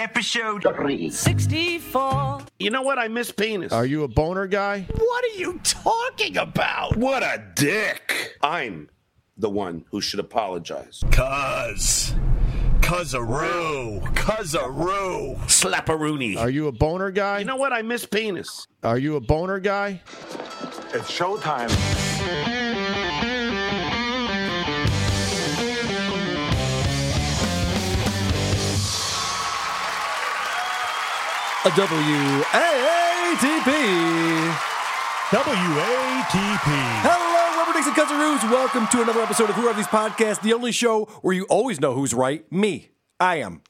Episode 64. You know what? I miss penis. Are you a boner guy? What are you talking about? What a dick. I'm the one who should apologize. Cuz. Cuzaroo. Cuzaroo. Slapperoonie. Are you a boner guy? You know what? I miss penis. Are you a boner guy? It's showtime. A WAATP. WATP. Hello, Rubber Dicks and. Welcome to another episode of Who Are These Podcasts, the only show where you always know who's right. Me. I am.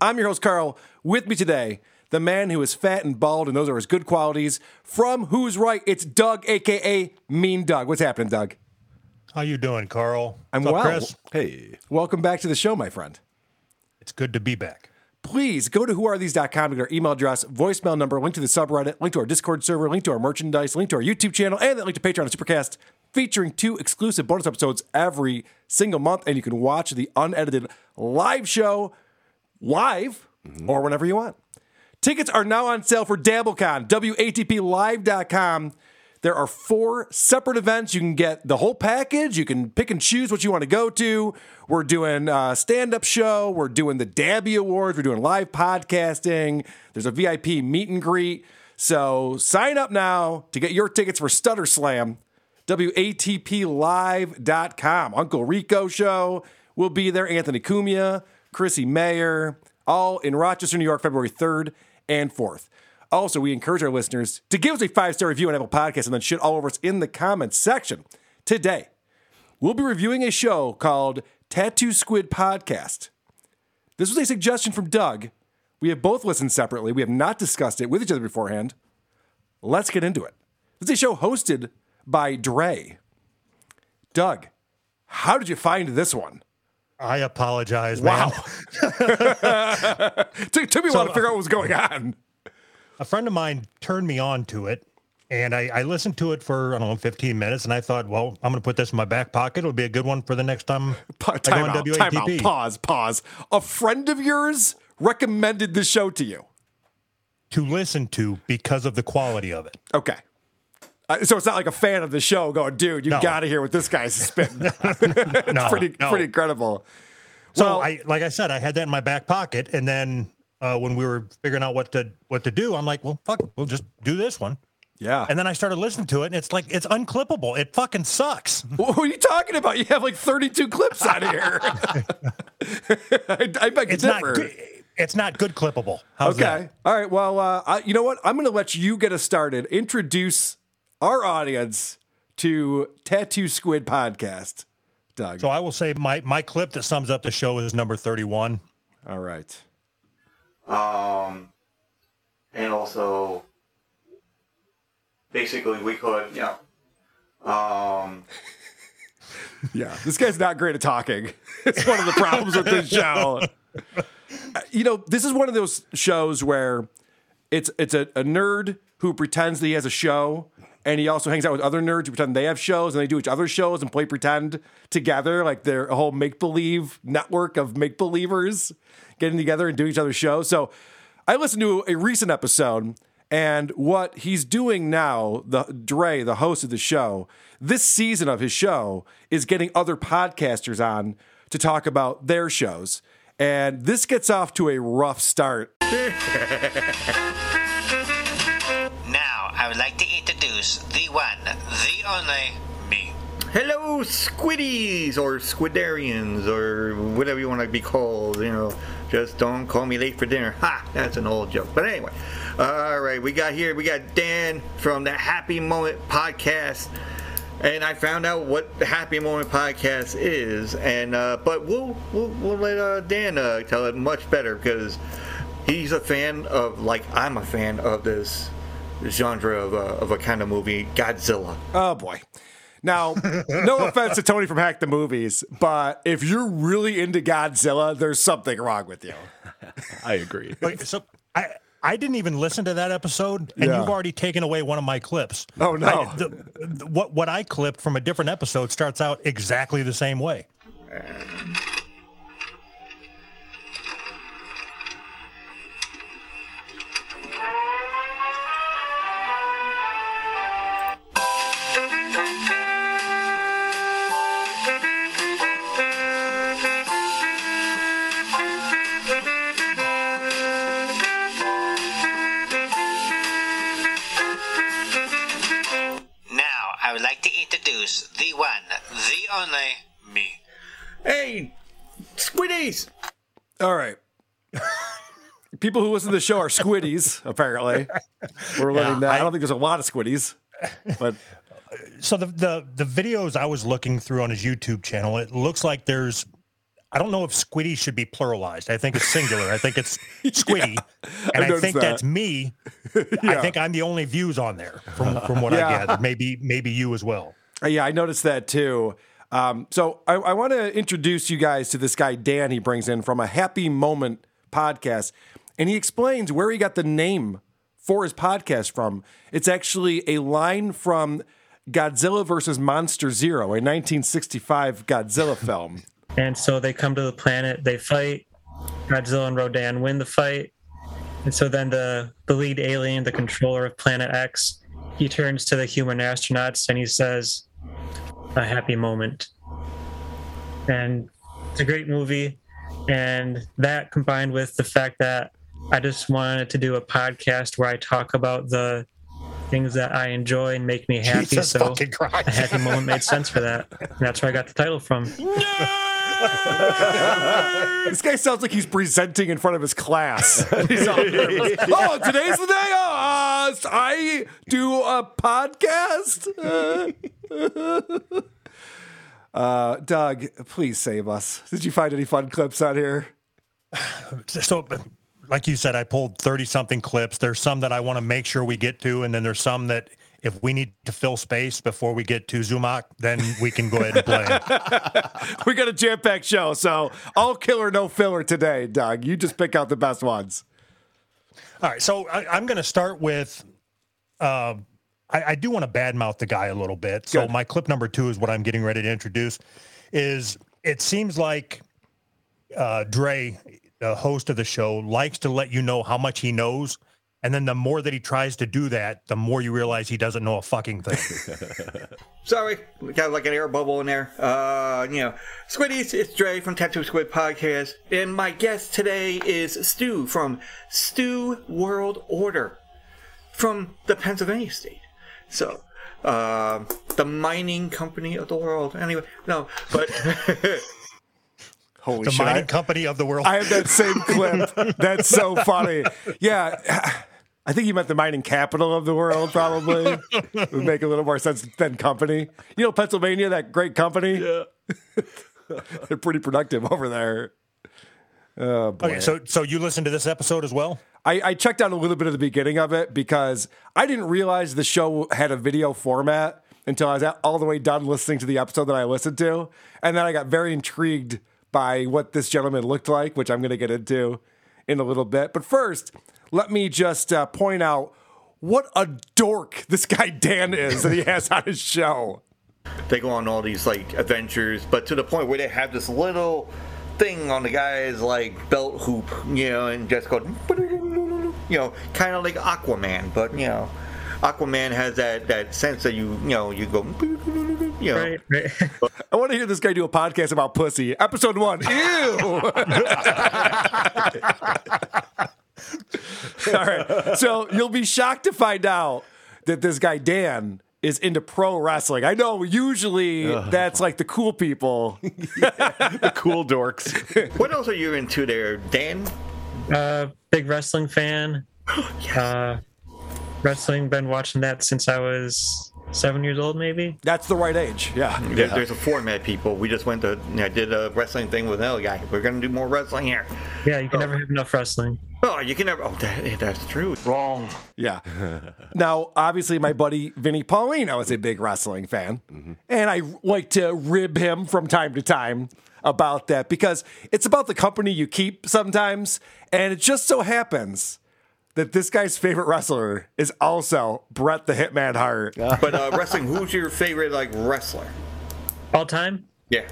I'm your host, Carl. With me today, the man who is fat and bald, and those are his good qualities. From Who's Right, it's Doug, aka Mean Doug. What's happening, Doug? How you doing, Carl? I'm What's up, well. Chris? Hey. Welcome back to the show, my friend. It's good to be back. Please go to whoarethese.com to get our email address, voicemail number, link to the subreddit, link to our Discord server, link to our merchandise, link to our YouTube channel, and then link to Patreon and Supercast, featuring two exclusive bonus episodes every single month. And you can watch the unedited live show live mm-hmm. or whenever you want. Tickets are now on sale for DabbleCon, WATPlive.com. There are four separate events. You can get the whole package. You can pick and choose what you want to go to. We're doing a stand up show. We're doing the Dabby Awards. We're doing live podcasting. There's a VIP meet and greet. So sign up now to get your tickets for Stutter Slam. WATPlive.com. Uncle Rico show will be there. Anthony Cumia, Chrissie Mayr, all in Rochester, New York, February 3rd and 4th. Also, we encourage our listeners to give us a five star review on Apple Podcasts and then shit all over us in the comments section. Today, we'll be reviewing a show called Tattoo Squid Podcast. This was a suggestion from Doug. We have both listened separately. We have not discussed it with each other beforehand. Let's get into it. This is a show hosted by Dre. Doug, how did you find this one? I apologize, Wow. took, took me a So, while to figure out what was going on. A friend of mine turned me on to it, and I, I listened to it for, I don't know, 15 minutes, and I thought, well, I'm going to put this in my back pocket. It'll be a good one for the next time Pa- I go Time on out, time out, pause, pause. A friend of yours recommended the show to you. To listen to because of the quality of it. Okay. Uh, so it's not like a fan of the show going, dude, you No. got to hear what this guy's spitting. No, pretty, no. pretty incredible. So Well- I, like I said, I had that in my back pocket, and then uh, when we were figuring out what to what to do, I'm like, well, fuck, it, we'll just do this one. Yeah. And then I started listening to it, and it's like it's unclippable. It fucking sucks. what are you talking about? You have like 32 clips out of here. I, I beg It's not good. It's not good clippable. How's Okay. that? All right. Well, uh, I, you know what? I'm going to let you get us started. Introduce our audience to Tattoo Squid Podcast, Doug. So I will say my my clip that sums up the show is number 31. All right. Um, and also, basically, we could, you know, um, Yeah, this guy's not great at talking. It's one of the problems with this show. Uh, You know, this is one of those shows where it's it's a, a nerd who pretends that he has a show, and he also hangs out with other nerds who pretend they have shows, and they do each other's shows and play pretend together, like they're a whole make believe network of make believers getting together and doing each other's shows. So, I listened to a recent episode, and what he's doing now, the Dre, the host of the show, this season of his show is getting other podcasters on to talk about their shows. And this gets off to a rough start. Now, I would like to introduce the one, the only, me. hello, squiddies or squidarians or whatever you want to be called, you know, just don't call me late for dinner. Ha, that's an old joke. But anyway, all right, we got here, we got Dan from the Happy Moment Podcast. And I found out what the Happy Moment podcast is, and uh, but we'll we'll, we'll let uh, Dan uh, tell it much better because he's a fan of like I'm a fan of this genre of a, of a kind of movie, Godzilla. Oh boy. Now, no offense to Tony from Hack the Movies, but if you're really into Godzilla, there's something wrong with you. I agree. Wait, so I I didn't even listen to that episode, and Yeah. you've already taken away one of my clips. Oh, no. I- the- the- what what I clipped from a different episode starts out exactly the same way. Uh, introduce the one, the only me. Hey, Squiddies! All right. People who listen to the show are squiddies, apparently. We're learning that. I, don't think there's a lot of squiddies, but So the, the the videos I was looking through on his YouTube channel, it looks like there's I don't know if Squiddy should be pluralized. I think it's singular. I think it's Squiddy, and I noticed think that. that's me. I think I'm the only views on there from from what Yeah. I gathered. Maybe maybe you as well. Uh, Yeah, I noticed that too. Um, so I, I want to introduce you guys to this guy Dan he brings in from a Happy Moment podcast, and he explains where he got the name for his podcast from. It's actually a line from Godzilla versus Monster Zero, a 1965 Godzilla film. And so they come to the planet, they fight. Godzilla and Rodan win the fight. And so then the, the lead alien, the controller of Planet X, he turns to the human astronauts and he says, A happy moment. And it's a great movie. And that combined with the fact that I just wanted to do a podcast where I talk about the things that I enjoy and make me happy. Jesus so a happy moment made sense for that. And that's where I got the title from. this guy sounds like he's presenting in front of his class. He's all nervous. oh, today's the day. Uh, I do a podcast. Uh, Doug, please save us. Did you find any fun clips out here? So, like you said, I pulled 30 something clips. There's some that I want to make sure we get to, and then there's some that if we need to fill space before we get to Zumak, then we can go ahead and play. We got a jam packed show, so all killer, no filler today, Doug. You just pick out the best ones. All right, so I, I'm going to start with. Uh, I, I do want to badmouth the guy a little bit. So Good. my clip number two is what I'm getting ready to introduce. Is it seems like uh, Dre, the host of the show, likes to let you know how much he knows, and then the more that he tries to do that, the more you realize he doesn't know a fucking thing. Sorry, we got like an air bubble in there. Uh, you know, Squiddies, it's Dre from Tattoo Squid Podcast, and my guest today is Stu from Stu World Order from the Pennsylvania state. So, um, the mining company of the world. Anyway, no, but Holy shit. the shit. mining I, company of the world. I have that same clip. That's so funny. Yeah. I think you meant the mining capital of the world, probably. It would make a little more sense than company. You know, Pennsylvania, that great company? Yeah. They're pretty productive over there. Oh, boy. okay, so so you listened to this episode as well? I, I checked out a little bit of the beginning of it because I didn't realize the show had a video format until I was all the way done listening to the episode that I listened to. And then I got very intrigued by what this gentleman looked like, which I'm going to get into in a little bit. But first, let me just uh, point out what a dork this guy Dan is that he has on his show. they go on all these like adventures, but to the point where they have this little thing on the guy's like belt hoop, you know, and just go, you know, kind of like Aquaman, but you know, Aquaman has that that sense that you you know you go, you know, Right, right. I want to hear this guy do a podcast about pussy. Episode one. Ew. All right. So you'll be shocked to find out that this guy, Dan, is into pro wrestling. I know usually that's like the cool people. the cool dorks. What else are you into there, Dan? Uh, big wrestling fan. Uh, wrestling, been watching that since I was seven years old, maybe. That's the right age. Yeah. There- There's a format, people. We just went to, I did a wrestling thing with another guy. We're gonna do more wrestling here. Yeah, you can oh. never have enough wrestling. Oh, you can never. Oh, that, that's true. Wrong. Yeah. now, obviously, my buddy Vinny Paulino is a big wrestling fan, mm-hmm. and I like to rib him from time to time about that because it's about the company you keep sometimes, and it just so happens that this guy's favorite wrestler is also Bret the Hitman Hart. But uh, wrestling, who's your favorite like wrestler? All time, Yeah.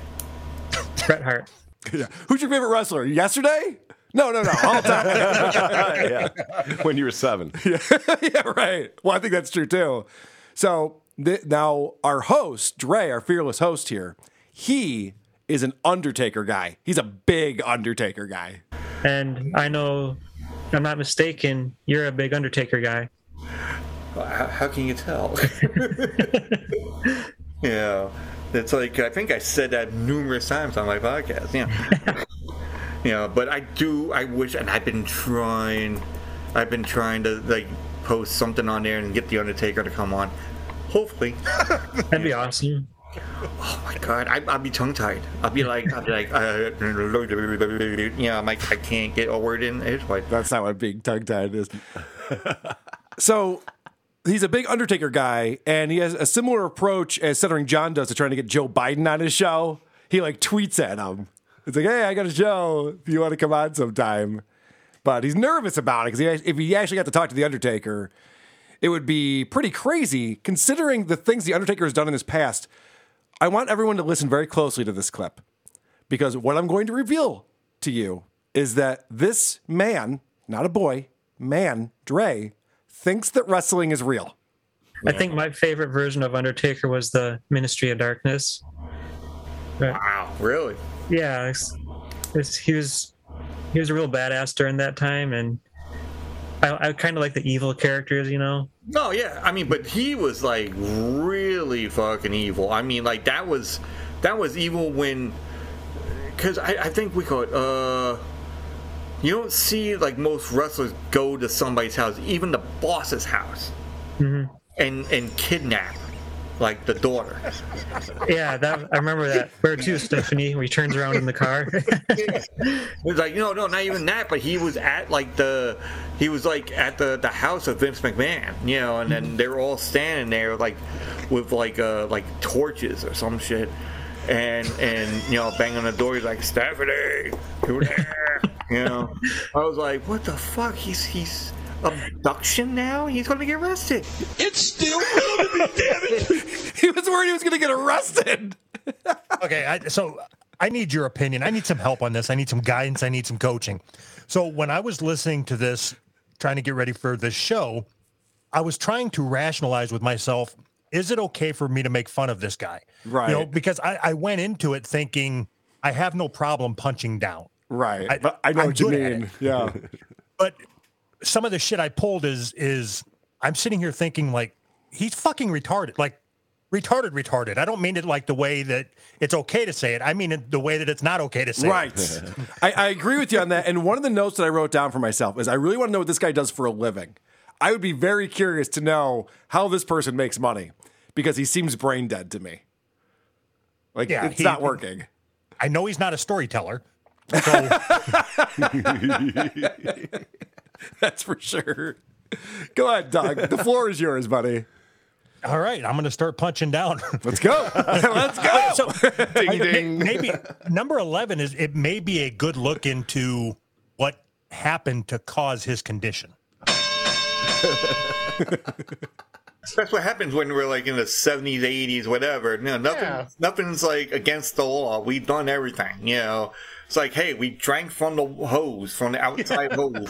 Bret Hart. Yeah. Who's your favorite wrestler? Yesterday? No, no, no. All time. yeah. When you were seven. yeah, right. Well, I think that's true too. So th- now our host, Dre, our fearless host here, he is an Undertaker guy. He's a big Undertaker guy. And I know, if I'm not mistaken, you're a big Undertaker guy. How, how can you tell? yeah. It's like I think I said that numerous times on my podcast. Yeah. yeah, but I do. I wish, and I've been trying. I've been trying to like post something on there and get the Undertaker to come on. Hopefully. That'd be awesome. Oh my god, I, I'll be tongue tied. I'll be like, I'll be like, uh, yeah, I'm like, I can't get a word in. Like, That's not what being tongue tied is. so he's a big Undertaker guy, and he has a similar approach as Stuttering John does to trying to get Joe Biden on his show. He like tweets at him. It's like, hey, I got a show if you want to come on sometime. But he's nervous about it because if he actually got to talk to the Undertaker, it would be pretty crazy considering the things the Undertaker has done in his past. I want everyone to listen very closely to this clip because what I'm going to reveal to you is that this man, not a boy, man, Dre, thinks that wrestling is real. I think my favorite version of Undertaker was the Ministry of Darkness. wow, really? Yeah, it's, it's, he was he was a real badass during that time, and I, I kind of like the evil characters, you know. No, yeah. I mean, but he was like really fucking evil. I mean, like that was that was evil when because I, I think we call it uh you don't see like most wrestlers go to somebody's house, even the boss's house, Mhm. and and kidnap like the daughter. Yeah, that I remember that. Where to, Stephanie? Where he turns around in the car. It was like no, no, not even that. But he was at like the, he was like at the the house of Vince McMahon, you know, and then they were all standing there like, with like uh like torches or some shit, and and you know banging on the door. He's like Stephanie, who there? you know, I was like, what the fuck? He's he's abduction now. He's gonna get arrested. It's still real to me, damn it. he was worried he was going to get arrested. okay, I, so I need your opinion. I need some help on this. I need some guidance. I need some coaching. So when I was listening to this, trying to get ready for this show, I was trying to rationalize with myself: Is it okay for me to make fun of this guy? Right. You know, because I, I went into it thinking I have no problem punching down. Right. I- but I know I'm what you mean. it. Yeah. But some of the shit I pulled is is I'm sitting here thinking like he's fucking retarded. Like retarded, retarded. I don't mean it like the way that it's okay to say it. I mean it the way that it's not okay to say Right. it. I, I agree with you on that. And one of the notes that I wrote down for myself is I really want to know what this guy does for a living. I would be very curious to know how this person makes money because he seems brain dead to me. Like Yeah, it's he- not working. I know he's not a storyteller. So That's for sure. Go ahead, Doug. The floor is yours, buddy. all right, I'm going to start punching down. Let's go. Let's go. so Ding I- ding. may- maybe number 11 is it may be a good look into what happened to cause his condition. That's what happens when we're like in the seventies, eighties, whatever. No, nothing, nothing's like against the law. We've done everything. You know, it's like, hey, we drank from the hose, from the outside hose.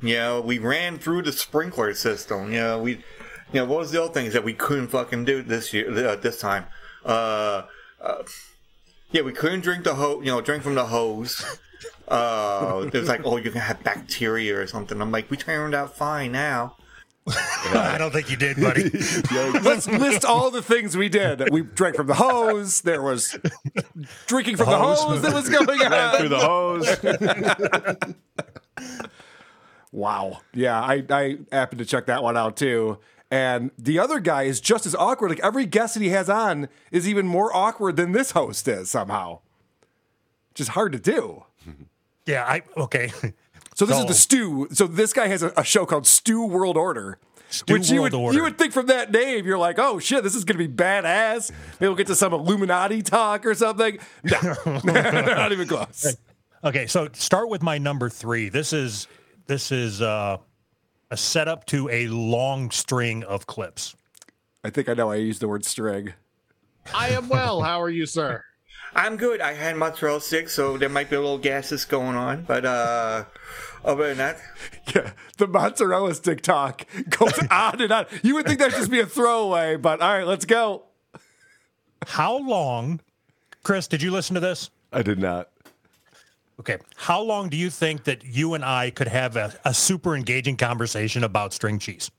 You know, we ran through the sprinkler system. You know, we, you know, what was the other things that we couldn't fucking do this year, uh, this time? Uh, uh, yeah, we couldn't drink the hose. You know, drink from the hose. Uh, it was like, oh, you can have bacteria or something. I'm like, we turned out fine now. I don't think you did, buddy. Let's list all the things we did. We drank from the hose. There was drinking from the hose that was going Ran through the hose. Wow. Yeah, I, I happened to check that one out too. And the other guy is just as awkward. Like every guest that he has on is even more awkward than this host is somehow. Just hard to do. Yeah, I okay. So this is the stew. So this guy has a, a show called Stu World Order. Stew which you World would Order. you would think from that name, you're like, oh shit, this is gonna be badass. Maybe we'll get to some Illuminati talk or something. No, not even close. Okay, so start with my number three. This is this is uh, a setup to a long string of clips. I think I know I used the word string. I am well. How are you, sir? I'm good. I had mozzarella sticks, so there might be a little gases going on. But uh, other than that, Yeah, the mozzarella stick talk goes on and on. You would think that'd just be a throwaway, but all right, let's go. How long, Chris? Did you listen to this? I did not. Okay, how long do you think that you and I could have a, a super engaging conversation about string cheese?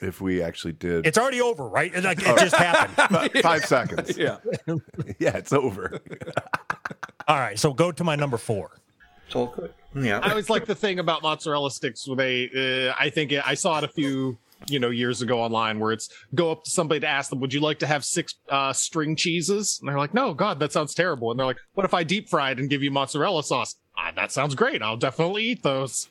If we actually did. It's already over, right? It, like, it just happened. Five seconds. Yeah. Yeah, it's over. All right, so go to my number four. it's all good. Yeah. I always like the thing about mozzarella sticks where they, uh, I think it, I saw it a few, you know, years ago online where it's go up to somebody to ask them, would you like to have six uh, string cheeses? And they're like, no, God, that sounds terrible. And they're like, what if I deep fried and give you mozzarella sauce? Ah, that sounds great. I'll definitely eat those.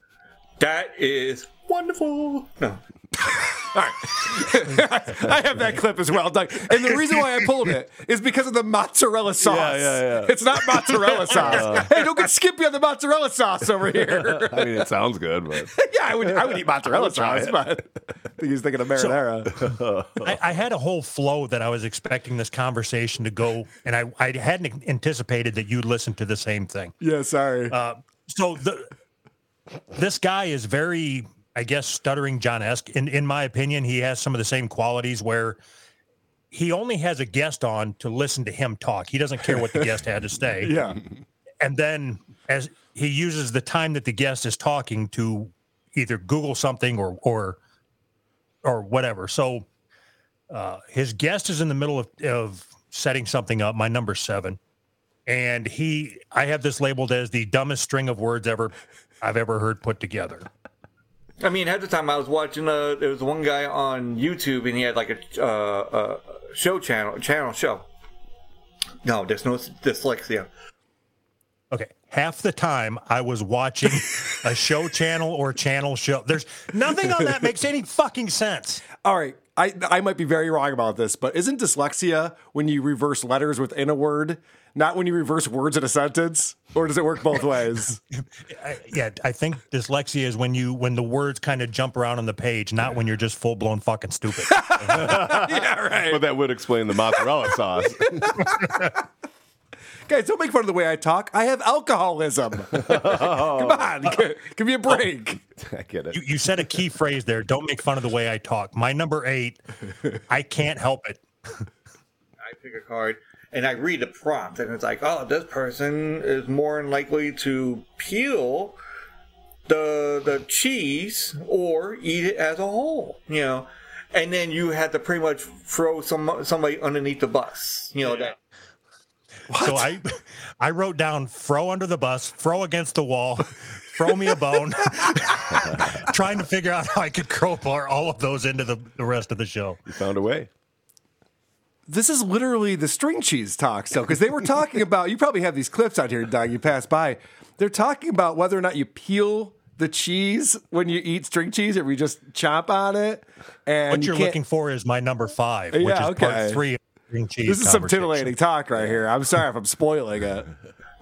That is wonderful. No. I have that clip as well, Doug. And the reason why I pulled it is because of the mozzarella sauce. Yeah, yeah, yeah. It's not mozzarella sauce. hey, don't get skippy on the mozzarella sauce over here. I mean, it sounds good, but yeah, I would, I would eat mozzarella try sauce, but I think he's thinking of marinara. I, I had a whole flow that I was expecting this conversation to go, and I, I hadn't anticipated that you'd listen to the same thing. yeah, sorry. Uh, so the this guy is very, I guess, stuttering John esque. In in my opinion, he has some of the same qualities where he only has a guest on to listen to him talk. He doesn't care what the guest had to say. yeah. And then as he uses the time that the guest is talking to either Google something or or or whatever. So uh, his guest is in the middle of, of setting something up, my number seven. And he I have this labeled as the dumbest string of words ever I've ever heard put together. I mean, at the time I was watching. Uh, there was one guy on YouTube, and he had like a uh, a show channel channel show. No, there's no dyslexia. Okay. Half the time I was watching a show channel or channel show. There's nothing on that makes any fucking sense. All right. I, I might be very wrong about this, but isn't dyslexia when you reverse letters within a word, not when you reverse words in a sentence? Or does it work both ways? I, yeah, I think dyslexia is when you when the words kind of jump around on the page, not when you're just full blown fucking stupid. yeah, right. but that would explain the mozzarella sauce. Guys, don't make fun of the way I talk. I have alcoholism. Come on, g- give me a break. I get it. You, you said a key phrase there. Don't make fun of the way I talk. My number eight, I can't help it. I pick a card and I read the prompt, and it's like, oh, this person is more than likely to peel the the cheese or eat it as a whole, you know. And then you have to pretty much throw some somebody underneath the bus, you know. That So I, I wrote down throw under the bus, throw against the wall, throw me a bone, trying to figure out how I could crowbar all of those into the, the rest of the show. You found a way. This is literally the string cheese talk, so because they were talking about. You probably have these clips out here, Doug. You pass by. They're talking about whether or not you peel the cheese when you eat string cheese, or you just chop on it. And What you you're can't- looking for is my number five, which Yeah, is okay. part three string cheese. This is some titillating talk right here. I'm sorry if I'm spoiling it.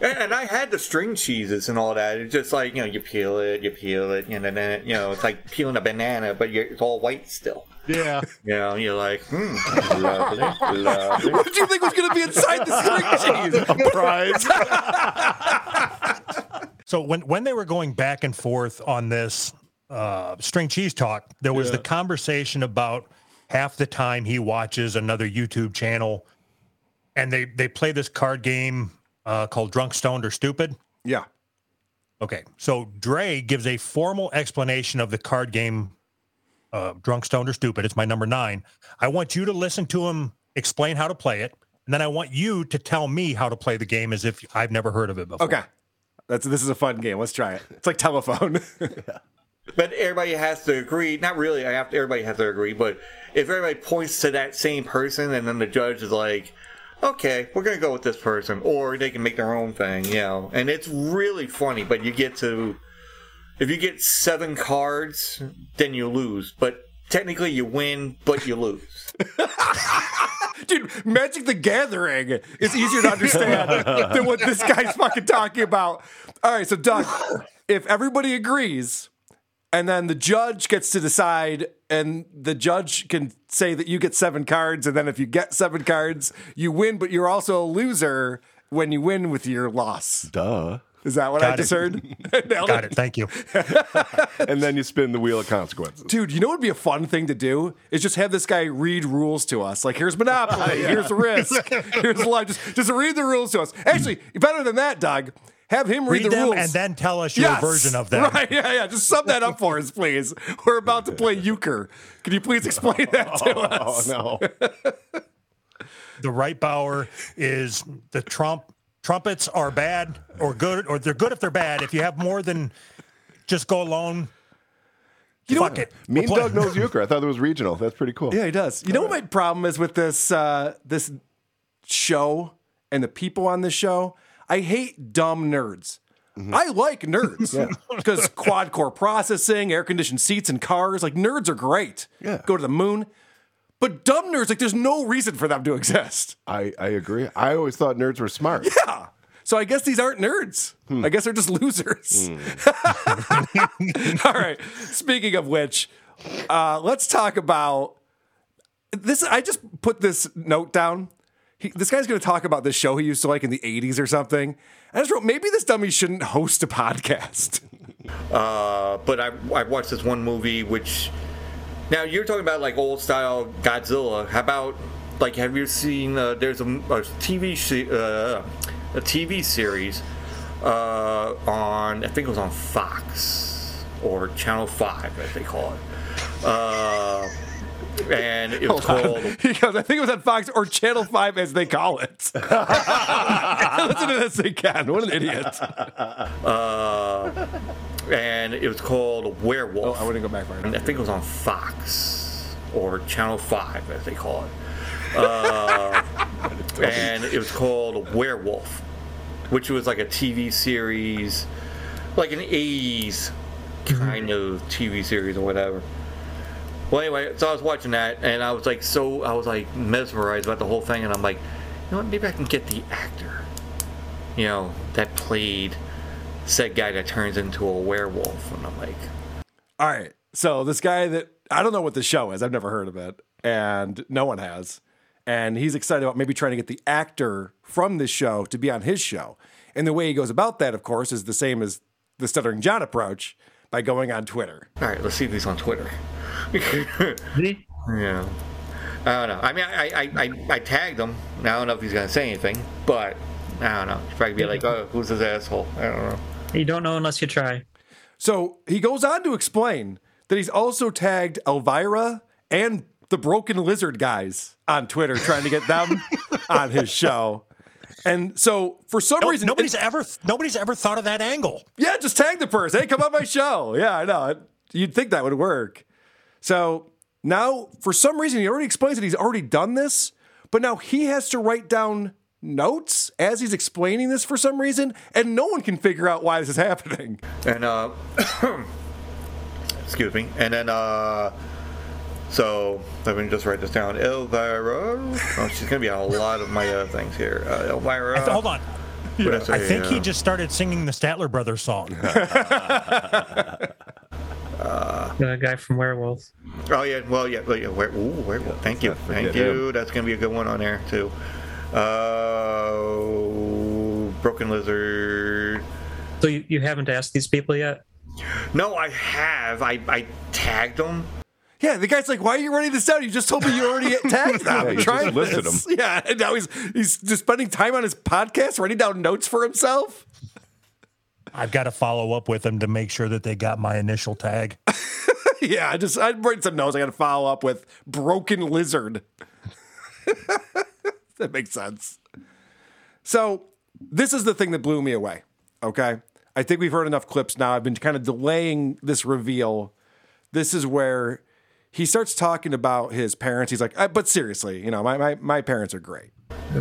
And, and I had the string cheeses and all that. It's just like you know, you peel it, you peel it, and then you know, it's like peeling a banana, but you're, it's all white still. Yeah. You know, you're like, hmm, lovely, lovely. What did you think was going to be inside the string cheese? A prize. So when when they were going back and forth on this uh, string cheese talk, there was the conversation about half the time he watches another YouTube channel, and they they play this card game uh, called Drunk, Stoned, or Stupid. Yeah. Okay, so Dre gives a formal explanation of the card game, uh, Drunk, Stoned, or Stupid. It's my number nine. I want you to listen to him explain how to play it, and then I want you to tell me how to play the game as if I've never heard of it before. Okay. That's this is a fun game. Let's try it. It's like telephone. But everybody has to agree. Not really. I have to, everybody has to agree. But if everybody points to that same person, and then the judge is like, okay, we're gonna go with this person, or they can make their own thing, you know. And it's really funny, but you get to if you get seven cards, then you lose. But technically, you win, but you lose. Dude, Magic the Gathering is easier to understand than what this guy's fucking talking about. All right, so Doug, if everybody agrees, and then the judge gets to decide, and the judge can say that you get seven cards, and then if you get seven cards, you win, but you're also a loser when you win with your loss. Duh. Is that what I Got it. just heard? Got it. it. Thank you. And then you spin the wheel of consequences. Dude, you know what would be a fun thing to do? Is just have this guy read rules to us. Like, here's Monopoly, here's Risk, here's Life. Just, just read the rules to us. Actually, better than that, Doug, have him read, Read the them rules. and then tell us your Yes! version of them. Right, yeah, yeah. Just sum that up for us, please. We're about to play euchre. Can you please explain that to us? Oh us? no. The right bower is the trump. Trumpets are bad or good, or they're good if they're bad. If you have more than just go alone, You know fuck what- it. Me We're and play- Doug knows euchre. I thought it was regional. That's pretty cool. Yeah, he does. You know what my problem is with this uh, this show and the people on this show? I hate dumb nerds. I like nerds because quad core processing, air conditioned seats and cars, like nerds are great. Yeah. Go to the moon. But dumb nerds, like there's no reason for them to exist. I, I agree. I always thought nerds were smart. Yeah. So I guess these aren't nerds. I guess they're just losers. All right. Speaking of which, uh, let's talk about this. I just put this note down. He, this guy's going to talk about this show he used to like in the 80s or something. I just wrote, maybe this dummy shouldn't host a podcast. Uh, but I I watched this one movie which now you're talking about like old style Godzilla. How about like have you seen? Uh, there's a, a TV se- uh, a TV series uh, on I think it was on Fox or Channel Five as they call it. Uh, and it was Hold on. called He goes, I think it was on Fox or Channel 5 as they call it. Listen to this again. What an idiot. uh, and it was called Werewolf. Oh, I wouldn't go back far I think it was on Fox or Channel Five, as they call it. Uh, and it was called Werewolf, which was like a TV series, like an '80s kind of TV series or whatever. Well, anyway, so I was watching that, and I was like, so I was like mesmerized about the whole thing, and I'm like, you know what? Maybe I can get the actor, you know, that played said guy that turns into a werewolf, and I'm like, All right. So this guy that I don't know what the show is. I've never heard of it, and no one has. And he's excited about maybe trying to get the actor from this show to be on his show. And the way he goes about that, of course, is the same as the Stuttering John approach by going on Twitter. All right, let's see if he's on Twitter. yeah. I don't know. I mean, I, I, I, I tagged him. I don't know if he's going to say anything, but I don't know. He's probably be like, oh, who's this asshole? I don't know. You don't know unless you try. So he goes on to explain that he's also tagged Elvira and the Broken Lizard guys on Twitter, trying to get them on his show. And so for some No- reason, nobody's ever nobody's ever thought of that angle. Yeah, just tag the person. Hey, come on my show. Yeah, I know. You'd think that would work. So now, for some reason, he already explains that he's already done this, but now he has to write down notes as he's explaining this for some reason, and no one can figure out why this is happening. And, uh, excuse me. And then, uh, so let me just write this down. Elvira. Oh, she's going to be on a lot of my uh, things here. Uh, Elvira. Th- hold on. What'd I say? I think he Uh, just started singing the Statler Brothers song. Uh, The guy from Werewolves. Oh yeah, well yeah, well, yeah. Where, ooh, werewolf. Thank you, thank forget you. That's gonna be a good one on there too. Uh, Broken Lizard. So you, you haven't asked these people yet? No, I have. I I tagged them. Yeah, the guy's like, "Why are you writing this down? You just told me you already tagged them Yeah, and you tried just listed this." Yeah, and now he's he's just spending time on his podcast writing down notes for himself. I've got to follow up with them to make sure that they got my initial tag. yeah, I just I'd write some notes. I got to follow up with broken lizard. that makes sense. So this is the thing that blew me away. Okay, I think we've heard enough clips now. I've been kind of delaying this reveal. This is where he starts talking about his parents. He's like, "Uh, but seriously, you know, my my my parents are great.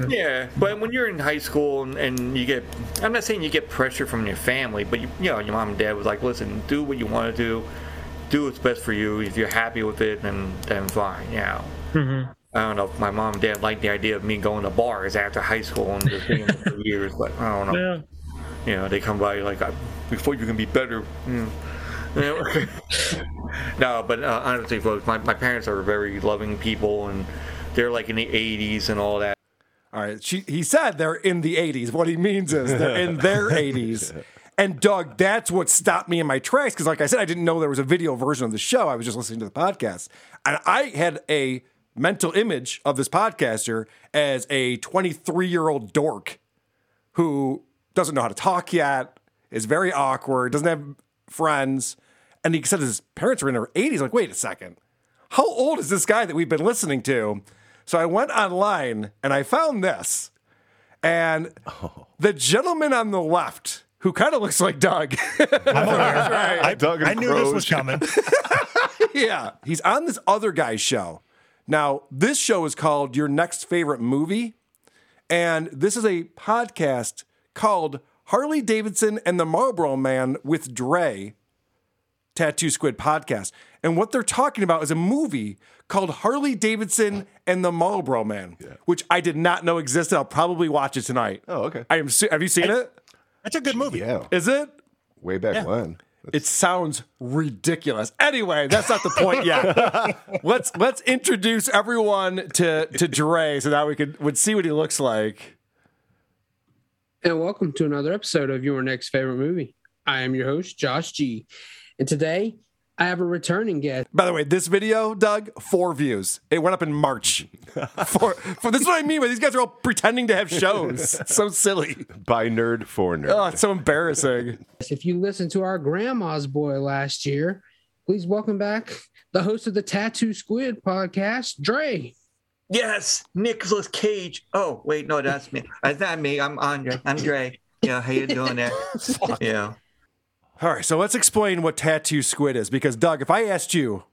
Yeah, but when you're in high school and, and you get, I'm not saying you get pressure from your family, but you, you know, your mom and dad was like, listen, do what you want to do, do what's best for you. If you're happy with it, then then fine. You know. Mm-hmm. I don't know if my mom and dad liked the idea of me going to bars after high school and just being there for years, but I don't know. Yeah. You know, they come by like, "I- before you can be better. You know? no, but uh, honestly, folks, my, my parents are very loving people, and they're like in the 80s and all that. All right. She, he said they're in the 80s. What he means is they're in their 80s. And Doug, that's what stopped me in my tracks because, like I said, I didn't know there was a video version of the show. I was just listening to the podcast. And I had a mental image of this podcaster as a 23 year old dork who doesn't know how to talk yet, is very awkward, doesn't have friends. And he said his parents were in their 80s. Like, wait a second. How old is this guy that we've been listening to? So I went online and I found this. And the gentleman on the left, who kind of looks like Doug. I'm aware. Right. I, Doug I knew this was coming. yeah, he's on this other guy's show. Now, this show is called Your Next Favorite Movie. And this is a podcast called Harley Davidson and the Marlboro Man with Dre, Tattoo Squid podcast. And what they're talking about is a movie called Harley Davidson and the Marlboro Man, which I did not know existed. I'll probably watch it tonight. Oh, okay. I am. se- Have you seen it? That's a good movie. Yeah. Is it? Way back Yeah. when. It sounds ridiculous. Anyway, that's not the point yet. let's let's introduce everyone to to Dre so that we could would see what he looks like. And welcome to another episode of Your Next Favorite Movie. I am your host, Josh G. And today I have a returning guest. By the way, this video, Doug, four views. It went up in March. four, for, this is what I mean by these guys are all pretending to have shows. so silly. By nerd for nerd. Oh, it's so embarrassing. If you listened to our grandma's boy last year, please welcome back the host of the Tattoo Squid podcast, Dre. Yes, Nicolas Cage. Oh, wait, no, that's me. That's not me. I'm Andre. I'm Dre. Yeah, how you doing there? yeah. All right, so let's explain what Tattoo Squid is. Because Doug, if I asked you,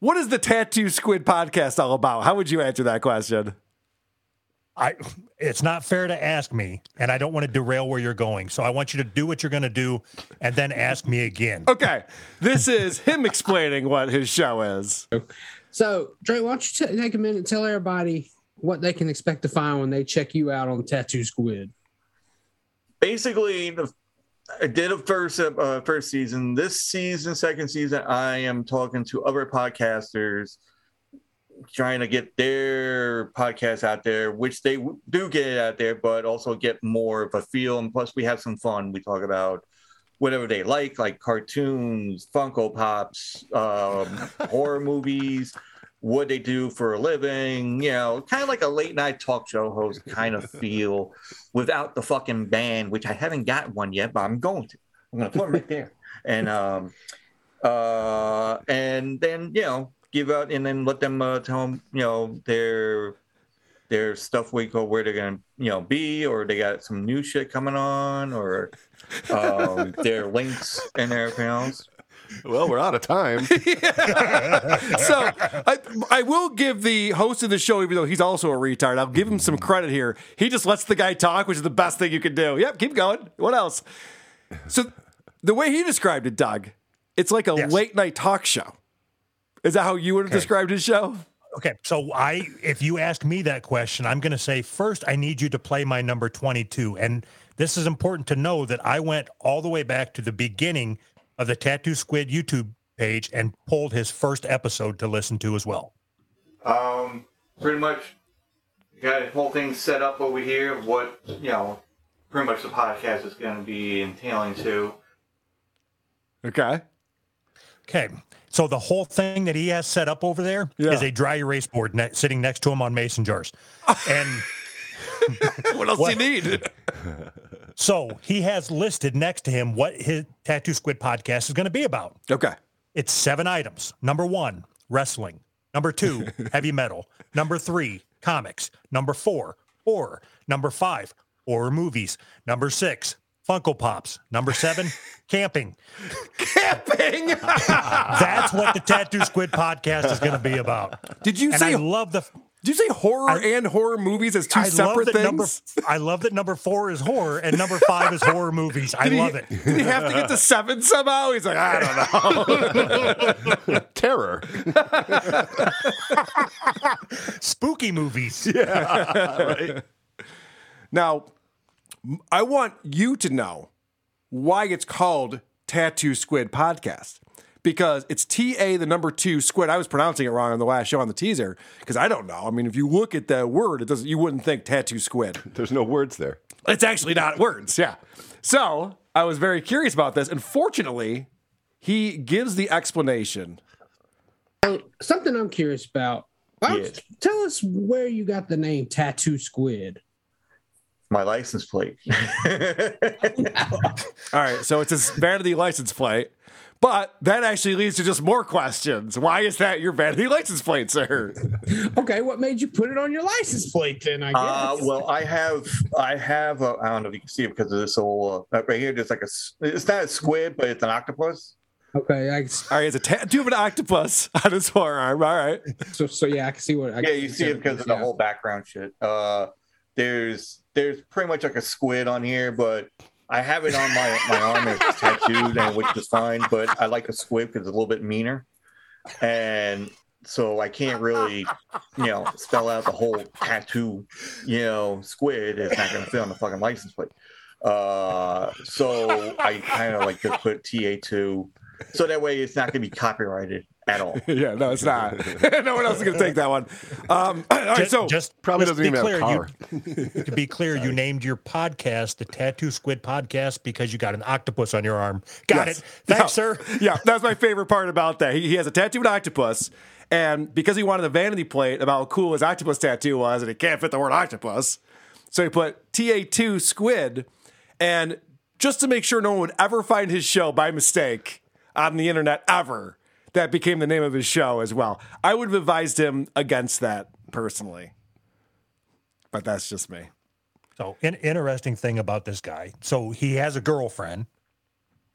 what is the Tattoo Squid podcast all about? How would you answer that question? I it's not fair to ask me, and I don't want to derail where you're going. So I want you to do what you're going to do, and then ask me again. Okay, this is him explaining what his show is. So, Dre, why don't you t- take a minute and tell everybody what they can expect to find when they check you out on Tattoo Squid? Basically, the, I did a first uh, first season. This season, second season, I am talking to other podcasters, trying to get their podcast out there, which they do get it out there, but also get more of a feel. And plus, we have some fun. We talk about whatever they like, like cartoons, Funko Pops, um, horror movies, what they do for a living, you know, kind of like a late night talk show host kind of feel without the fucking band, which I haven't got one yet, but I'm going to. I'm going to put it right there. And, um, uh, and then, you know, give out and then let them uh, tell them, you know, their their stuff we go where they're gonna you know be or they got some new shit coming on or um, their links and everything else Well, we're out of time. so I, I will give the host of the show, even though he's also a retard, I'll give him some credit here. He just lets the guy talk, which is the best thing you can do. Yep, keep going. What else? So the way he described it, Doug, it's like a Yes. late night talk show. Is that how you would have Okay. described his show? Okay, so I if you ask me that question, I'm going to say first I need you to play my number 22 and this is important to know that I went all the way back to the beginning of the Tattoo Squid YouTube page and pulled his first episode to listen to as well. um pretty much got a whole thing set up over here of what you know pretty much the podcast is going to be entailing to Okay. Okay. So the whole thing that he has set up over there is Yeah. a dry erase board ne- sitting next to him on mason jars. And What else What? do you need? so he has listed next to him what his Tattoo Squid podcast is going to be about. Okay. It's seven items. Number one, wrestling. Number two, heavy metal. Number three, comics. Number four, horror. Number five, horror movies. Number six, Funko Pops. Number seven, camping. Camping. That's what the Tattoo Squid podcast is going to be about. Did you And say I love the Did you say horror and horror movies as two I separate that number. things? I love that number four is horror and number five is horror movies. I Did he- love it. Did he have to get to seven somehow? He's like, I don't know. Terror. Spooky movies. Yeah. right. Now, I want you to know why it's called Tattoo Squid Podcast. Because it's T A the number two squid. I was pronouncing it wrong on the last show on the teaser because I don't know. I mean, if you look at the word, it doesn't. You wouldn't think tattoo squid. There's no words there. It's actually not words. Yeah. So I was very curious about this, and fortunately, he gives the explanation. So, something I'm curious about. Why don't you tell us where you got the name Tattoo Squid. My license plate. All right, so it's his vanity license plate. But that actually leads to just more questions. Why is that your vanity license plate, sir? Okay, what made you put it on your license plate then? I guess. Uh, well, I have, I have, uh, I don't know if you can see it because of this whole uh, right here. There's like a, it's not a squid, but it's an octopus. Okay, I, All right, it's a tattoo of an octopus on his forearm. All right. so so yeah, I can see what. I yeah, you see it because of yeah. the whole background shit. Uh, there's, there's pretty much like a squid on here, but I have it on my my arm. It's tattooed, and which is fine. But I like a squid because it's a little bit meaner, and so I can't really, you know, spell out the whole tattoo. You know, squid is not going to fit on the fucking license plate. Uh, so I kind of like to put TA two, so that way it's not going to be copyrighted at all. yeah, no, it's not. no one else is going to take that one. Um, all right, Just, so just Probably doesn't to be even have a clear, you- to be clear, you named your podcast the Tattoo Squid Podcast because you got an octopus on your arm. Got Yes. it. Thanks, Yeah. sir. Yeah, that's my favorite part about that. He, he has a tattoo of an octopus, and because he wanted a vanity plate about how cool his octopus tattoo was, and it can't fit the word octopus, so he put TA2 squid, and just to make sure no one would ever find his show by mistake on the internet ever, that became the name of his show as well. I would have advised him against that personally, but that's just me. So, an interesting thing about this guy. So, he has a girlfriend.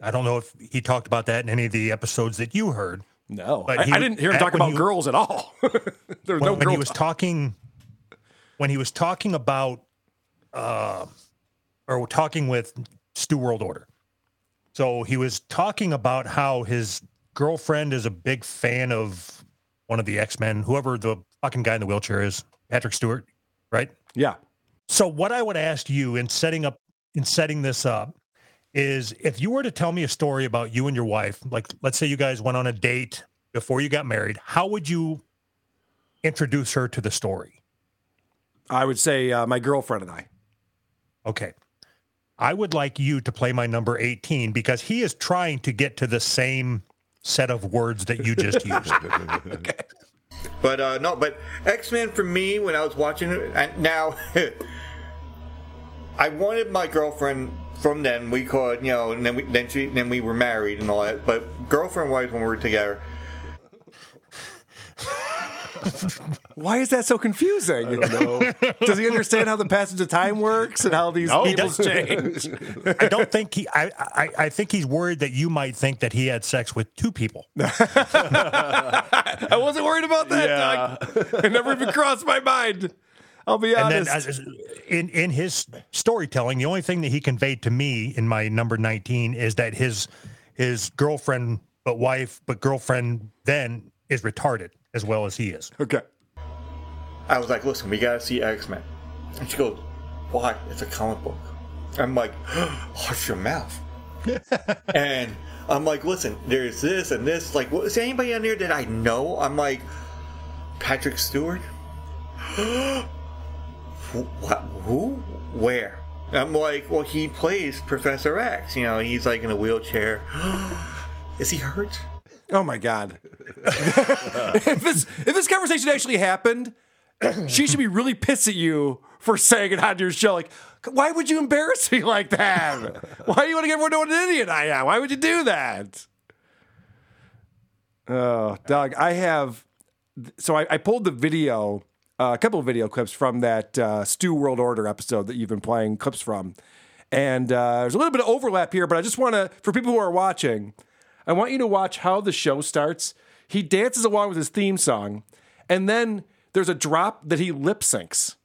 I don't know if he talked about that in any of the episodes that you heard. No, But I, he- I didn't hear him talk about he- girls at all. There's when, no when girl he was talk. talking when he was talking about uh or talking with Stu World Order. So he was talking about how his girlfriend is a big fan of one of the X-Men, whoever the fucking guy in the wheelchair is, Patrick Stewart, right? Yeah. So what I would ask you in setting up in setting this up is if you were to tell me a story about you and your wife, like let's say you guys went on a date before you got married, how would you introduce her to the story? I would say uh, my girlfriend and I. Okay. I would like you to play my number 18 because he is trying to get to the same set of words that you just used. But uh, no, but X Men for me when I was watching it, and now I wanted my girlfriend from then. We called, you know, and then we then she then we were married and all that. But girlfriend wise, when we were together, Why is that so confusing? I don't know. Does he understand how the passage of time works and how these No. He change? I don't think he I, I I think he's worried that you might think that he had sex with two people. I wasn't worried about that, Doug. It never even crossed my mind. I'll be And honest. then as, in in his storytelling, the only thing that he conveyed to me in my number 19 is that his his girlfriend but wife but girlfriend then is retarded as well as he is. okay. I was like, "Listen, we gotta see X Men," and she goes, "Why? It's a comic book." I'm like, "Hush your mouth." and I'm like, "Listen, there's this and this. Like, what, is there anybody on there that I know?" I'm like, Patrick Stewart. Who- what? Who? Where? I'm like, well, he plays Professor X. You know, he's like in a wheelchair. Is he hurt? Oh my god. if this if this conversation actually happened, she should be really pissed at you for saying it on your show. Like, why would you embarrass me like that? Why do you want to get everyone to know what an idiot I am? Why would you do that? Oh, Doug, I have. So I, I pulled the video, uh, a couple of video clips from that uh, Stu World Order episode that you've been playing clips from, and uh, there's a little bit of overlap here. But I just want to, for people who are watching, I want you to watch how the show starts. He dances along with his theme song, and then there's a drop that he lip syncs.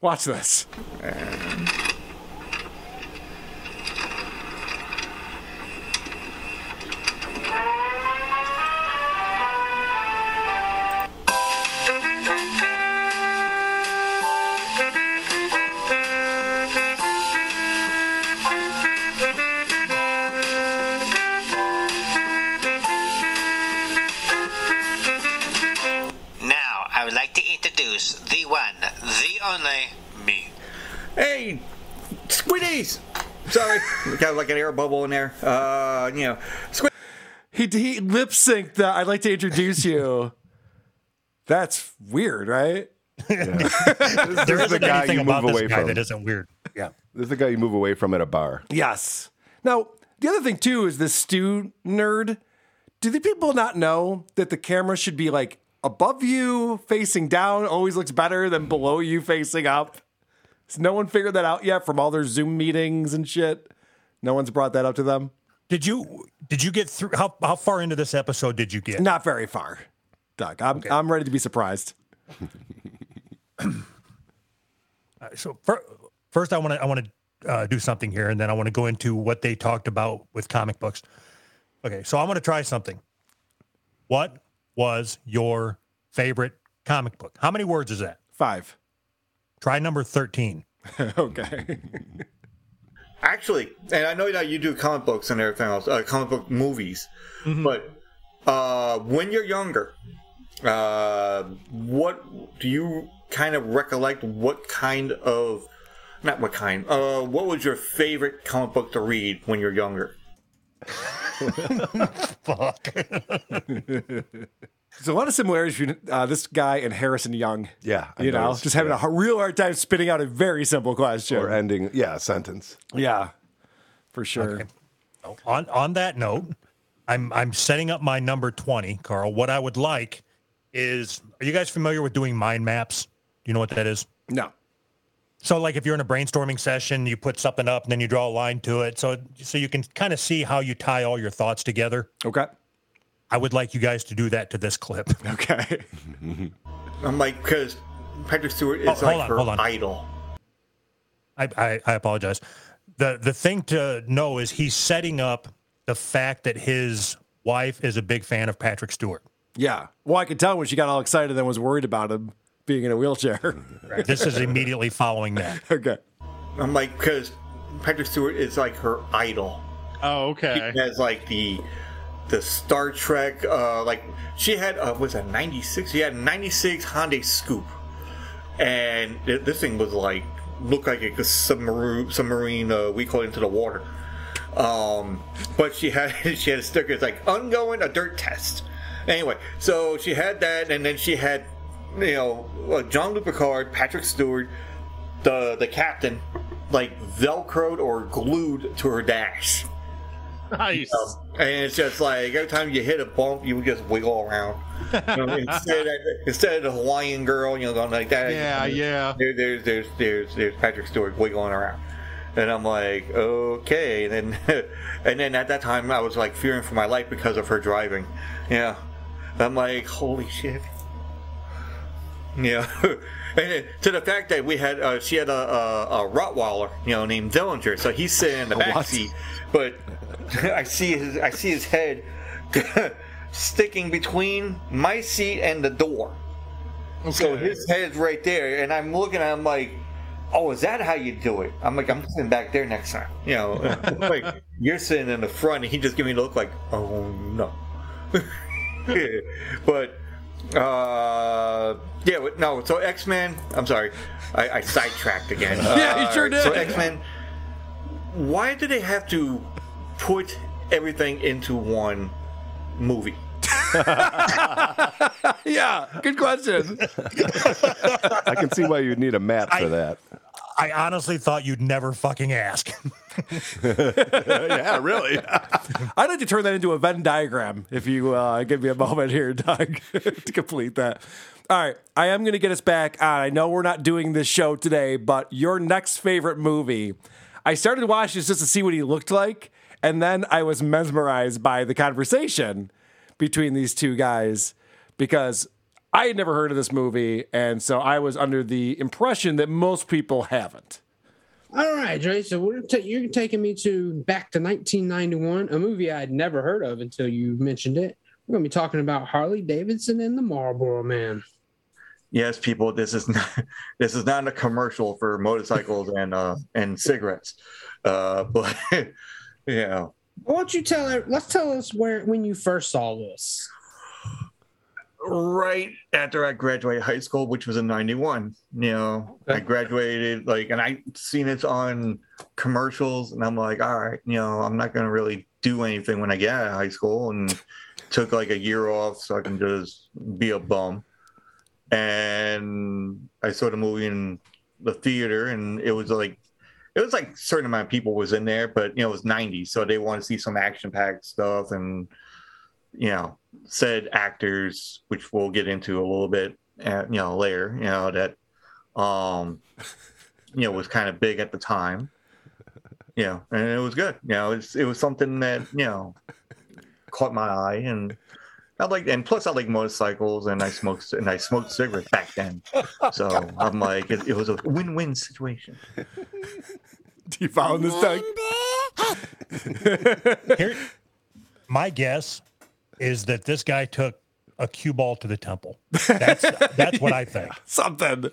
Watch this. Only me. Hey, Squiddies! Sorry, got like an air bubble in there. Uh, you know, squid. He, he lip synced that. I'd like to introduce you. That's weird, right? There This is isn't the guy anything you about move this away guy from. that isn't weird. Yeah. This is the guy you move away from at a bar. Yes. Now, the other thing too is this Stu nerd. Do the people not know that the camera should be like above you, facing down, always looks better than below you, facing up? Has no one figured that out yet from all their Zoom meetings and shit? No one's brought that up to them? Did you did you get through how how far into this episode did you get? Not very far, Doug. I'm, I'm ready to be surprised. So fir- first, I want to I want to uh, do something here, and then I want to go into what they talked about with comic books. Okay, so I want to try something. What was your favorite comic book? How many words is that? Five. Try number thirteen. okay. Actually, and I know that you do comic books and everything else, uh, comic book movies, but uh, when you're younger, uh, what do you kind of recollect? What kind of, not what kind, uh, what was your favorite comic book to read when you're younger? Fuck. There's a lot of similarities between uh, this guy and Harrison Young. Yeah, I You know, noticed, just having yeah. a h- real hard time spitting out a very simple question. Or ending, yeah, a sentence. Yeah, for sure. Okay. on on that note, I'm I'm setting up my number 20, Carl. What I would like is are you guys familiar with doing mind maps? Do you know what that is? No. So like if you're in a brainstorming session, you put something up and then you draw a line to it. So so you can kind of see how you tie all your thoughts together. Okay. I would like you guys to do that to this clip. Okay. I'm like, because Patrick Stewart oh, is Oh, hold like on, her hold on. idol. I, I, I apologize. The the thing to know is he's setting up the fact that his wife is a big fan of Patrick Stewart. Yeah. Well, I could tell when she got all excited and was worried about him being in a wheelchair. This is immediately following that. okay. I'm like, because Patrick Stewart is like her idol. Oh, okay. He has like the the Star Trek, uh, like she had uh, was that '96? She had a '96 Hyundai Scoupe, and th- this thing was like looked like a submarine submarine uh, we call it into the water. Um, but she had she had a sticker it's like ongoing a dirt test. Anyway, so she had that, and then she had you know Jean-Luc Picard, Patrick Stewart, the the captain, like velcroed or glued to her dash. Nice. Um, and it's just like every time you hit a bump, you would just wiggle around. You know, instead, of, instead of the Hawaiian girl, you know, going like that. Yeah, yeah. There, there's, there's, there's, there's Patrick Stewart wiggling around, and I'm like, okay. And then, and then at that time, I was like fearing for my life because of her driving. Yeah, I'm like, holy shit. Yeah, and to the fact that we had, uh, she had a, a, a Rottweiler, you know, named Dillinger, so he's sitting in the back what? seat, but I see his, I see his head sticking between my seat and the door. So his head's right there, and I'm looking at him like, "Oh, is that how you do it?" I'm like, "I'm sitting back there next time." You know, like you're sitting in the front, and he just give me a look like, "Oh no." but uh, yeah, no. So X Men. I'm sorry, I, I sidetracked again. Yeah, you Uh, sure did. So X Men. Why do they have to put everything into one movie? yeah. Good question. I can see why you'd need a map for that. I honestly thought you'd never fucking ask. yeah, really. I'd like to turn that into a Venn diagram if you uh, give me a moment here, Doug, to complete that. All right. I am going to get us back on. I know we're not doing this show today, but your next favorite movie. I started watching this just to see what he looked like. And then I was mesmerized by the conversation between these two guys because I had never heard of this movie, and so I was under the impression that most people haven't. All right, Dre. So we're ta- you're taking me to back to 1991, a movie I'd never heard of until you mentioned it. We're going to be talking about Harley Davidson and the Marlboro Man. Yes, people, this is not this is not a commercial for motorcycles and uh and cigarettes. Uh but you know, Why don't you tell? her- Let's tell us where when you first saw this. Right after I graduated high school, which was in '91. You know, I graduated like, and I seen it on commercials, and I'm like, all right, you know, I'm not gonna really do anything when I get out of high school, and took like a year off so I can just be a bum. And I saw the movie in the theater, and it was like. It was like a certain amount of people was in there, but you know it was '90s, so they want to see some action-packed stuff, and you know, said actors, which we'll get into a little bit, uh, you know, later, you know, that, um, you know, was kind of big at the time, you know, and it was good. You know, it's, it was something that, you know, caught my eye and I like, and plus I like motorcycles and I smoked, and I smoked cigarettes back then. So I'm like, it, it was a win-win situation. Do you follow this, Doug? Here, my guess is that this guy took a cue ball to the temple. That's that's what I think. Something.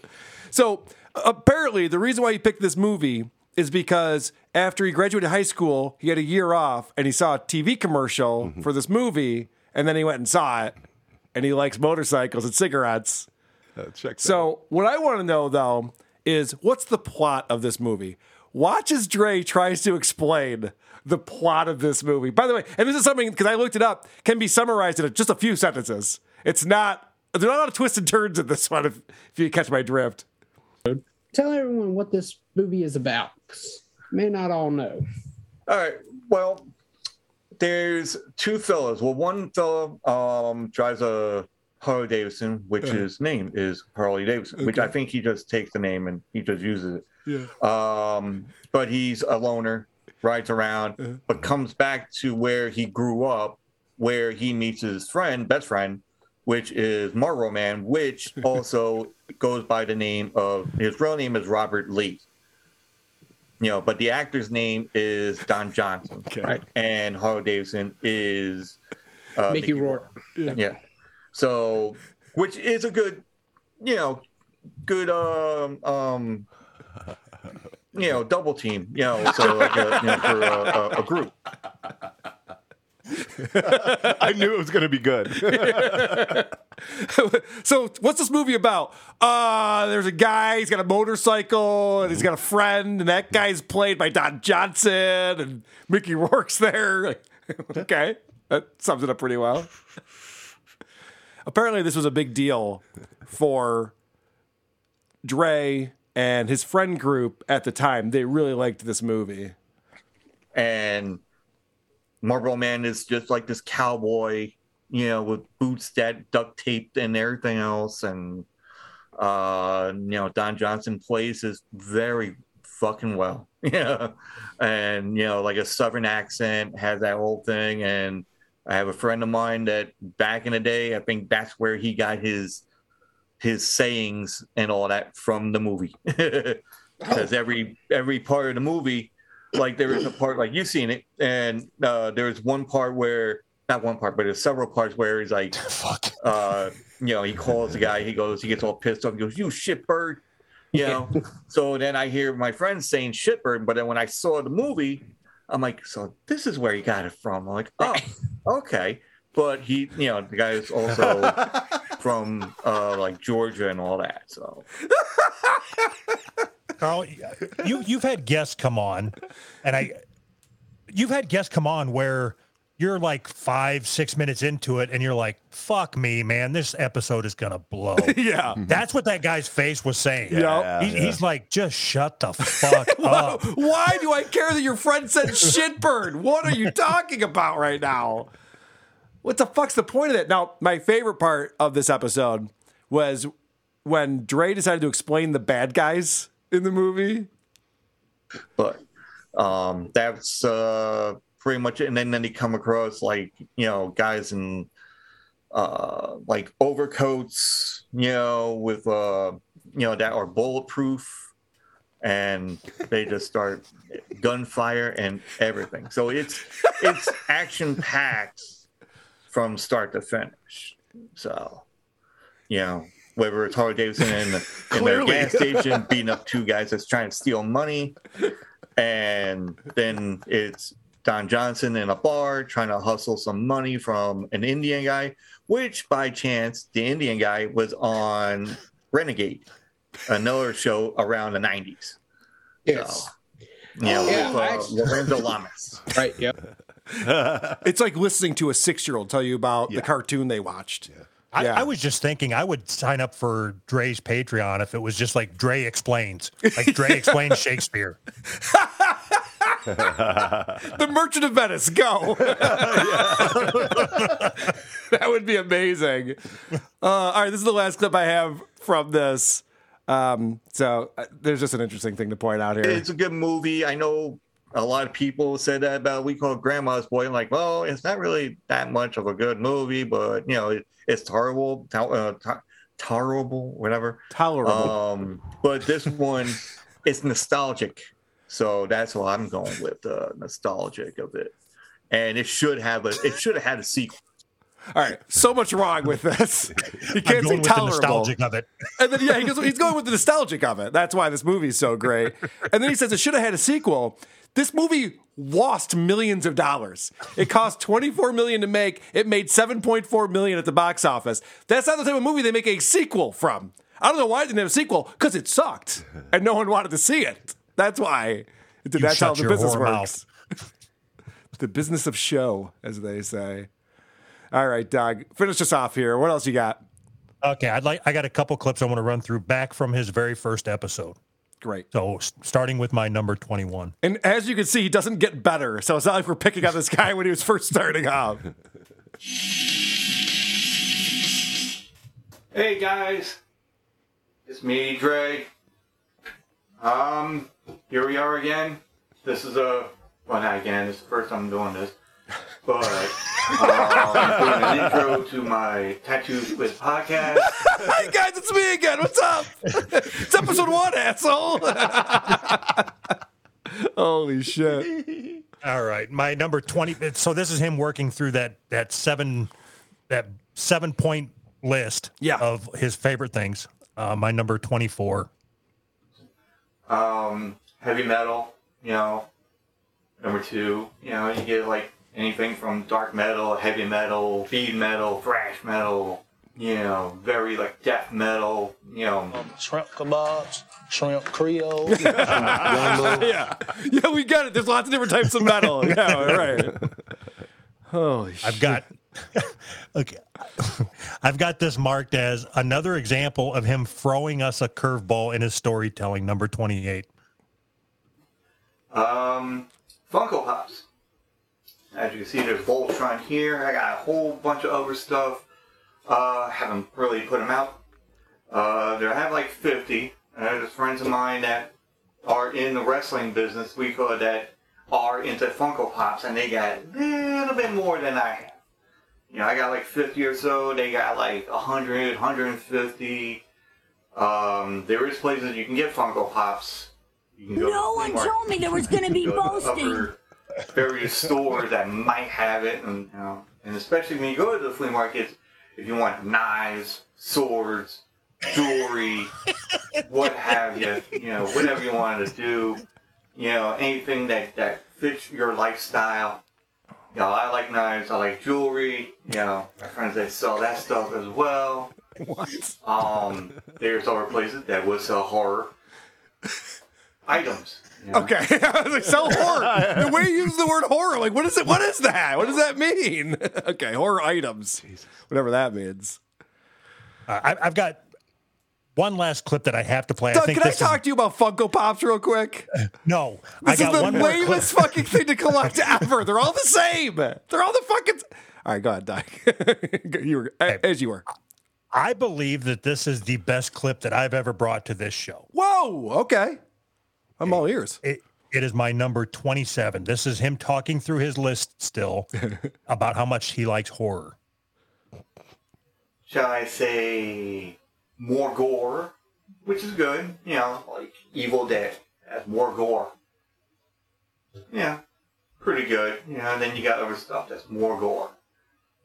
So apparently, the reason why he picked this movie is because after he graduated high school, he had a year off and he saw a TV commercial mm-hmm. for this movie, and then he went and saw it, and he likes motorcycles and cigarettes. Uh, check So what I want to know though is what's the plot of this movie? Watch as Dre tries to explain the plot of this movie. By the way, and this is something because I looked it up, can be summarized in just a few sentences. It's not there's not a lot of twists and turns in this one if, if you catch my drift. Tell everyone what this movie is about. May not all know. All right. Well, there's two fellas. Well, one fella um, drives a Harley Davidson, which Uh-huh. his name is Harley Davidson, which I think he just takes the name and he just uses it. Yeah. Um, but he's a loner, rides around, Uh-huh. but comes back to where he grew up, where he meets his friend, best friend, which is Marlboro Man, which also goes by the name of his real name is Robert Lee. You know, but the actor's name is Don Johnson, right? And Harley Davidson is uh, Mickey Rourke. yeah. So, which is a good, you know, good um um you know double team. You know, so like a, you know, for a, a, a group. I knew it was going to be good. so what's this movie about? Uh there's a guy, he's got a motorcycle, and he's got a friend, and that guy's played by Don Johnson, and Mickey Rourke's there. okay. That sums it up pretty well. Apparently this was a big deal for Dre and his friend group at the time. They really liked this movie. and Marlboro Man is just like this cowboy, you know, with boots that duct taped and everything else, and uh, you know, Don Johnson plays this very fucking well, yeah, and you know, like a southern accent, has that whole thing, and I have a friend of mine that back in the day, I think that's where he got his his sayings and all that from the movie, because every every part of the movie like there is a part like you've seen it and uh there's one part where not one part but there's several parts where he's like Fuck. uh you know he calls the guy he goes he gets all pissed off he goes you shitbird you know? So then i hear my friends saying shitbird but then when i saw the movie i'm like so this is where he got it from. I'm like oh okay. But he you know the guy is also from uh like georgia and all that so Carl, you you've had guests come on, and I, you've had guests come on where you're like five, six minutes into it, and you're like, "Fuck me, man, this episode is gonna blow." yeah, that's what that guy's face was saying. Yeah. He- Yeah. he's like, "Just shut the fuck Why, up." why do I care that your friend said shitbird? What are you talking about right now? What the fuck's the point of that? Now, my favorite part of this episode was when Dre decided to explain the bad guys in the movie. but um that's uh pretty much it and then then you come across like you know guys in uh like overcoats you know, with uh, you know that are bulletproof, and they just start gunfire and everything. So it's it's action packed from start to finish. So, you know, whether it's Harley Davidson in, the, in their gas station beating up two guys that's trying to steal money, and then it's Don Johnson in a bar trying to hustle some money from an Indian guy, which by chance the Indian guy was on Renegade, another show around the nineties. Yes. You know, Yeah, with, uh, actually- Lorenzo Lamas. Right. Yep. it's like listening to a six-year-old tell you about the cartoon they watched. I, Yeah. I was just thinking I would sign up for Dre's Patreon if it was just like Dre explains, like Dre explains Shakespeare. the Merchant of Venice, go. that would be amazing. Uh, all right, this is the last clip I have from this. Um, so uh, there's just an interesting thing to point out here. It's a good movie. I know a lot of people said that about We Call Grandma's Boy. I'm like, well, it's not really that much of a good movie, but you know, it, it's tolerable, to- uh, to- tolerable, whatever. Tolerable. Um, but this one, it's nostalgic, so that's what I'm going with. Uh, nostalgic of it, and it should have a. It should have had a sequel. All right, so much wrong with this. You I'm can't going say with the tolerable. nostalgic of it. And then yeah, he goes, he's going with the nostalgic of it. That's why this movie's so great. And then he says it should have had a sequel. This movie lost millions of dollars. It cost 24 million to make. It made 7.4 million at the box office. That's not the type of movie they make a sequel from. I don't know why it didn't have a sequel because it sucked and no one wanted to see it. That's why. You That's how the business works. the business of show, as they say. All right, Doug, finish us off here. What else you got? Okay, I'd like I got a couple clips I want to run through back from his very first episode. Great. So starting with my number 21. And as you can see, he doesn't get better. So it's not like we're picking on this guy when he was first starting off. Hey guys, it's me, Dre. Um, here we are again. This is a well, not again. This is the first time I'm doing this, but um, doing an intro to my Tattoo Squid podcast. hey guys, it's me again. What's up? it's episode one, asshole. Holy shit. All right, my number 20 so this is him working through that that seven that 7 point list Yeah. of his favorite things. Uh, my number 24. Um, heavy metal, you know. Number two, you know, you get like anything from dark metal, heavy metal, speed metal, thrash metal, you know, very like death metal, you know. Shrimp kebabs, shrimp creole. yeah. Yeah, we got it. There's lots of different types of metal. Yeah, right. Holy shit. I've got okay. I've got this marked as another example of him throwing us a curveball in his storytelling, number 28. Um, Funko Pops. As you can see, there's Voltron here. I got a whole bunch of other stuff. Uh, haven't really put them out. Uh, there I have like 50. Uh, there's friends of mine that are in the wrestling business. We call it that are into Funko Pops, and they got a little bit more than I have. You know, I got like 50 or so. They got like 100, 150. Um, there is places you can get Funko Pops. You can go No one told me there was gonna be You go to boasting. Various stores that might have it, and you know, and especially when you go to the flea markets, if you want knives, swords, jewelry, what have you, you know, whatever you wanted to do, you know, anything that that fits your lifestyle. You know, I like knives, I like jewelry. You know, my friends they sell that stuff as well. What? Um, there's other places that would sell horror items. You know. Okay. I was like, sell horror. The way you use the word horror, like, what is it? What is that? What does that mean? okay, horror items. Whatever that means. Uh, I, I've got one last clip that I have to play. Doug, I think can I this talk to you about Funko Pops real quick? is, no. This I got is the lamest fucking thing to collect ever. They're all the same. They're all the fucking. All right, go ahead, Doug. you were as you were. I believe that this is the best clip that I've ever brought to this show. Whoa. Okay. I'm all ears. It, it is my number 27. This is him talking through his list still about how much he likes horror. shall I say, more gore, which is good. You know, like Evil Dead has more gore. Yeah, pretty good. You know, and then you got other stuff that's more gore.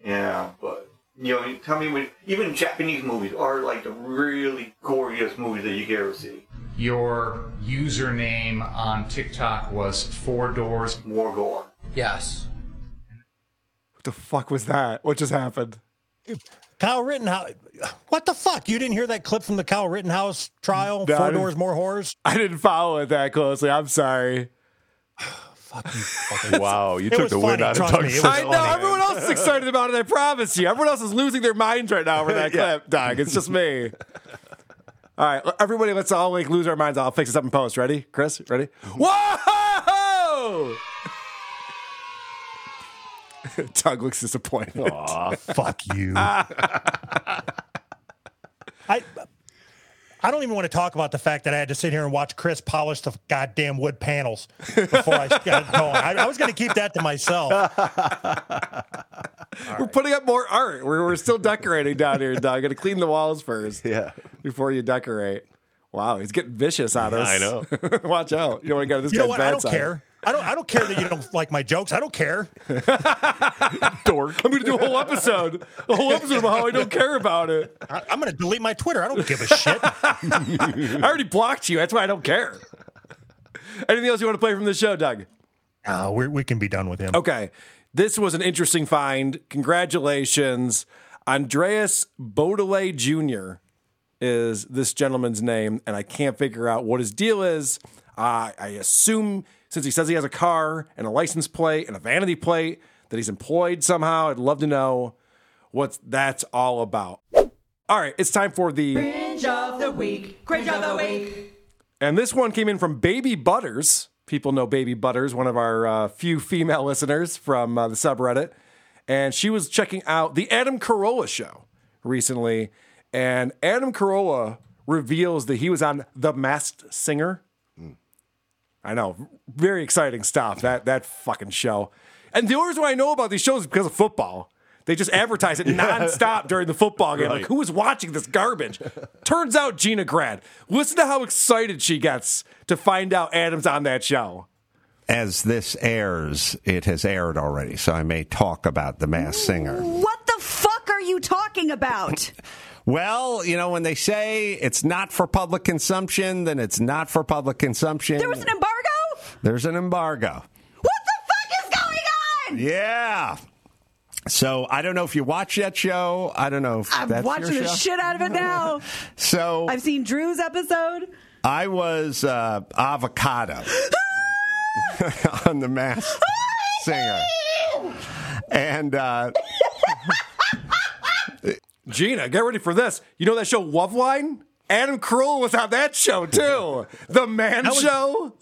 Yeah, but you know, tell me when even Japanese movies are like the really goriest movies that you can ever see. Your username on TikTok was four doors. More gore. Yes. What the fuck was that? What just happened? Kyle Rittenhouse. What the fuck? You didn't hear that clip from the Kyle Rittenhouse trial? No, Four doors, more Horrors? I didn't follow it that closely. I'm sorry. Wow, you It took was the wind out of trust Doug's me, it I know everyone else is excited about it. I promise you. Everyone else is losing their minds right now over that Yeah. clip, Doug. It's just me. All right, everybody, let's all like lose our minds. I'll fix this up in post. Ready, Chris? Ready? Mm-hmm. Whoa! Doug looks disappointed. Aw, fuck you. I I don't even want to talk about the fact that I had to sit here and watch Chris polish the goddamn wood panels before I got going. I, I was going to keep that to myself. We're putting up more art. We're, we're still decorating down here, Doug. Got to clean the walls first. Yeah. Before you decorate. Wow, he's getting vicious on us. I know. Watch out. You don't want to go to this You know guy's what? bad I don't side. care. I don't. I don't care that you don't like my jokes. I don't care. Dork. I'm going to do a whole episode. A whole episode about how I don't care about it. I, I'm going to delete my Twitter. I don't give a shit. I already blocked you. That's why I don't care. Anything else you want to play from the show, Doug? Uh, we we can be done with him. Okay. This was an interesting find. Congratulations. Andreas Beaudelet Jr. is this gentleman's name, and I can't figure out what his deal is. Uh, I assume since he says he has a car and a license plate and a vanity plate that he's employed somehow. I'd love to know what that's all about. All right, it's time for the Cringe of the week. Cringe of the week. And this one came in from Baby Butters. People know Baby Butters, one of our uh, few female listeners from uh, the subreddit. And she was checking out the Adam Carolla show recently. And Adam Carolla reveals that he was on The Masked Singer. Hmm. I know, very exciting stuff. That that fucking show. And the only reason why I know about these shows is because of football. They just advertise it nonstop during the football game. Like, who is watching this garbage? Turns out Gina Grad. Listen to how excited she gets to find out Adam's on that show. As this airs, it has aired already, so I may talk about the Masked Singer. What the fuck are you talking about? Well, you know, when they say it's not for public consumption, then it's not for public consumption. There was an embargo? There's an embargo. What the fuck is going on? Yeah. So I don't know if you watch that show. I don't know if I'm that's watching the shit out of it now. So I've seen Drew's episode. I was uh, avocado on the Masked Singer, and uh, Gina, get ready for this. You know that show Loveline? Adam Carolla was on that show too. The Man That was- Show.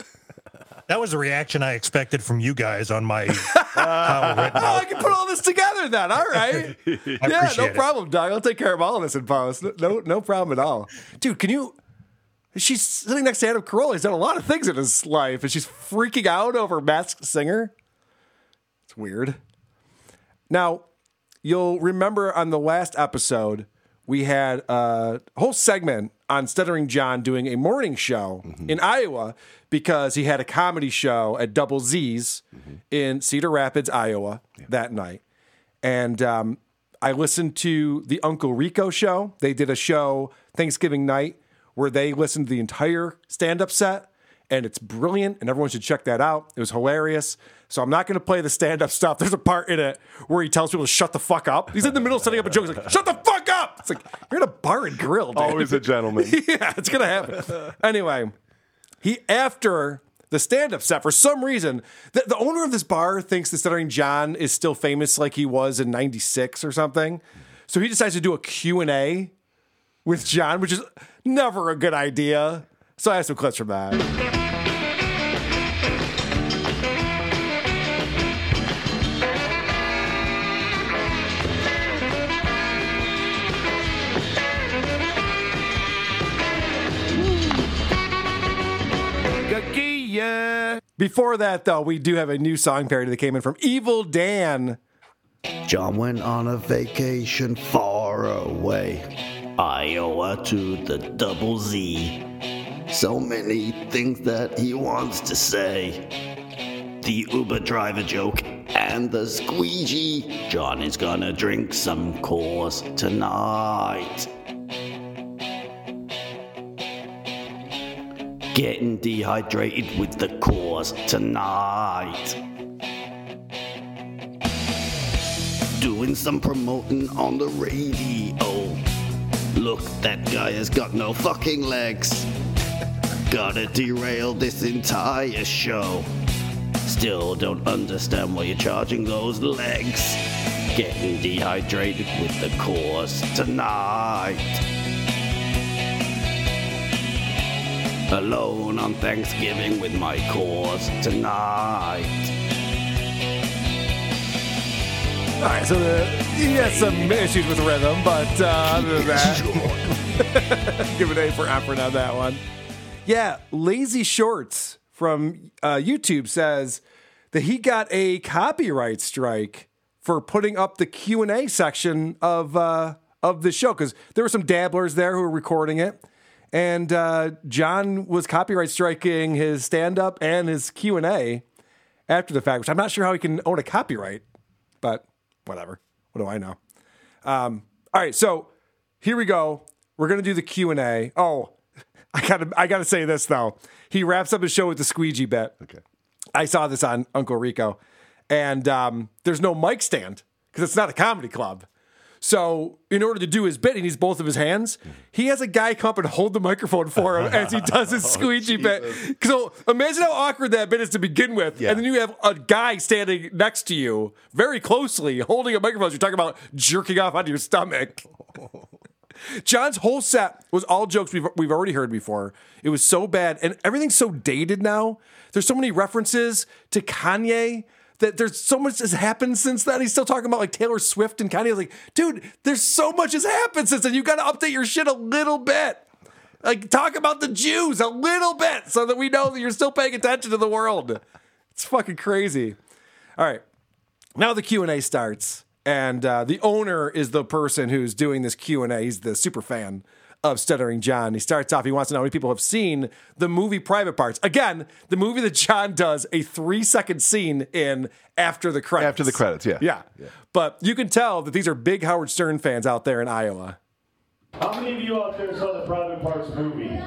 That was the reaction I expected from you guys on my. Oh, I can put all this together then. All right. yeah, no it. problem, Doug. I'll take care of all of this in post. No, no problem at all. Dude, can you? She's sitting next to Adam Carolla. He's done a lot of things in his life, and she's freaking out over Masked Singer. It's weird. Now, you'll remember on the last episode, we had a whole segment on Stuttering John doing a morning show in Iowa because he had a comedy show at Double Z's in Cedar Rapids, Iowa that night. And um, I listened to the Uncle Rico show. They did a show Thanksgiving night where they listened to the entire stand up set, and it's brilliant, and everyone should check that out. It was hilarious. So I'm not going to play the stand up stuff. There's a part in it where he tells people to shut the fuck up. He's in the middle of setting up a joke. He's like, shut the fuck up. It's like, you're in a bar and grill, dude. Always a gentleman. yeah, it's going to happen. anyway, he, after the stand up set, for some reason, the, the owner of this bar thinks that Stuttering John is still famous like he was in 96 or something. So he decides to do a Q&A with John, which is never a good idea. So I have some clips from that. Before that, though, we do have a new song parody that came in from Evil Dan. John went on a vacation far away. Iowa to the double Z. So many things that he wants to say. The Uber driver joke and the squeegee. John is gonna drink some Coors tonight. Getting dehydrated with the Coors tonight. Doing some promoting on the radio. Look, that guy has got no fucking legs. Gotta derail this entire show. Still don't understand why you're charging those legs. Getting dehydrated with the Coors tonight. Alone on Thanksgiving with my Coors tonight. All right, so the, he has some issues with rhythm, but uh, other than that, give an A for effort on that one. Yeah, Lazy Shorts from uh, YouTube says that he got a copyright strike for putting up the Q and A section of uh, of the show because there were some dabblers there who were recording it, and uh, John was copyright striking his stand up and his Q and A after the fact, which I'm not sure how he can own a copyright, but whatever. What do I know? Um, all right, so here we go. We're gonna do the Q and A. Oh, I gotta I gotta say this though. He wraps up his show with the squeegee bit. Okay. I saw this on Uncle Rico, and um, there's no mic stand because it's not a comedy club. So in order to do his bit, he needs both of his hands. He has a guy come up and hold the microphone for him as he oh, does his squeegee bit. So imagine how awkward that bit is to begin with, and then you have a guy standing next to you very closely, holding a microphone. as You're talking about jerking off onto your stomach. John's whole set was all jokes we've we've already heard before. It was so bad, and everything's so dated now. There's so many references to Kanye that there's so much has happened since then. He's still talking about like Taylor Swift and Kanye. Like, dude, there's so much has happened since then. You got to update your shit a little bit. Like talk about the Jews a little bit so that we know that you're still paying attention to the world. It's fucking crazy. All right, now the Q and A starts, and uh, the owner is the person who's doing this Q and A. He's the super fan of Stuttering John. He starts off. He wants to know how many people have seen the movie Private Parts. Again, the movie that John does a three second scene in after the credits. After the credits, yeah. yeah, But you can tell that these are big Howard Stern fans out there in Iowa. How many of you out there saw the Private Parts movie?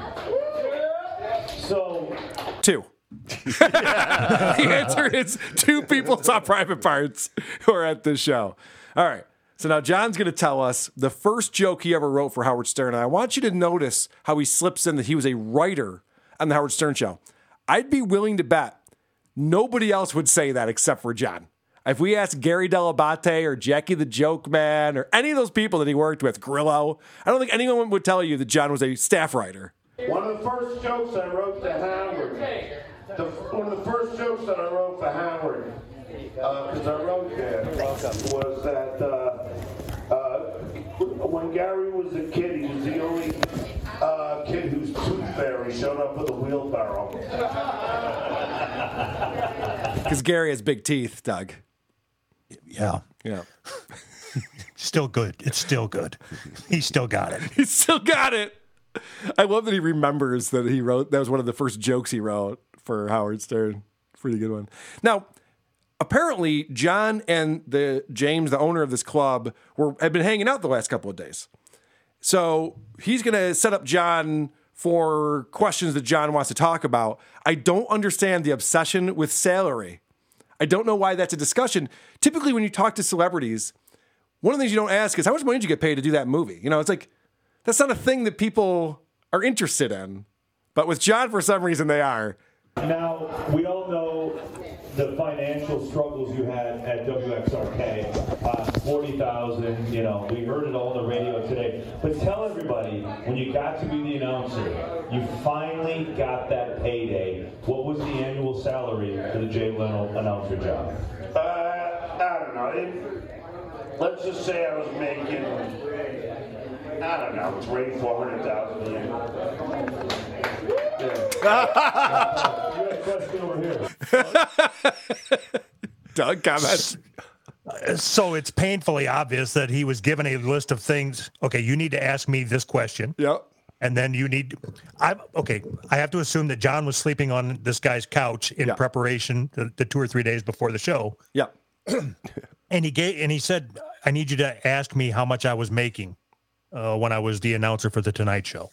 So, Two. the answer is two people saw private parts who are at this show. All right. So now John's going to tell us the first joke he ever wrote for Howard Stern. And I want you to notice how he slips in that he was a writer on the Howard Stern show. I'd be willing to bet nobody else would say that except for John. If we asked Gary Dell'Abate or Jackie the Joke Man or any of those people that he worked with, Grillo, I don't think anyone would tell you that John was a staff writer. one of the first jokes I wrote to Howard, the, one of the first jokes that I wrote for Howard, because I wrote there, was that uh, uh, when Gary was a kid, he was the only uh, kid whose tooth fairy showed up with a wheelbarrow. Because Gary has big teeth, Doug. Yeah. Yeah. Still good. It's still good. He still got it. He still got it. I love that he remembers that he wrote that was one of the first jokes he wrote for Howard Stern. Pretty good one. Now, apparently, John and the James, the owner of this club, were have been hanging out the last couple of days. So he's going to set up John for questions that John wants to talk about. I don't understand the obsession with salary. I don't know why that's a discussion. Typically, when you talk to celebrities, one of the things you don't ask is how much money did you get paid to do that movie? You know, it's like that's not a thing that people are interested in. But with John, for some reason, they are. Now, we all know the financial struggles you had at WXRK. Uh, 40,000, you know, we heard it all on the radio today. But tell everybody, when you got to be the announcer, you finally got that payday. What was the annual salary for the Jay Leno announcer job? Uh, I don't know. It, let's just say I was making, I don't know, three, four hundred thousand a question over here. Doug, comments? So it's painfully obvious that he was given a list of things. Okay, you need to ask me this question. Yep. And then you need, I okay. I have to assume that John was sleeping on this guy's couch in preparation the, the two or three days before the show. Yeah. and he gave and he said, "I need you to ask me how much I was making uh, when I was the announcer for the Tonight Show."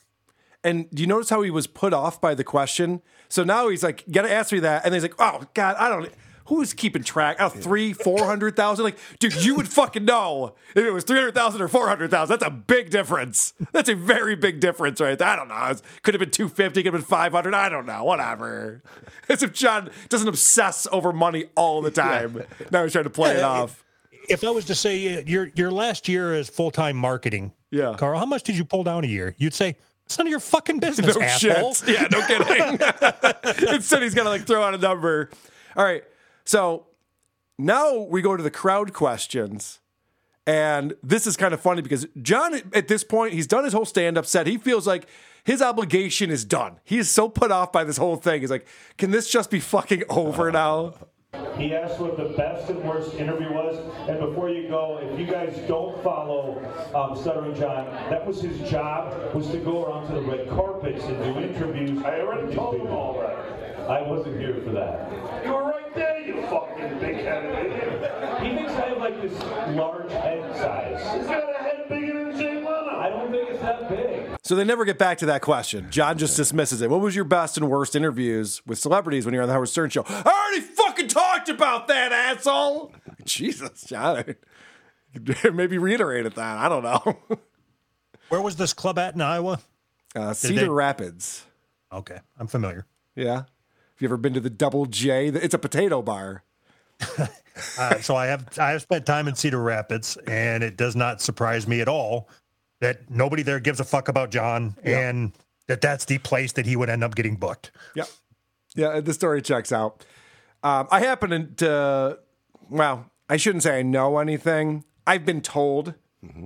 And do you notice how he was put off by the question? So now he's like, "Got to ask me that," and he's like, "Oh God, I don't." Who's keeping track? Of three, four hundred thousand? Like, dude, you would fucking know if it was three hundred thousand or four hundred thousand. That's a big difference. That's a very big difference, right? there. I don't know. It could have been two fifty. Could have been five hundred. I don't know. Whatever. As if John doesn't obsess over money all the time. Now he's trying to play it off. If I was to say uh, your your last year as full time marketing, yeah, Carl, how much did you pull down a year? You'd say it's none of your fucking business, no asshole. shit. Yeah, no kidding. Instead, he's to like throw out a number. All right. So now we go to the crowd questions. And this is kind of funny because John, at this point, he's done his whole stand up set. He feels like his obligation is done. He is so put off by this whole thing. He's like, can this just be fucking over now? He asked what the best and worst interview was. And before you go, if you guys don't follow um, Stuttering John, that was his job, was to go around to the red carpets and do interviews. I already told him all that. I wasn't here for that. You were right there, you fucking big-headed idiot. He thinks I have like this large head size. He's got a head bigger than Jay Leno. I don't think it's that big. So they never get back to that question. John just dismisses it. What was your best and worst interviews with celebrities when you were on the Howard Stern show? I already fucking talked about that, asshole. Jesus, John. Maybe reiterated that. I don't know. Where was this club at in Iowa? Uh, Cedar they- Rapids. Okay, I'm familiar. Yeah. Have you ever been to the Double J? It's a potato bar. Uh, so I have I have spent time in Cedar Rapids, and it does not surprise me at all that nobody there gives a fuck about John, and that that's the place that he would end up getting booked. Yep. Yeah, the story checks out. Um, I happen to, well, I shouldn't say I know anything. I've been told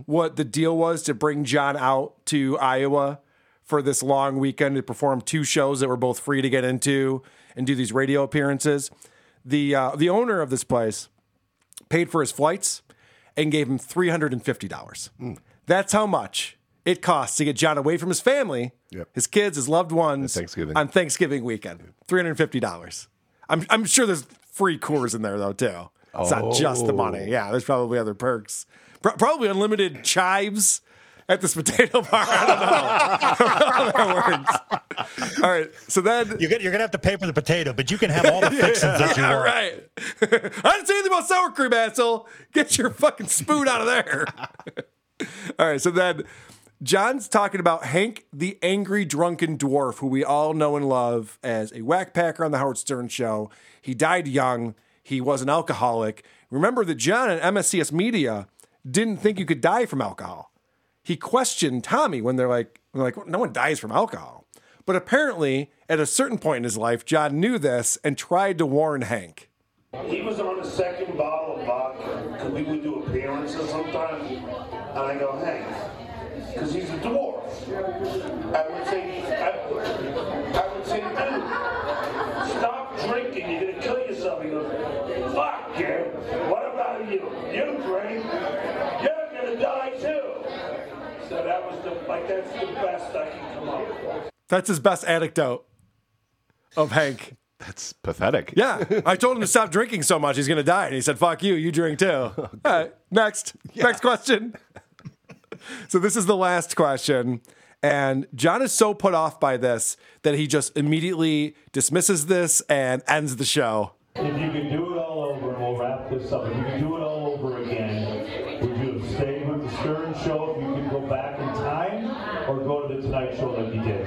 what the deal was to bring John out to Iowa for this long weekend to perform two shows that were both free to get into and do these radio appearances. The uh, the owner of this place paid for his flights and gave him three hundred and fifty dollars. That's how much it costs to get John away from his family, his kids, his loved ones, Thanksgiving. on Thanksgiving weekend. Three hundred and fifty dollars. I'm I'm sure there's free Coors in there though too. It's not just the money. Oh. Yeah, there's probably other perks. Pro- probably unlimited chives at this potato bar. I don't know how that works. All right, so then you're gonna, you're gonna have to pay for the potato, but you can have all the fixings that you want. right. I didn't say anything about sour cream, asshole. Get your fucking spoon out of there. all right, so then John's talking about Hank, the angry drunken dwarf, who we all know and love as a whack packer on the Howard Stern show. He died young. He was an alcoholic. Remember that John and MSCS Media didn't think you could die from alcohol. He questioned Tommy when they're like, when they're like, no one dies from alcohol. But apparently, at a certain point in his life, John knew this and tried to warn Hank. He was on the second bottle of vodka because we would do appearances sometimes. And I go, Hank, because he's a dwarf. I would say, I, I would say, dude, stop drinking. You're going to kill yourself. He goes, fuck you. What about you? You drink. You're going to die too. So that was the, like, that's the best I can come up with. That's his best anecdote of Hank. That's pathetic. Yeah. I told him to stop drinking so much he's going to die. And he said, fuck you. You drink too. Oh, All right. Next. Next question. So this is the last question. And John is so put off by this that he just immediately dismisses this and ends the show. If you could do it all over, and we'll wrap this up. If you could do it all over again, would you have stayed with the Stern Show if you could go back in time, or go to the Tonight Show like you did?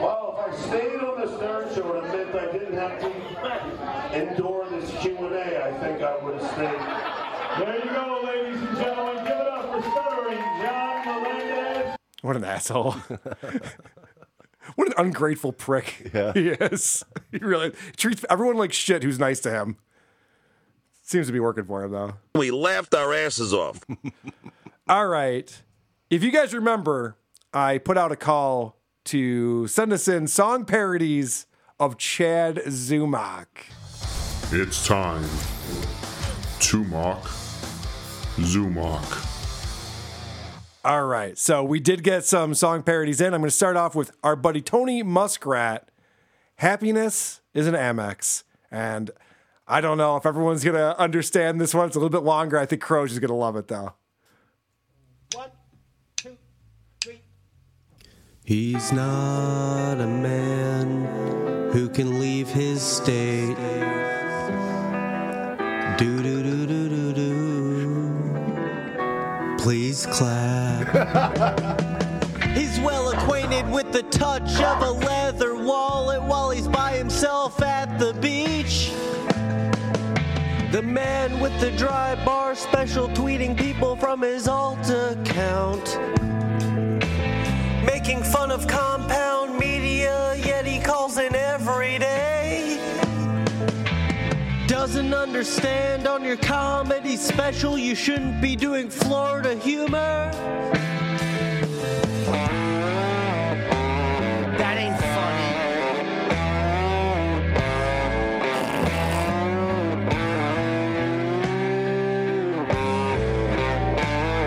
Well, if I stayed on the Stern Show, it meant I didn't have to endure this Q&A. I think I would have stayed. There you What an asshole. what an ungrateful prick Yeah. he is. He really treats everyone like shit who's nice to him. Seems to be working for him, though. We laughed our asses off. All right. If you guys remember, I put out a call to send us in song parodies of Chad Zumock. It's time to mock Zumock. All right. So we did get some song parodies in. I'm going to start off with our buddy Tony Muskrat. Happiness is an Amex. And I don't know if everyone's going to understand this one. It's a little bit longer. I think Croge is going to love it, though. He's not a man who can leave his state. Do do Please clap. He's well acquainted with the touch of a leather wallet while he's by himself at the beach. The man with the dry bar special tweeting people from his alt account. Making fun of compound media, yet he calls in every day. Doesn't understand on your comedy special, you shouldn't be doing Florida humor. That ain't funny.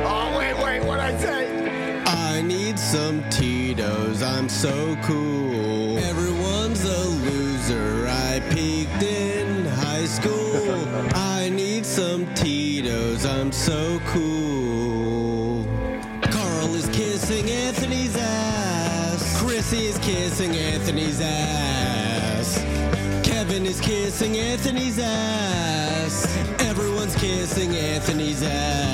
Oh, wait, wait, what I say? I need some Tito's, I'm so cool. So cool. Carl is kissing Anthony's ass. Chrissie is kissing Anthony's ass. Kevin is kissing Anthony's ass. Everyone's kissing Anthony's ass.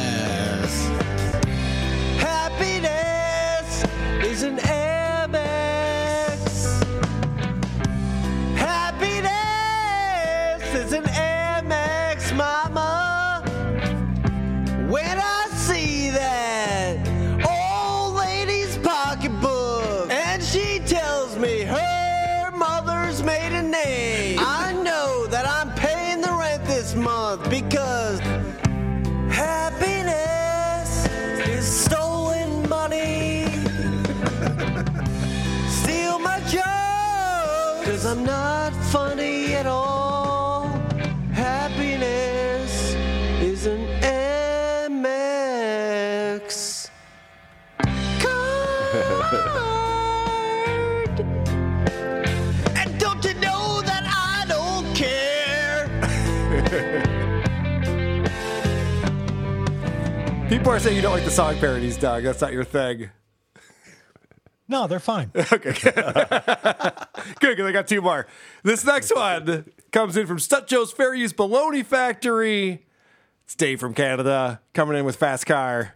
People are saying you don't like the song parodies, Doug. That's not your thing. No, they're fine. okay. Good, because I got two more. This next one comes in from Stut Joe's Fair Use Baloney Factory. It's Dave from Canada coming in with Fast Car.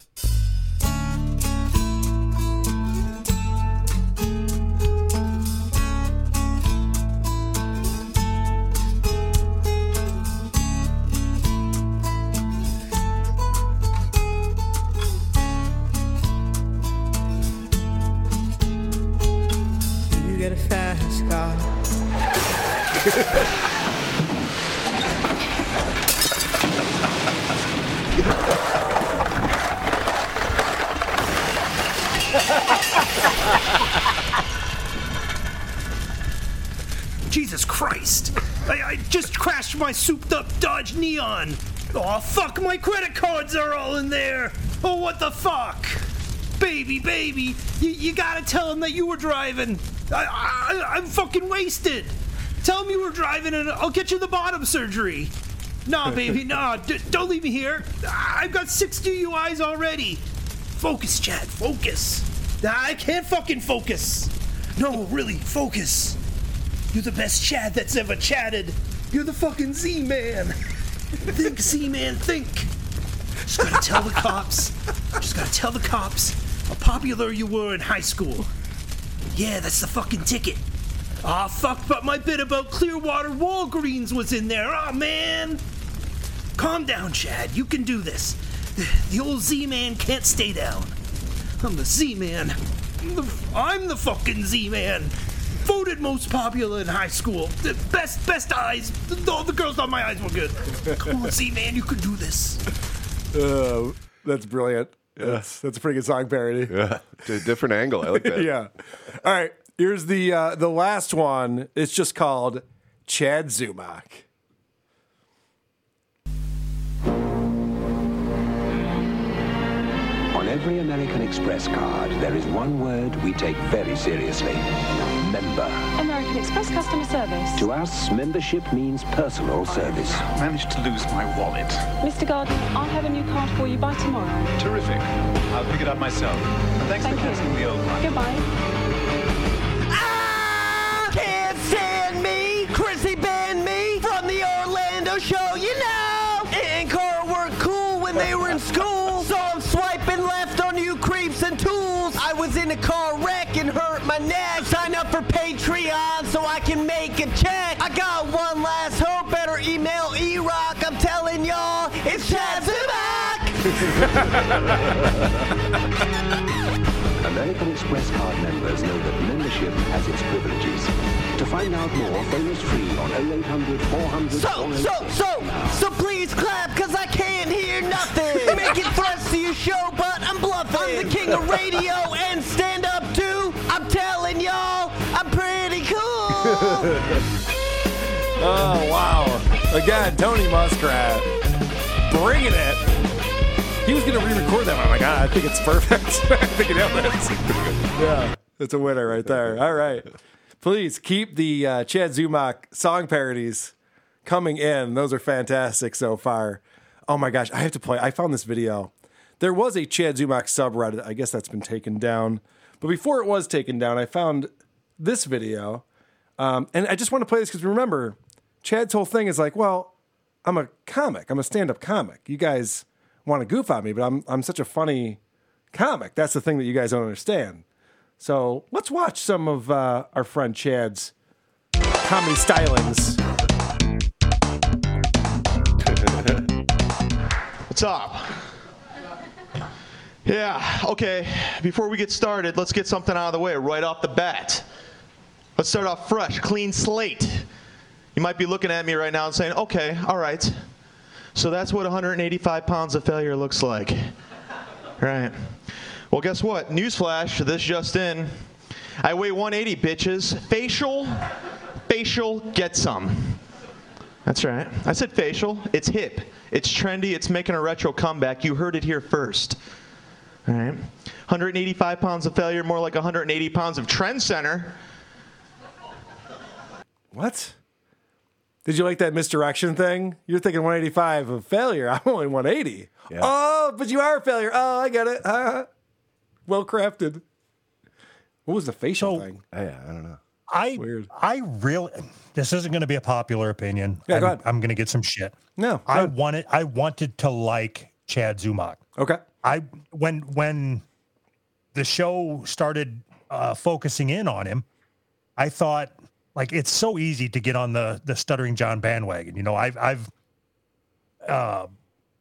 Fuck, my credit cards are all in there! Oh, what the fuck? Baby, baby, you, you gotta tell him that you were driving! I, I, I'm fucking wasted! Tell him you were driving and I'll get you the bottom surgery! Nah, baby, nah, d- don't leave me here! I've got six DUIs already! Focus, Chad, focus! I can't fucking focus! No, really, focus! You're the best Chad that's ever chatted. You're the fucking Z-Man. think, Z-Man, think. Just gotta tell the cops. Just gotta tell the cops how popular you were in high school. Yeah, that's the fucking ticket. Aw, fuck, but my bit about Clearwater Walgreens was in there. Aw, man. Calm down, Chad. You can do this. The old Z-Man can't stay down. I'm the Z-Man. I'm the, I'm the fucking Z-Man. Voted most popular in high school. The best, best eyes. All the girls on my eyes were good. Come on, see, man, you can do this. Oh, that's brilliant. That's, that's a pretty good song parody. Yeah, a different angle. I like that. yeah. All right. Here's the uh, the last one. It's just called Chad Zumock. On every American Express card, there is one word we take very seriously. Member. American Express customer service. To us, membership means personal service. managed to lose my wallet. Mr. Gardner, I'll have a new card for you by tomorrow. Terrific. I'll pick it up myself. And thanks Thank for you. canceling the old one. Goodbye. Ah, can't stand me, Chrissie banned me from the Orlando show, you know. And Carl weren't cool when they were in school, so I'm swiping left creeps and tools. I was in a car wreck and hurt my neck. Sign up for Patreon so I can make a check. I got one last hope, better email E-Rock. I'm telling y'all, it's Chad American Express card members know that membership has its privileges. To find out more, phone us free on 0800 400 So, so, so, so please clap, cause I can't hear nothing. Making threats to your show, but I'm bluffing. I'm the king of radio and stand up too. I'm telling y'all, I'm pretty cool. Oh wow! Again, Tony Muskrat bringing it. He was going to re-record that. one. I'm like, ah, I think it's perfect. I think it is. yeah, it's a winner right there. All right, please keep the uh, Chad Zumock song parodies coming in. Those are fantastic so far. Oh my gosh, I have to play. I found this video. There was a Chad Zumock subreddit. I guess that's been taken down. But before it was taken down, I found this video. Um, and I just want to play this because remember, Chad's whole thing is like, well, I'm a comic. I'm a stand-up comic. You guys want to goof on me, but I'm I'm such a funny comic. That's the thing that you guys don't understand. So let's watch some of uh, our friend Chad's comedy stylings. What's up? Yeah, okay. Before we get started, let's get something out of the way right off the bat. Let's start off fresh, clean slate. You might be looking at me right now and saying, okay, all right. So that's what 185 pounds of failure looks like. Right. Well, guess what? Newsflash, this just in. I weigh 180, bitches. Facial, facial, get some. That's right. I said facial. It's hip. It's trendy. It's making a retro comeback. You heard it here first. All right. 185 pounds of failure, more like 180 pounds of trend center. What? Did you like that misdirection thing? You're thinking 185 of failure. I'm only 180. Oh, but you are a failure. Oh, I get it. Uh, well crafted. What was the facial thing? Yeah, I don't know. I I really this isn't going to be a popular opinion. Yeah, I'm, go. I'm going to get some shit. No, I wanted I wanted to like Chad Zumock. Okay. I when when the show started uh, focusing in on him, I thought like it's so easy to get on the the stuttering John bandwagon. You know, I've I've uh,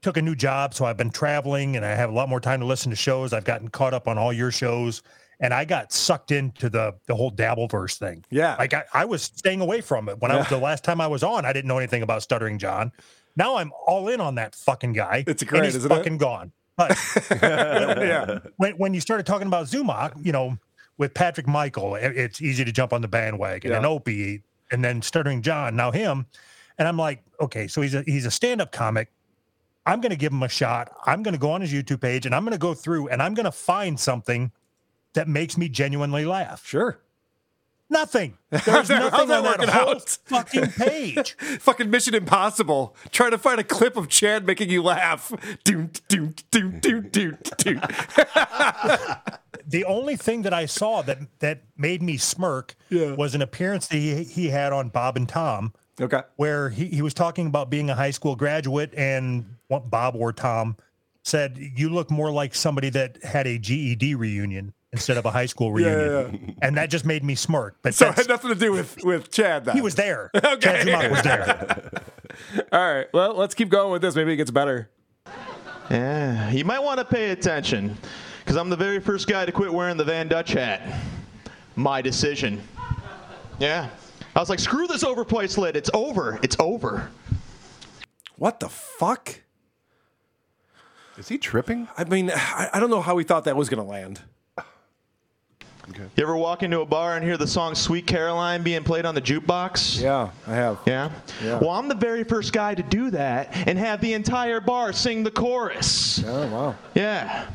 took a new job, so I've been traveling and I have a lot more time to listen to shows. I've gotten caught up on all your shows, and I got sucked into the the whole Dabbleverse thing. Yeah, like I, I was staying away from it when I was the last time I was on. I didn't know anything about stuttering John. Now I'm all in on that fucking guy. It's and great, he's isn't it? fucking gone. But yeah. when when you started talking about Zumock, you know, with Patrick Michael, it's easy to jump on the bandwagon. Yeah. And Opie, and then Stuttering John, now him, and I'm like, okay, so he's a he's a stand up comic. I'm going to give him a shot. I'm going to go on his YouTube page and I'm going to go through and I'm going to find something that makes me genuinely laugh. Sure. Nothing. There's nothing that on that whole out? fucking page. Fucking Mission Impossible. Trying to find a clip of Chad making you laugh. Doom, doom, doom, doom, doom, doom. the only thing that I saw that that made me smirk was an appearance that he, he had on Bob and Tom. Okay. Where he, he was talking about being a high school graduate and Bob or Tom said, you look more like somebody that had a GED reunion instead of a high school Yeah, reunion. yeah, And that just made me smirk. But So it had nothing to do with, with Chad, then. he was there. Okay. Chad Zumock was there. All right. Well, let's keep going with this. Maybe it gets better. Yeah, you might want to pay attention because I'm the very first guy to quit wearing the Von Dutch hat. My decision. Yeah. I was like, screw this overpriced lid. It's over. It's over. What the fuck? Is he tripping? I mean, I, I don't know how he thought that was going to land. Okay. You ever walk into a bar and hear the song Sweet Caroline being played on the jukebox? Yeah, I have. Yeah? Yeah. Well, I'm the very first guy to do that and have the entire bar sing the chorus. Oh, wow. Yeah.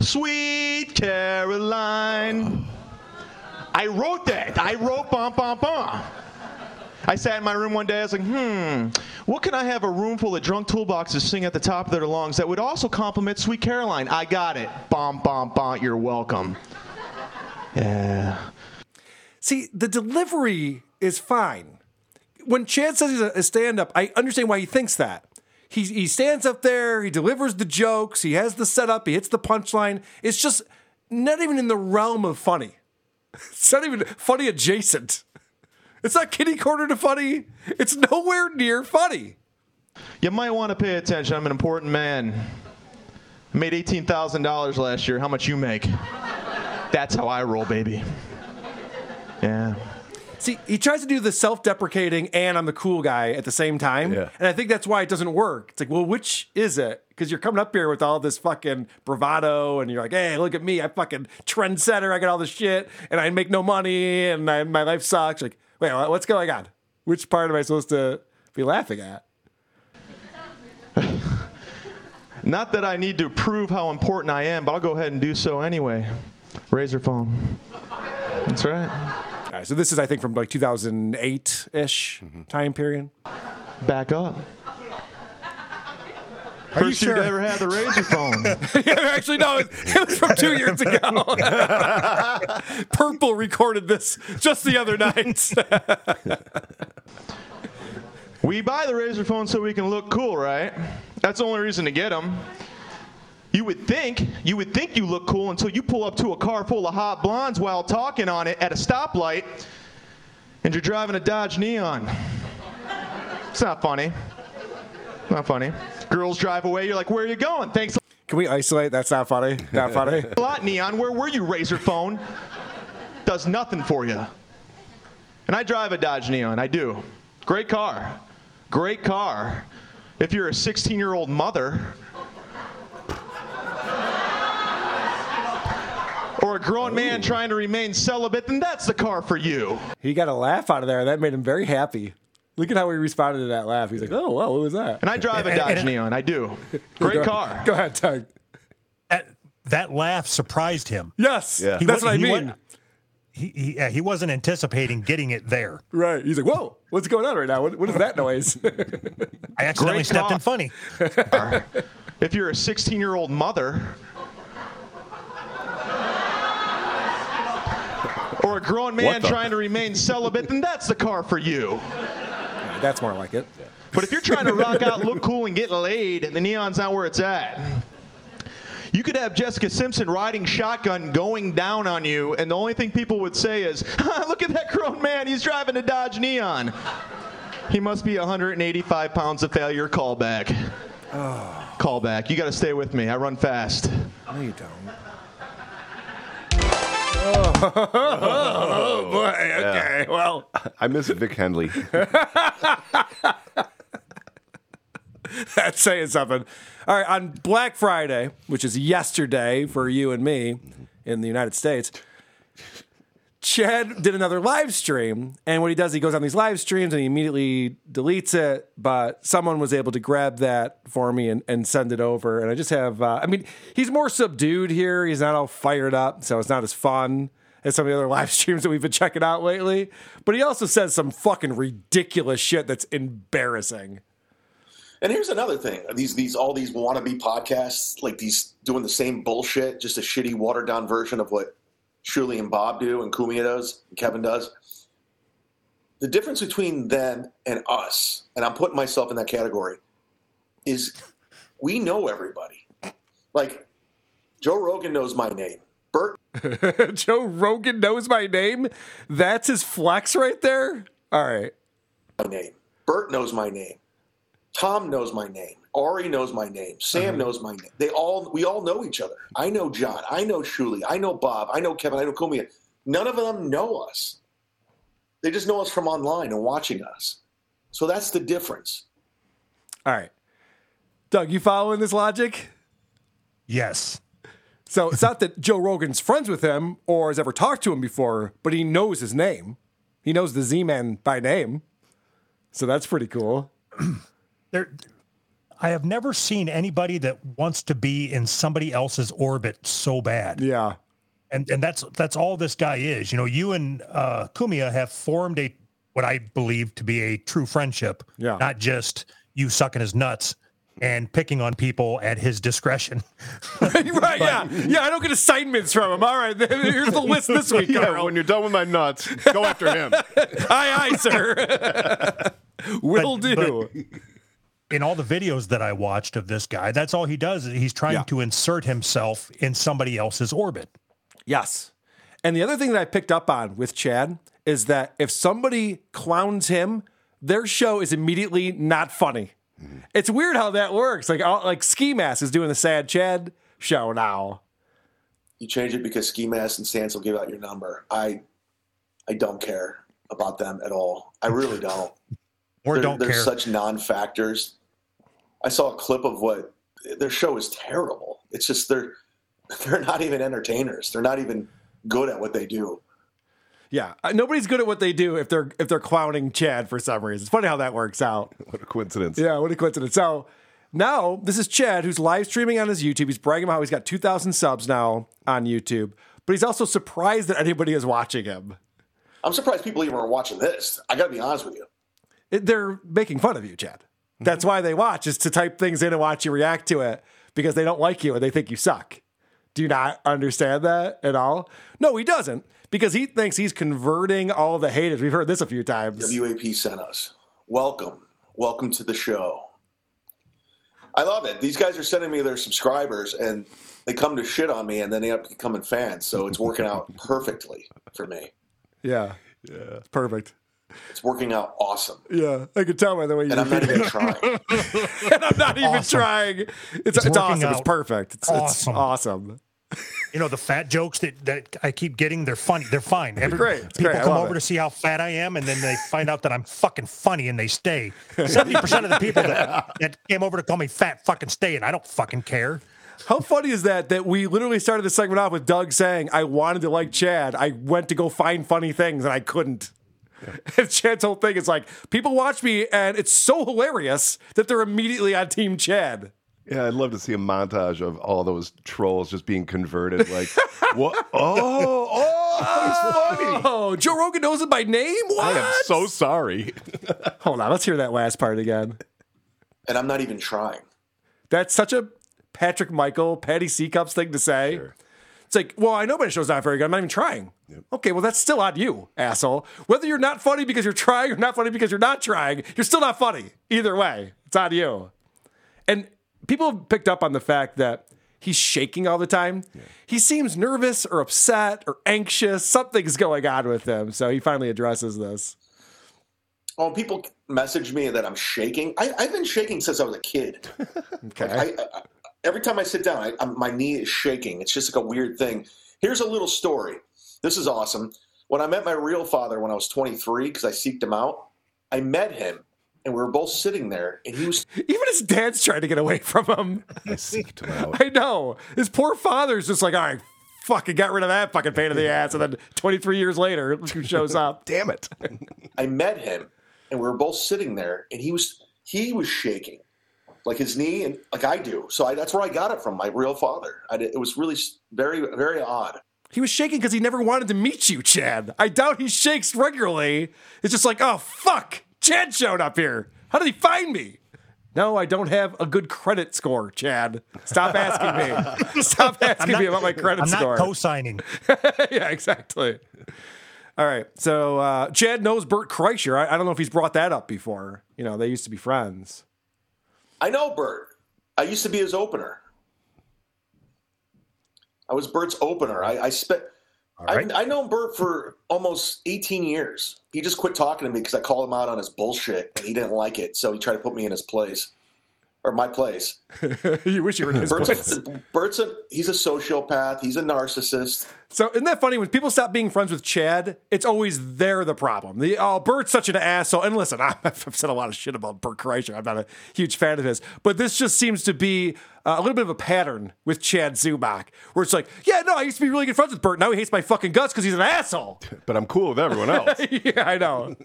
Sweet Caroline. I wrote that. I wrote bum bum bum. I sat in my room one day. I was like, hmm, what can I have a room full of drunk toolboxes sing at the top of their lungs that would also compliment Sweet Caroline? I got it. Bom bom bom. You're welcome. Yeah. See, the delivery is fine. When Chad says he's a, a stand up, I understand why he thinks that. He, he stands up there, he delivers the jokes, he has the setup, he hits the punchline. It's just not even in the realm of funny. It's not even funny adjacent. It's not kitty corner to funny. It's nowhere near funny. You might want to pay attention. I'm an important man. I made $18,000 last year. How much you make? That's how I roll, baby. Yeah. See, he tries to do the self deprecating and I'm the cool guy at the same time. Yeah. And I think that's why it doesn't work. It's like, well, which is it? Because you're coming up here with all this fucking bravado and you're like, hey, look at me. I fucking trendsetter. I got all this shit and I make no money and I, my life sucks. Like, wait, what's going on? Which part am I supposed to be laughing at? Not that I need to prove how important I am, but I'll go ahead and do so anyway. Razor phone. That's right. All right, so this is, I think, from like 2008 ish mm-hmm. time period. Back up. Are you First you've sure? ever had the razor phone. yeah, actually, no, it, it was from two years ago. Purple recorded this just the other night. we buy the razor phone so we can look cool, right? That's the only reason to get them. You would think you would think you look cool until you pull up to a car full of hot blondes while talking on it at a stoplight, and you're driving a Dodge Neon. It's not funny. Not funny. Girls drive away. You're like, where are you going? Thanks Can we isolate? That's not funny. Not funny. a lot, Neon. Where were you, Razor Phone? Does nothing for you. And I drive a Dodge Neon. I do. Great car. Great car. If you're a 16 year old mother, or a grown man trying to remain celibate, then that's the car for you. He got a laugh out of there. That made him very happy. Look at how he responded to that laugh. He's like, "Oh, wow, what was that?" And I drive a Dodge Neon. I do. Great Go- car. Go ahead, Doug. That, that laugh surprised him. Yes, He that's wa- what I he wa- mean. He, he, yeah, he wasn't anticipating getting it there. Right. He's like, "Whoa, what's going on right now? What, what is that noise?" I accidentally Great stepped in car. funny. If you're a 16 year old mother, or a grown man trying to remain celibate, then that's the car for you. That's more like it. But if you're trying to rock out, look cool, and get laid, the neon's not where it's at. You could have Jessica Simpson riding shotgun going down on you, and the only thing people would say is, Look at that grown man, he's driving a Dodge Neon. He must be 185 pounds of failure. Callback. Oh. Callback. You got to stay with me. I run fast. No, you don't. Oh, boy. Okay. Well, I miss Vic Henley. that's saying something. All right, on Black Friday, which is yesterday for you and me in the United States, Chad did another live stream, and what he does, he goes on these live streams and he immediately deletes it. But someone was able to grab that for me and, and send it over. And I just have, uh, I mean, he's more subdued here. He's not all fired up, so it's not as fun as some of the other live streams that we've been checking out lately. But he also says some fucking ridiculous shit that's embarrassing. And here's another thing: these these all these wannabe podcasts, like these doing the same bullshit, just a shitty watered down version of what Shuli and Bob do, and Cumia does, and Kevin does. The difference between them and us, and I'm putting myself in that category, is we know everybody. Like Joe Rogan knows my name. Bert Joe Rogan knows my name. That's his flex right there. All right. my name. Bert knows my name. Tom knows my name. Ari knows my name. Sam uh-huh. knows my name. They all we all know each other. I know John. I know Shuli. I know Bob. I know Kevin. I know Cumia. None of them know us. They just know us from online and watching us. So that's the difference. All right. Doug, you following this logic? Yes. So it's not that Joe Rogan's friends with him or has ever talked to him before, but he knows his name. He knows the Z Man by name. So that's pretty cool. There, I have never seen anybody that wants to be in somebody else's orbit so bad. Yeah. And and that's that's all this guy is. You know, you and uh Cumia have formed a what I believe to be a true friendship. Yeah. Not just you sucking his nuts and picking on people at his discretion. right, yeah. Yeah, I don't get assignments from him. All right, here's the list this week, Yeah, when you're done with my nuts, go after him. aye, aye, sir. Will But- do. In all the videos that I watched of this guy, that's all he does. He's trying Yeah. to insert himself in somebody else's orbit. Yes. And the other thing that I picked up on with Chad is that if somebody clowns him, their show is immediately not funny. Hmm. It's weird how that works. Like all- like Ski Mask is doing the Sad Chad show now. You change it because Ski Mask and Stance will give out your number. I I don't care about them at all. I really don't. Or they're, don't they're care. such non-factors. I saw a clip of what their show is terrible. It's just they're they're not even entertainers. They're not even good at what they do. Yeah, uh, nobody's good at what they do if they're if they're clowning Chad for some reason. It's funny how that works out. What a coincidence. Yeah, what a coincidence. So now this is Chad who's live streaming on his YouTube. He's bragging about how he's got 2,000 subs now on YouTube, but he's also surprised that anybody is watching him. I'm surprised people even are watching this. I got to be honest with you. It- they're making fun of you, Chad. That's why they watch is to type things in and watch you react to it because they don't like you and they think you suck. Do you not understand that at all? No, he doesn't because he thinks he's converting all the haters. We've heard this a few times. WAP sent us. Welcome. Welcome to the show. I love it. These guys are sending me their subscribers and they come to shit on me and then they end up becoming fans. So it's working out perfectly for me. Yeah, yeah, it's perfect. It's working out awesome. Yeah, I could tell by the way you And I'm not even it. trying. and I'm not even Awesome. trying. It's, It's it's, working awesome. It's out perfect. It's awesome. It's awesome. You know, the fat jokes that, that I keep getting, they're funny. They're fine. Every, great. It's people great. Come over it. to see how fat I am, and then they find out that I'm fucking funny and they stay. 70% of the people that, that came over to call me fat fucking stay, and I don't fucking care. How funny is that? That we literally started the segment off with Doug saying, "I wanted to like Chad. I went to go find funny things and I couldn't." And Chad's whole thing is like, people watch me and it's so hilarious that they're immediately on Team Chad. Yeah, I'd love to see a montage of all those trolls just being converted. Like, what? Oh, oh, he's funny. Oh, Joe Rogan knows it by name. What? I am so sorry. Hold on, let's hear that last part again. And I'm not even trying. That's such a Patrick Michael, Patty Seacups thing to say. It's like, well, I know my show's not very good. I'm not even trying. Okay, well, that's still on you, asshole. Whether you're not funny because you're trying or not funny because you're not trying, you're still not funny. Either way, it's on you. And people have picked up on the fact that he's shaking all the time. He seems nervous or upset or anxious. Something's going on with him. So he finally addresses this. Oh, people message me that I'm shaking. I, I've been shaking since I was a kid. Okay. Like, I, I, every time I sit down, I, I'm, my knee is shaking. It's just like a weird thing. Here's a little story. This is awesome. When I met my real father when I was 23, because I seeked him out, I met him, and we were both sitting there, and he was Even his dad's trying to get away from him. I seeked him out. I know. His poor father's just like, all right, fucking got rid of that fucking pain in the ass. And then 23 years later, look who shows up. Damn it. I met him, and we were both sitting there, and he was he was shaking, like his knee, and like I do. So I, that's where I got it from, my real father. I, it was really very very odd. He was shaking because he never wanted to meet you, Chad. I doubt he shakes regularly. It's just like, oh, fuck. Chad showed up here. How did he find me? No, I don't have a good credit score, Chad. Stop asking me. Stop asking me about my credit I'm score. not co-signing. yeah, exactly. All right. So uh, Chad knows Bert Kreischer. I, I don't know if he's brought that up before. You know, they used to be friends. I know Bert. I used to be his opener. I was Bert's opener. I, I spent. right. I, I known Bert for almost 18 years. He just quit talking to me because I called him out on his bullshit, and he didn't like it. So he tried to put me in his place, or my place. you wish you were in his Bert's place. a, Bert's a he's a sociopath. He's a narcissist. So isn't that funny? When people stop being friends with Chad, it's always they're the problem. The oh, Bert's such an asshole. And listen, I've said a lot of shit about Bert Kreischer. I'm not a huge fan of his, but this just seems to be uh, a little bit of a pattern with Chad Zumock, where it's like, yeah, no, I used to be really good friends with Bert. Now he hates my fucking guts because he's an asshole. But I'm cool with everyone else. yeah, I know.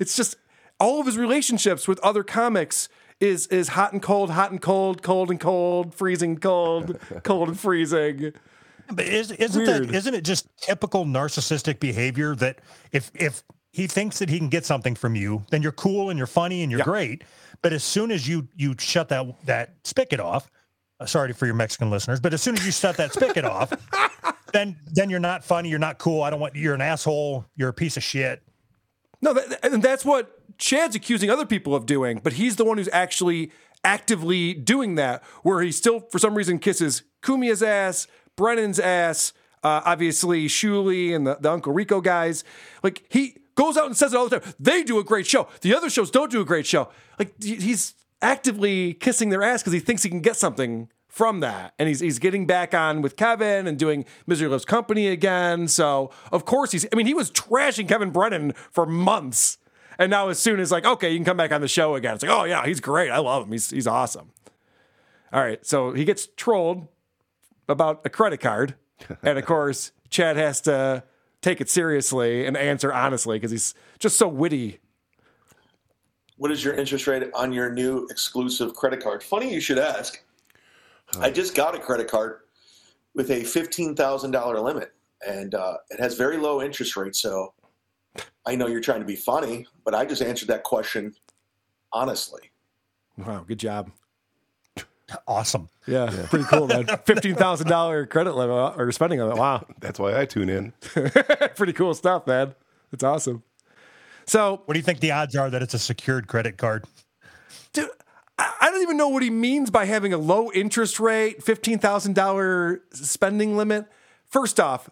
It's just all of his relationships with other comics. Is is hot and cold, hot and cold, cold and cold, freezing cold, cold and freezing. But is, isn't Weird. that isn't it just typical narcissistic behavior that if if he thinks that he can get something from you, then you're cool and you're funny and you're great. But as soon as you you shut that that spigot off, uh, sorry for your Mexican listeners, but as soon as you shut that spigot off, then then you're not funny, you're not cool. I don't want you're an asshole, you're a piece of shit. No, that, and that's what Chad's accusing other people of doing, but he's the one who's actually actively doing that, where he still, for some reason, kisses Cumia's ass, Brennan's ass, uh, obviously Shuli and the, the Uncle Rico guys. Like, he goes out and says it all the time. They do a great show. The other shows don't do a great show. Like, he's actively kissing their ass because he thinks he can get something from that. And he's he's getting back on with Kevin and doing Misery Loves Company again. So of course he's I mean, he was trashing Kevin Brennan for months. And now as soon as like, okay, you can come back on the show again. It's like, oh yeah, he's great. I love him. He's he's awesome. All right. So he gets trolled about a credit card. and of course, Chad has to take it seriously and answer honestly because he's just so witty. What is your interest rate on your new exclusive credit card? Funny you should ask. I just got a credit card with a fifteen thousand dollar limit, and uh, it has very low interest rates. So I know you're trying to be funny, but I just answered that question honestly. Wow, good job. Awesome. Yeah, pretty cool, man. Fifteen thousand dollar credit limit or spending on it. Wow, that's why I tune in. pretty cool stuff, man. It's awesome. So, what do you think the odds are that it's a secured credit card? Dude, I don't even know what he means by having a low interest rate, fifteen thousand dollar spending limit. First off,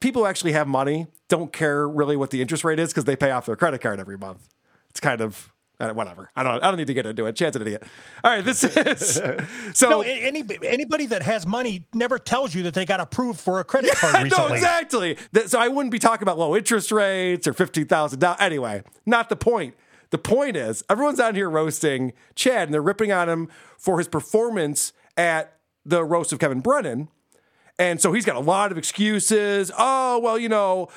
people who actually have money don't care really what the interest rate is because they pay off their credit card every month. It's kind of uh, whatever. I don't. I don't need to get into it. Chance an idiot. All right, this is so. no, any anybody that has money never tells you that they got approved for a credit card no, exactly. That- So I wouldn't be talking about low interest rates or fifteen thousand dollars. Anyway, not the point. The point is, everyone's out here roasting Chad, and they're ripping on him for his performance at the roast of Kevin Brennan. And so he's got a lot of excuses. Oh, well, you know,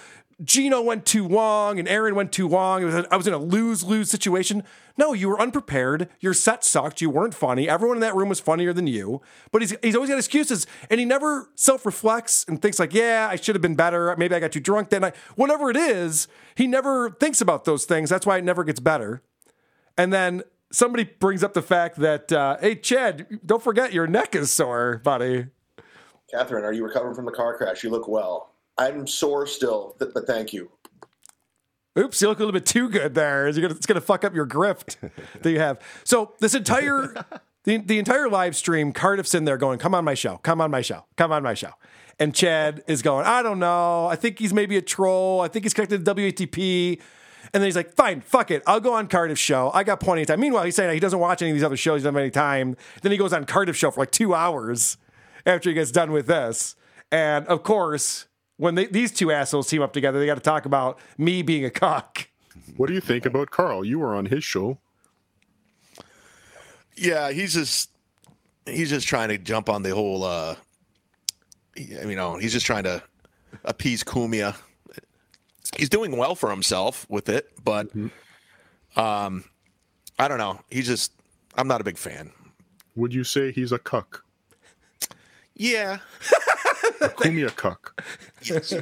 Gino went too long and Aaron went too long. Was I was in a lose lose situation. No, you were unprepared. Your set sucked. You weren't funny. Everyone in that room was funnier than you. But he's, he's always got excuses and he never self reflects and thinks, like, yeah, I should have been better. Maybe I got too drunk that night. Whatever it is, he never thinks about those things. That's why it never gets better. And then somebody brings up the fact that, uh, hey, Chad, don't forget your neck is sore, buddy. Catherine, are you recovering from the car crash? You look well. I'm sore still, th- but thank you. Oops, you look a little bit too good there. it gonna- It's going to fuck up your grift that you have. So this entire the, the entire live stream, Cardiff's in there going, "Come on my show, come on my show, come on my show," and Chad is going, "I don't know. I think he's maybe a troll. I think he's connected to WATP." And then he's like, "Fine, fuck it. I'll go on Cardiff's show. I got plenty of time." Meanwhile, he's saying he doesn't watch any of these other shows. He doesn't have any time. Then he goes on Cardiff's show for like two hours after he gets done with this. And of course, when they, these two assholes team up together, they got to talk about me being a cock. What do you think about Carl? You were on his show. Yeah, he's just he's just trying to jump on the whole. uh You know, he's just trying to appease Cumia. He's doing well for himself with it, but um, I don't know. He's just I'm not a big fan. Would you say he's a cuck? Yeah, A Cumia cuck. yes.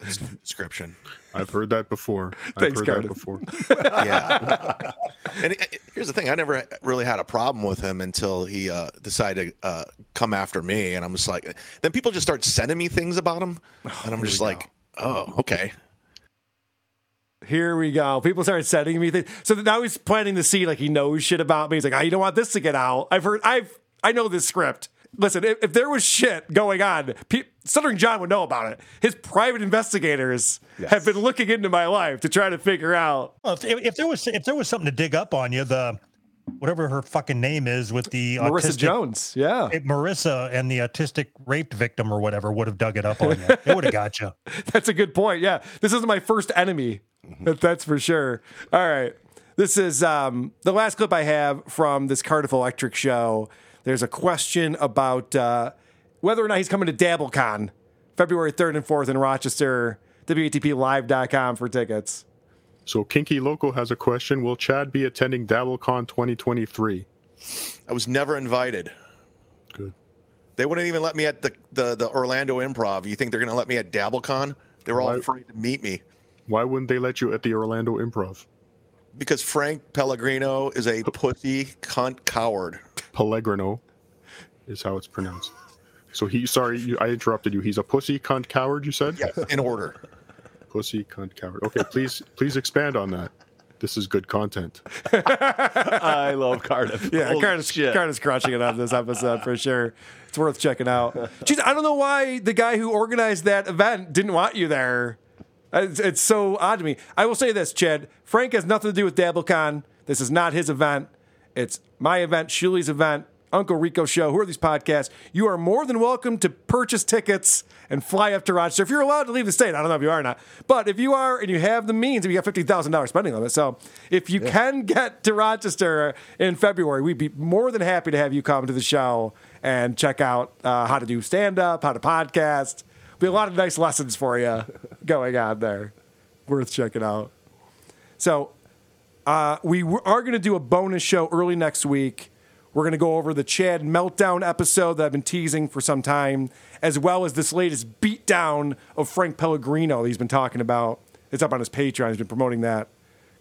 That's the description. I've heard that before. Thanks, I've heard Cardiff. that before. yeah. and it- here's the thing: I never really had a problem with him until he uh, decided to uh, come after me, and I'm just like, then people just start sending me things about him, and I'm here just we like, oh, okay. Here we go. People started sending me things. So now he's planting the seed like he knows shit about me. He's like, oh, you don't want this to get out. I've heard, I've, I know this script. Listen, if, if there was shit going on, pe- Stuttering John would know about it. His private investigators have been looking into my life to try to figure out. Well, if, if there was if there was something to dig up on you, the whatever her fucking name is with the Marissa autistic- Jones, yeah, it- Marissa and the autistic raped victim or whatever would have dug it up on you. They would have got you. That's a good point. Yeah, this isn't my first enemy. That- That's for sure. All right, this is um, the last clip I have from this Cardiff Electric show. There's a question about uh, whether or not he's coming to DabbleCon, February 3rd and 4th in Rochester. WATPLive.com for tickets. So Kinky Local has a question. Will Chad be attending DabbleCon 2023? I was never invited. Good. They wouldn't even let me at the, the, the Orlando Improv. You think they're going to let me at DabbleCon? They were all Why- afraid to meet me Why wouldn't they let you at the Orlando Improv? because Frank Pellegrino is a pussy cunt coward. Pellegrino is how it's pronounced. So he, sorry, you, I interrupted you. He's a pussy cunt coward. You said? Yes, in order. Pussy cunt coward. Okay, please, please expand on that. This is good content. I love Cardiff. Yeah, Holy Carter's, shit. Carter's crushing it on this episode for sure. It's worth checking out. Jeez, I don't know why the guy who organized that event didn't want you there. Uh, it's, it's so odd to me. I will say this, Chad. Frank has nothing to do with DabbleCon. This is not his event. It's my event, Shuli's event, Uncle Rico show. Who are these podcasts? You are more than welcome to purchase tickets and fly up to Rochester if you're allowed to leave the state. I don't know if you are or not, but if you are and you have the means, if you got fifty thousand dollars spending limit, so if you can get to Rochester in February, we'd be more than happy to have you come to the show and check out uh, how to do stand up, how to podcast. Be a lot of nice lessons for you going on there. Worth checking out. So uh, we are going to do a bonus show early next week. We're going to go over the Chad meltdown episode that I've been teasing for some time, as well as this latest beatdown of Frank Pellegrino that he's been talking about. It's up on his Patreon. He's been promoting that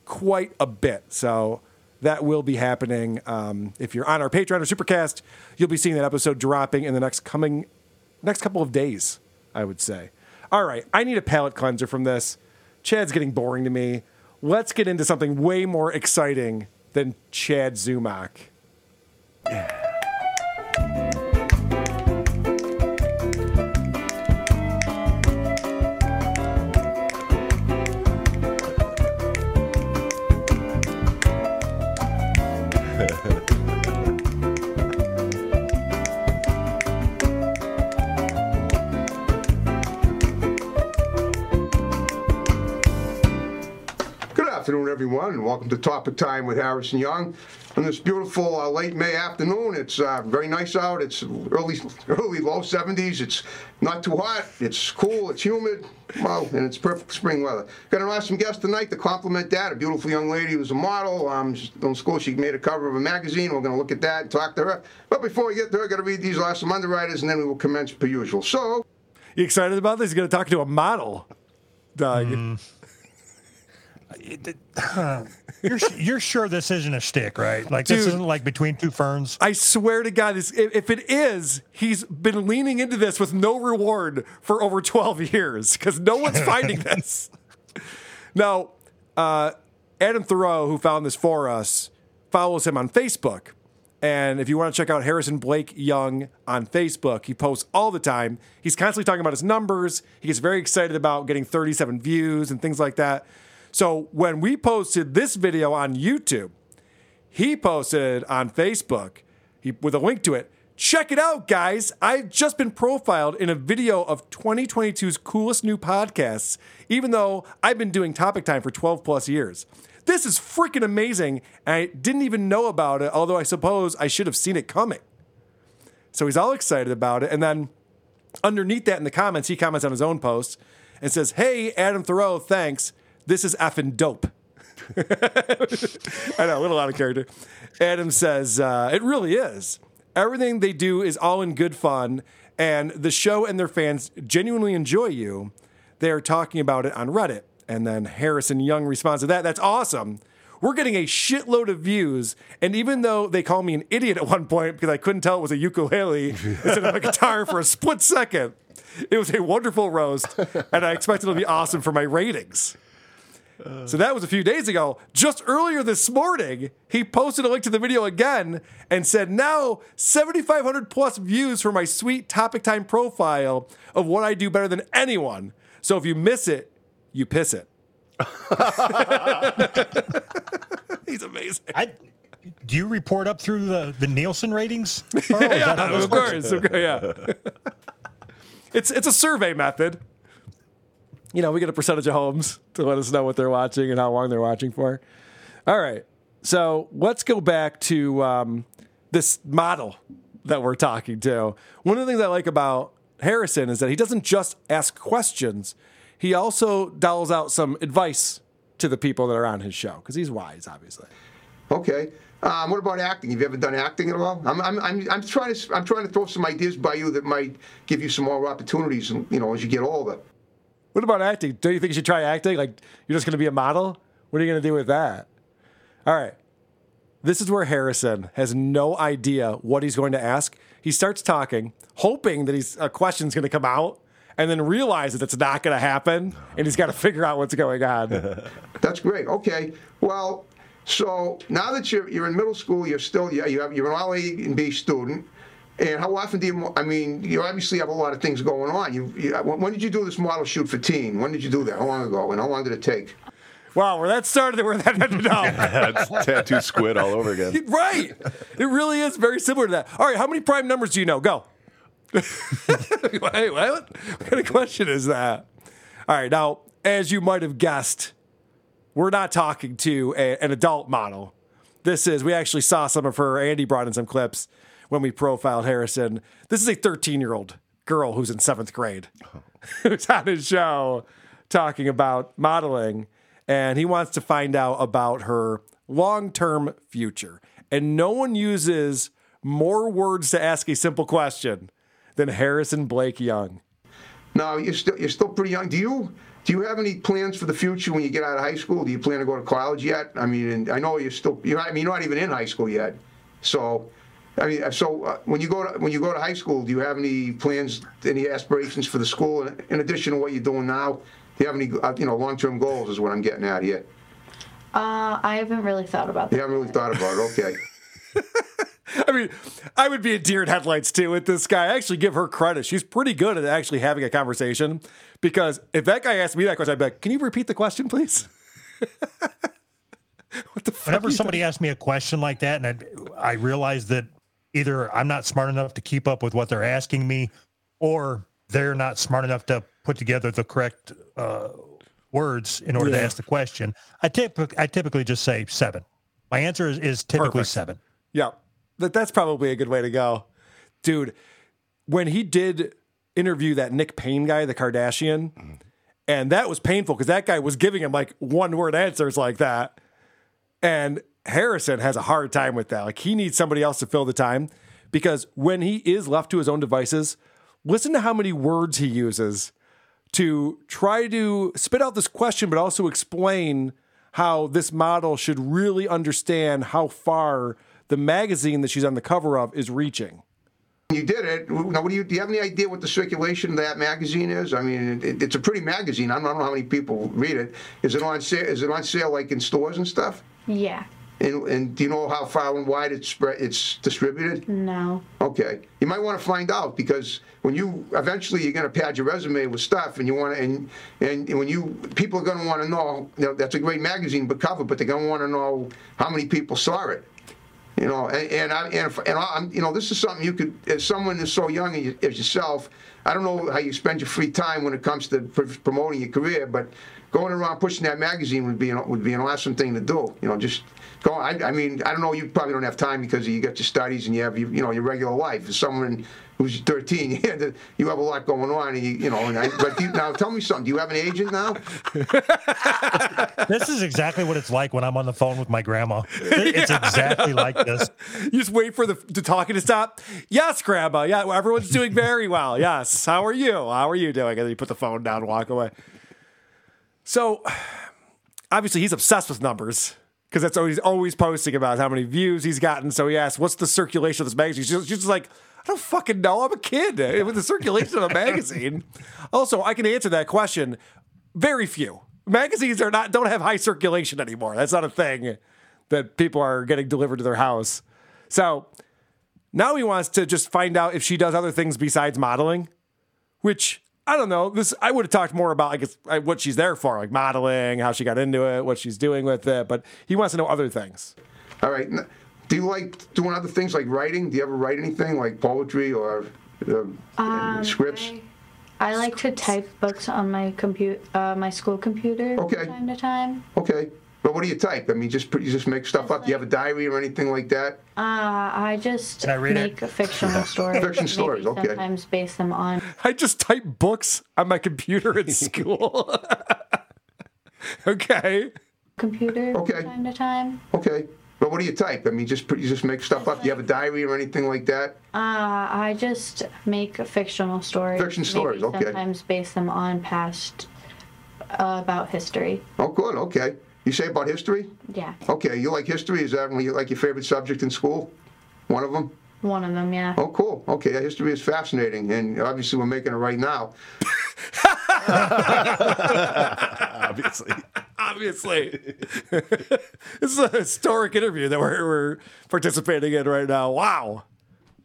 quite a bit. So that will be happening. Um, if you're on our Patreon or Supercast, you'll be seeing that episode dropping in the next coming next couple of days, I would say. All right, I need a palate cleanser from this. Chad's getting boring to me. Let's get into something way more exciting than Chad Zumock. Afternoon, everyone, and welcome to Topic Time with Harrison Young. On this beautiful uh, late May afternoon, it's uh, very nice out. It's early, early low 70s. It's not too hot. It's cool. It's humid. Well, and it's perfect spring weather. Got an awesome guest tonight to compliment that. A beautiful young lady who's a model. Um, she's in school. She made a cover of a magazine. We're going to look at that and talk to her. But before we get there, I got to read these last some underwriters, and then we will commence per usual. So, You excited about this? You're going to talk to a model, Doug. you're you're sure this isn't a stick, right? Like this isn't like between two ferns. I swear to God, this, if, it is, he's been leaning into this with no reward for over 12 years because no one's finding this. Now, uh, Adam Thoreau, who found this for us, follows him on Facebook. And if you want to check out Harrison Blake Young on Facebook, he posts all the time. He's constantly talking about his numbers. He gets very excited about getting 37 views and things like that. So when we posted this video on YouTube, he posted on Facebook he, with a link to it. Check it out, guys. I've just been profiled in a video of 2022's coolest new podcasts, even though I've been doing Topic Time for 12 plus years. This is freaking amazing. And I didn't even know about it, although I suppose I should have seen it coming. So he's all excited about it. And then underneath that in the comments, he comments on his own post and says, Hey, Adam Thoreau, thanks. This is effing dope. I know, a little out of character. Adam says, uh, It really is. Everything they do is all in good fun, and the show and their fans genuinely enjoy you. They are talking about it on Reddit. And then Harrison Young responds to that. That's awesome. We're getting a shitload of views. And even though they called me an idiot at one point because I couldn't tell it was a ukulele instead of a guitar for a split second, it was a wonderful roast. And I expect it'll be awesome for my ratings. So that was a few days ago. Just earlier this morning, he posted a link to the video again and said, Now 7,500 plus views for my sweet Topic Time profile of what I do better than anyone. So if you miss it, you piss it. He's amazing. I, do you report up through the, the Nielsen ratings? Carl? Is that how yeah, of course. course, yeah. it's it's a survey method. You know, we get a percentage of homes to let us know what they're watching and how long they're watching for. All right. So let's go back to um, this model that we're talking to. One of the things I like about Harrison is that he doesn't just ask questions, he also dolls out some advice to the people that are on his show because he's wise, obviously. Okay. Um, what about acting? Have you ever done acting at all? I'm, I'm, I'm, I'm trying to I'm trying to throw some ideas by you that might give you some more opportunities. You know, as you get older. What about acting? Do you think you should try acting? Like you're just going to be a model? What are you going to do with that? All right. This is where Harrison has no idea what he's going to ask. He starts talking, hoping that he's, a question's going to come out, and then realizes it's not going to happen, and he's got to figure out what's going on. That's great. Okay. Well, so now that you're you're in middle school, you're still you you have, you're an A and B student. And how often do you? I mean, you obviously have a lot of things going on. You, you uh, when when did you do this model shoot for Teen? When did you do that? How long ago? And how long did it take? Wow, where that started and where that ended up. It's tattoo squid all over again. right. It really is very similar to that. All right, how many prime numbers do you know? Go. Wait, what? What kind of question is that? All right, now, as you might have guessed, we're not talking to a, an adult model. This is, we actually saw some of her, Andy brought in some clips when we profiled Harrison. This is a 13 year old girl who's in seventh grade oh. who's on his show talking about modeling. And he wants to find out about her long term future. And no one uses more words to ask a simple question than Harrison Blake Young. No, you're still you're still pretty young. Do you do you have any plans for the future when you get out of high school? Do you plan to go to college yet? I mean, I know you're still you're not, I mean you're not even in high school yet. So, I mean, so uh, when you go to when you go to high school, do you have any plans, any aspirations for the school in, in addition to what you're doing now? Do you have any uh, you know long term goals? Is what I'm getting at here. Uh, I haven't really thought about that. You haven't really thought about it. Okay. I mean, I would be a deer in headlights too with this guy. I actually give her credit. She's pretty good at actually having a conversation because if that guy asked me that question, I'd be like, can you repeat the question, please? Whenever somebody asks me a question like that, and I, I realize that either I'm not smart enough to keep up with what they're asking me, or they're not smart enough to put together the correct uh, words in order Yeah. to ask the question, I, typ- I typically just say seven. My answer is, is typically Perfect. seven. Yeah, that, that's probably a good way to go. Dude, when he did interview that Nick Payne guy, the Kardashian, and that was painful because that guy was giving him like one word answers like that. And Harrison has a hard time with that. Like he needs somebody else to fill the time because when he is left to his own devices, listen to how many words he uses to try to spit out this question, but also explain how this model should really understand how far the magazine that she's on the cover of is reaching. You did it. Now, what do you do? You have any idea what the circulation of that magazine is? I mean, it, it's a pretty magazine. I don't, I don't know how many people read it. Is it on sale? Is it on sale like in stores and stuff? Yeah. And, and do you know how far and wide it's spread? It's distributed. No. Okay, you might want to find out because when you eventually you're going to pad your resume with stuff, and you want to, and and when you people are going to want to know, you know, that's a great magazine but cover, but they're going to want to know how many people saw it. You know, and and, I, and, if, and I'm, you know, this is something you could, as someone who's so young as as yourself, I don't know how you spend your free time when it comes to pr- promoting your career, but going around pushing that magazine would be an, would be an awesome thing to do. You know, just go. I, I mean, I don't know. You probably don't have time because you got your studies and you have you, you know your regular life. As someone who's 13, you have, to- you have a lot going on, and you, you know. And I, but you, now, tell me something. Do you have an agent now? this is exactly what it's like when I'm on the phone with my grandma. It- It's exactly like this. You just wait for the, the talking to stop. Yes, Grandma. Yeah, everyone's doing very well. Yes. How are you? How are you doing? And then you put the phone down and walk away. So, obviously, he's obsessed with numbers because that's he's always posting about how many views he's gotten. So he asks, "What's the circulation of this magazine?" She's, she's just like, "I don't fucking know. I'm a kid eh, with the circulation of a magazine." also, I can answer that question. Very few magazines are not don't have high circulation anymore. That's not a thing that people are getting delivered to their house. So now he wants to just find out if she does other things besides modeling, which I don't know. This I would have talked more about, I guess, uh, what she's there for, like modeling, how she got into it, what she's doing with it. But he wants to know other things. All right. Do you like doing other things like writing? Do you ever write anything like poetry or uh, Um, scripts? I like to type books on my compute, uh, my school computer Okay. from time to time. Okay. But what do you type? I mean, just you just make stuff up. Do you have a diary or anything like that? Uh, I just Can I read it? make a fictional stories. Fiction maybe stories, okay. Sometimes base them on. I just type books on my computer at school. okay. computer Okay. from time to time. Okay. But what do you type? I mean, just you just make stuff up. Do you have a diary or anything like that? Uh, I just make fictional stories. Fiction Maybe stories, okay. Sometimes base them on past uh, about history. Oh, good. Okay. You say about history? Yeah, Okay. You like history? Is that one you like your favorite subject in school? One of them? one of them. Yeah. Oh, cool. Okay. History is fascinating, and obviously we're making it right now. Obviously. Obviously. this is a historic interview that we're, we're participating in right now. Wow.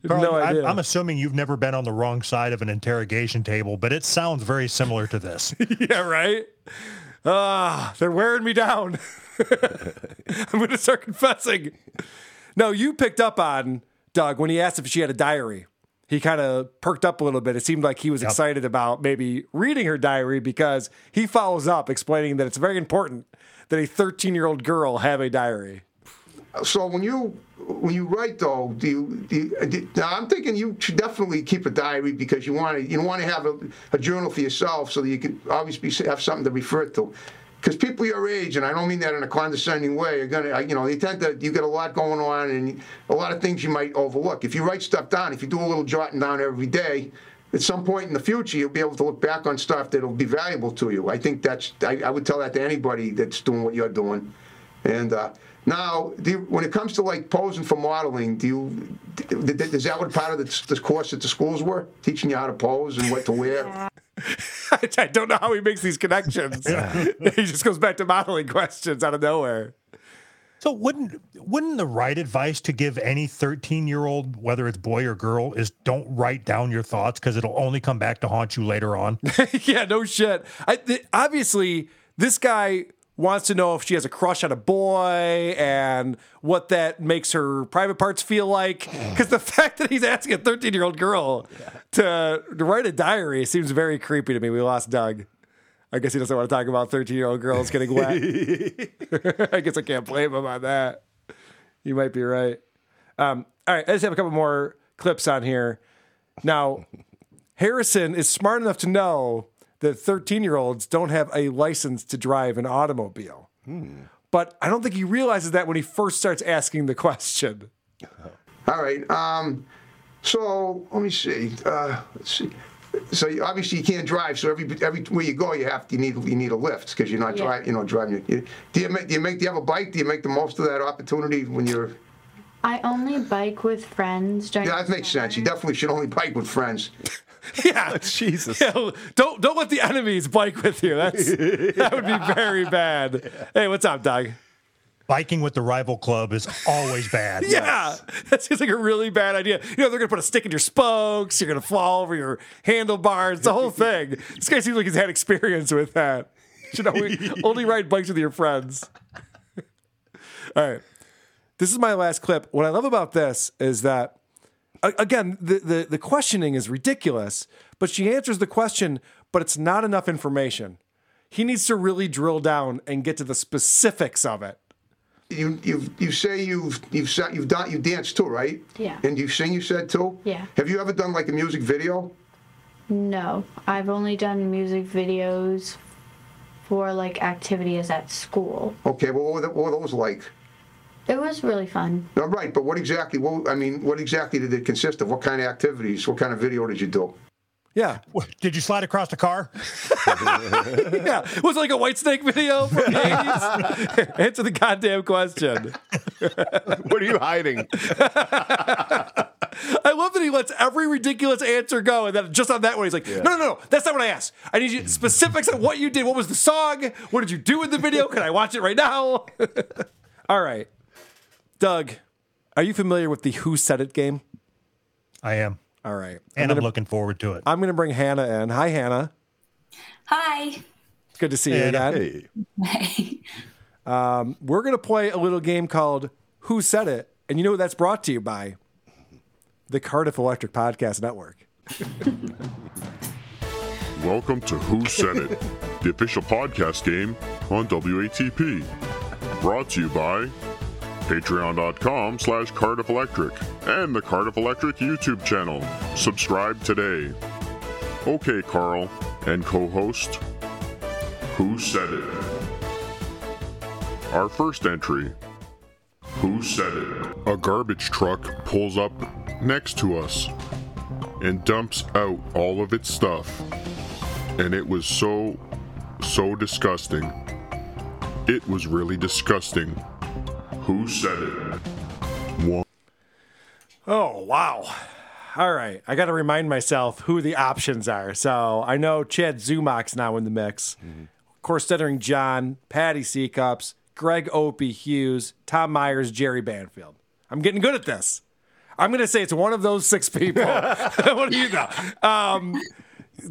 Carl, no I'm- idea. I'm assuming you've never been on the wrong side of an interrogation table, but it sounds very similar to this. yeah, right? Ah, they're wearing me down. I'm going to start confessing. No, you picked up on Doug when he asked if she had a diary. He kind of perked up a little bit. It seemed like he was excited about maybe reading her diary because he follows up explaining that it's very important that a 13 year old girl have a diary. So when you when you write though, do you, do you do, now I'm thinking you should definitely keep a diary because you want to you want to have a, a journal for yourself so that you can obviously have something to refer to. Because people your age, and I don't mean that in a condescending way, are gonna, you know, they tend to, you get a lot going on and a lot of things you might overlook. If you write stuff down, if you do a little jotting down every day, at some point in the future, you'll be able to look back on stuff that'll be valuable to you. I think that's, I, I would tell that to anybody that's doing what you're doing. And uh, now, do you, when it comes to like posing for modeling, do you, d- d- is that what part of the, the course at the schools were? Teaching you how to pose and what to wear? I don't know how he makes these connections. he just goes back to modeling questions out of nowhere. So wouldn't wouldn't the right advice to give any 13 year old, whether it's boy or girl, is don't write down your thoughts because it'll only come back to haunt you later on? yeah, no shit. I, th- obviously, this guy wants to know if she has a crush on a boy and what that makes her private parts feel like. Because the fact that he's asking a 13 year old girl to, to write a diary seems very creepy to me. We lost Doug. I guess he doesn't want to talk about 13 year old girls getting wet. I guess I can't blame him on that. You might be right. Um, all right, I just have a couple more clips on here. Now, Harrison is smart enough to know that 13 year olds don't have a license to drive an automobile. But I don't think he realizes that when he first starts asking the question. All right. Um, so let me see. Uh, let's see. So you, obviously you can't drive. So every everywhere you go, you have to, you need you need a lift because you're not Yeah. driving. You know, driving. You, do you make do you make do you have a bike? Do you make the most of that opportunity when you're? I only bike with friends during. Yeah, that makes sense. You definitely should only bike with friends. Yeah, oh, Jesus. Yeah, don't don't let the enemies bike with you. That's that would be very bad. Hey, what's up, Doug? Biking with the rival club is always bad. Yeah, that seems like a really bad idea. You know, they're gonna put a stick in your spokes. You're gonna fall over your handlebars. The whole thing. This guy seems like he's had experience with that. You should only, only ride bikes with your friends. All right, this is my last clip. What I love about this is that a- again, the, the the questioning is ridiculous, but she answers the question, but it's not enough information. He needs to really drill down and get to the specifics of it. You you you say you've you've sat you've done you danced too, right? Yeah. And you sing. You said too. Yeah. Have you ever done like a music video? No, I've only done music videos for like activities at school. Okay. Well, what were, the, what were those like? It was really fun. All right, but what exactly? What I mean, what exactly did it consist of? What kind of activities? What kind of video did you do? Yeah. Did you slide across the car? yeah. Was it like a Whitesnake video from the 80s? Answer the goddamn question. what are you hiding? I love that he lets every ridiculous answer go, and then just on that one, he's like, no, no, no, that's not what I asked. I need you specifics on what you did. What was the song? What did you do in the video? Can I watch it right now? All right. Doug, are you familiar with the Who Said It game? I am. All right. And I'm, gonna- looking forward to it. I'm going to bring Hannah in. Hi, Hannah. Hi. It's good to see you Hannah. again. Hey. Um, we're going to play a little game called Who Said It? And you know what that's brought to you by? The Cardiff Electric Podcast Network. Welcome to Who Said It, the official podcast game on WATP. Brought to you by patreon.com slash Cardiff Electric and the Cardiff Electric YouTube channel. Subscribe today. Okay, Carl and co-host, Who Said It? Our first entry. Who said it? A garbage truck pulls up next to us and dumps out all of its stuff. And it was so, so disgusting. It was really disgusting. Who said it? One. Oh, wow. All right. I got to remind myself who the options are. So I know Chad Zumock's now in the mix. Of course, stuttering John, Patty Seacups, Greg Opie Hughes, Tom Myers, Jerry Banfield. I'm getting good at this. I'm going to say it's one of those six people. what do you know? Um,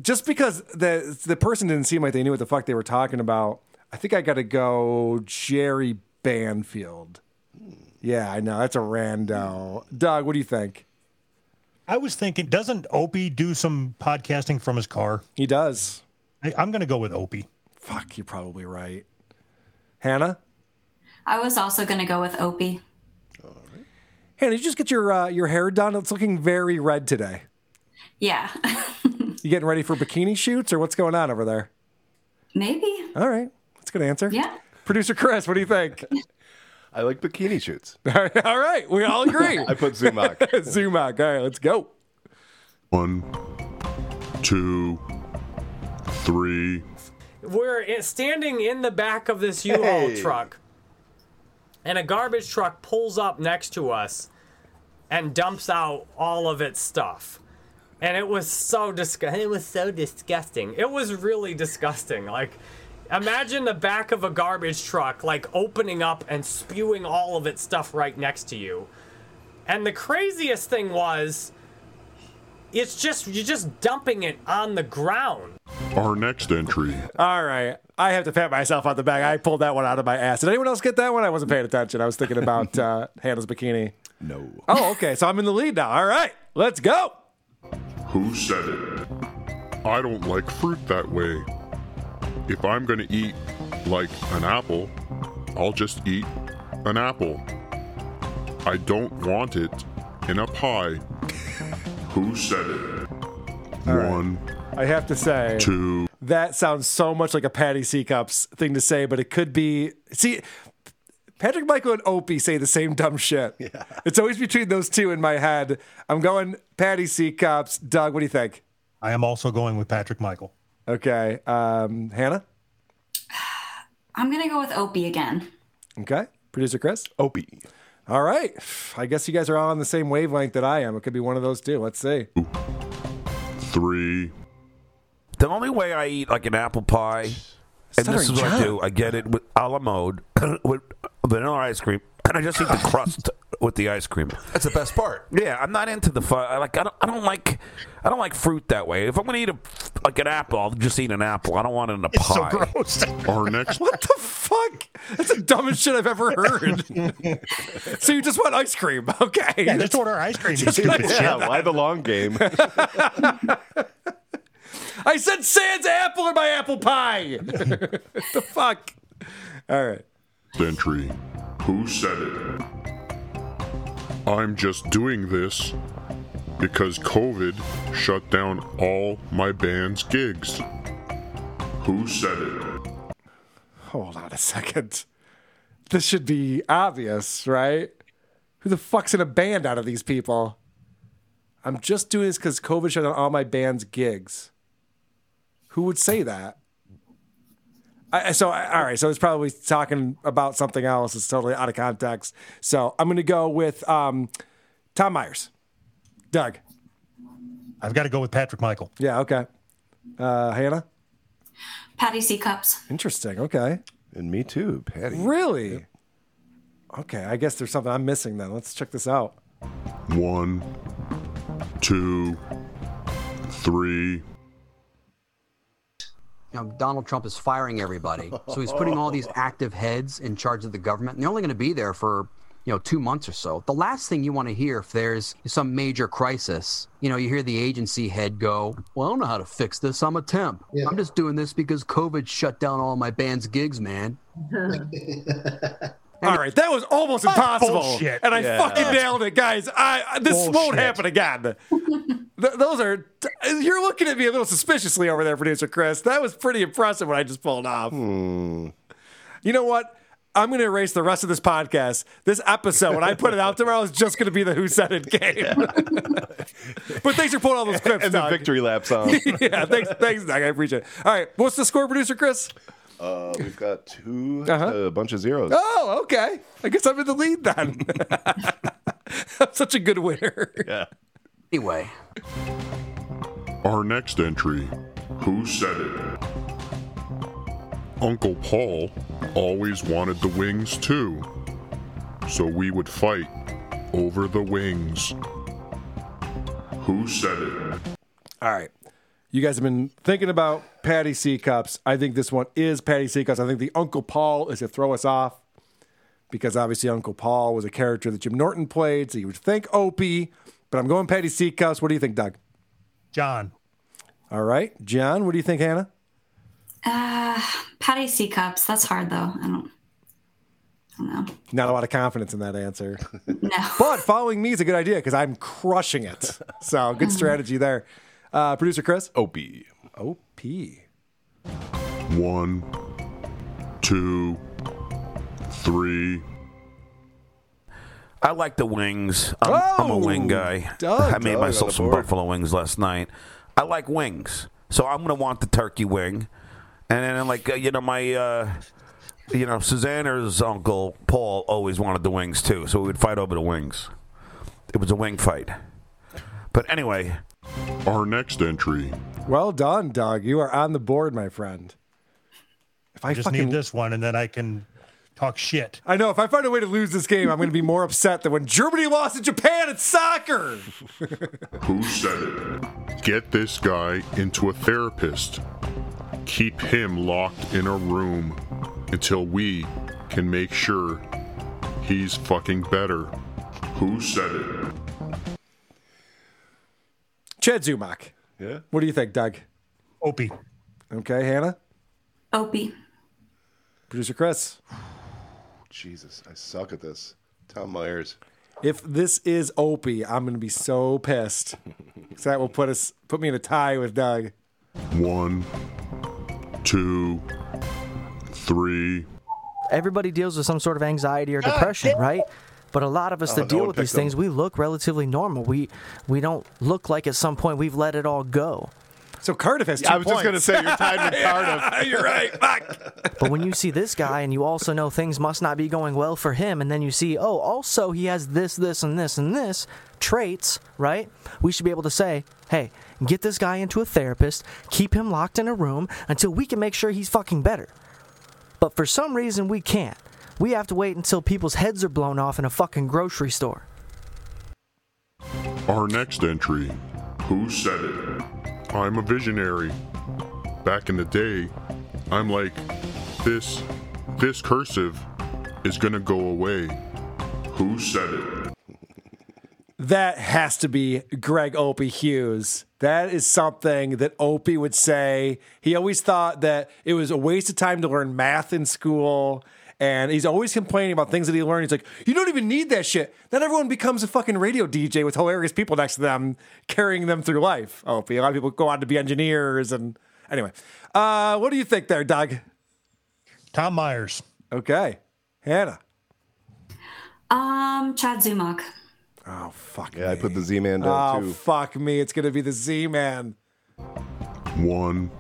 just because the the person didn't seem like they knew what the fuck they were talking about, I think I got to go Jerry Banfield. Yeah, I know. That's a rando. Doug, what do you think? I was thinking, doesn't Opie do some podcasting from his car? He does. I, I'm going to go with Opie. Fuck, you're probably right. Hannah? I was also going to go with Opie. Hannah, did you just get your uh, your hair done? It's looking very red today. Yeah, You getting ready for bikini shoots or what's going on over there? maybe. All right. That's a good answer. Yeah. Producer Chris, what do you think? I like bikini shoots. all right. We all agree. I put Zumock. Zumock. All right, let's go. One, two, three. We're standing in the back of this U-Haul Hey. truck, and a garbage truck pulls up next to us and dumps out all of its stuff. And it was so disgusting. It was so disgusting. It was really disgusting. Like, imagine the back of a garbage truck, like opening up and spewing all of its stuff right next to you. And the craziest thing was, it's just you're just dumping it on the ground. Our next entry. All right. I have to pat myself on the back. I pulled that one out of my ass. Did anyone else get that one? I wasn't paying attention. I was thinking about uh, Hannah's bikini. No. Oh, okay. So I'm in the lead now. All right. Let's go. Who said it? I don't like fruit that way. If I'm gonna eat like an apple, I'll just eat an apple. I don't want it in a pie. Who said it? One, I have to say, two. that sounds so much like a Patty Seacups thing to say, but it could be. See, Patrick Michael and Opie say the same dumb shit. Yeah. It's always between those two in my head. I'm going Patty Seacups. Doug, what do you think? I am also going with Patrick Michael. Okay. Um, Hannah? I'm going to go with Opie again. Okay. Producer Chris? Opie. All right. I guess you guys are all on the same wavelength that I am. It could be one of those two. Let's see. Three. The only way I eat like an apple pie, and this is what I John. do, I get it with a la mode with vanilla ice cream, and I just eat the crust with the ice cream. That's the best part. Yeah, I'm not into the fu- I like. I don't. I don't like. I don't like fruit that way. If I'm gonna eat a like an apple, I'll just eat an apple. I don't want it in a pie. gross. Our next What the fuck? That's the dumbest shit I've ever heard. so you just want ice cream? Okay. Yeah, just order ice cream. You Just stupid like- shit. Yeah, why the long game? I said sans apple in my apple pie. the fuck? All right. entry. Who said it? I'm just doing this because COVID shut down all my band's gigs. Who said it? Hold on a second. This should be obvious, right? Who the fuck's in a band out of these people? I'm just doing this because COVID shut down all my band's gigs. Who would say that? I, so, I- all right. So it's probably talking about something else. It's totally out of context. So I'm going to go with um, Tom Myers. Doug. I've got to go with Patrick Michael. Yeah. Okay. Uh, Hannah. Patty C cups. Interesting. Okay. And me too, Patty. Really? Okay. I guess there's something I'm missing then. Let's check this out. One, two, three. You know, Donald Trump is firing everybody. So he's putting all these active heads in charge of the government. And they're only going to be there for, you know, two months or so. The last thing you want to hear if there's some major crisis, you know, you hear the agency head go, Well, I don't know how to fix this. I'm a temp. I'm just doing this because COVID shut down all my band's gigs, man. All right, that was almost impossible, bullshit. and I Yeah. fucking nailed it, guys. I I- this won't happen again. Th- those are you're looking at me a little suspiciously over there, producer Chris. That was pretty impressive what I just pulled off. Hmm. You know what? I'm going to erase the rest of this podcast. This episode, when I put it out tomorrow, is just going to be the Who Said It game. but thanks for pulling all those clips, and the victory lap song. yeah, thanks, thanks, Doug. I appreciate it. All right, what's the score, producer Chris? Uh, we've got 2 Uh-huh. a bunch of zeros. Oh, okay. I guess I'm in the lead then. I'm such a good winner. Yeah. Anyway, Our next entry Who said it? Uncle Paul always wanted the wings too. So we would fight over the wings. Who said it? All right. You guys have been thinking about Patty C cups. I think this one is Patty C cups. I think the Uncle Paul is to throw us off because obviously Uncle Paul was a character that Jim Norton played, so you would think Opie. But I'm going Patty C cups. What do you think, Doug? John. All right, John. What do you think, Hannah? Uh, Patty C cups. That's hard though. I don't. I don't know. Not a lot of confidence in that answer. No. But following me is a good idea because I'm crushing it. So good strategy there. Uh, Producer Chris? OP. OP. One, two, three. I like the wings. I'm, I'm a wing guy. Doug. I made Doug myself some board. buffalo wings last night. I like wings, so I'm gonna want the turkey wing, and then like uh, you know my. Uh, you know, Susanna's uncle Paul always wanted the wings too, so we would fight over the wings. It was a wing fight. But anyway, Our next entry Well done, Doug. You are on the board, my friend. If I I just fucking need this one, and then I can talk shit. I know if I find a way to lose this game, I'm going to be more upset than when Germany lost to Japan at soccer. Who said it? Get this guy into a therapist. Keep him locked in a room until we can make sure he's fucking better. Who said it? Chad Zumock. Yeah. What do you think, Doug? Opie. Okay, Hannah. Opie. Producer Chris. Jesus, I suck at this. Tom Myers. If this is Opie, I'm going to be so pissed. 'Cause that will put us put me in a tie with Doug. One, two, three. Everybody deals with some sort of anxiety or depression, ah, right? But a lot of us Oh, that no deal with these picked 'em. things, we look relatively normal. We we don't look like at some point we've let it all go. So Cardiff has two I was just going to say you're tied with Cardiff. You're right. But when you see this guy and you also know things must not be going well for him, and then you see, oh, also he has this, this, and this, and this traits, right? We should be able to say, hey, get this guy into a therapist, keep him locked in a room until we can make sure he's fucking better. But for some reason, we can't. We have to wait until people's heads are blown off in a fucking grocery store. Our next entry Who said it? I'm a visionary. Back in the day, I'm like, this, this cursive is gonna go away. Who said it? That has to be Greg Opie Hughes. That is something that Opie would say. He always thought that it was a waste of time to learn math in school. And he's always complaining about things that he learned. He's like, you don't even need that shit. Not everyone becomes a fucking radio DJ with hilarious people next to them carrying them through life. Opie. A lot of people go on to be engineers. And anyway, uh, what do you think there, Doug? Tom Myers. Okay. Hannah. Um, Chad Zumock. Oh, fuck. Yeah, I put the Z Man down Oh, too. fuck me. It's going to be the Z Man. One,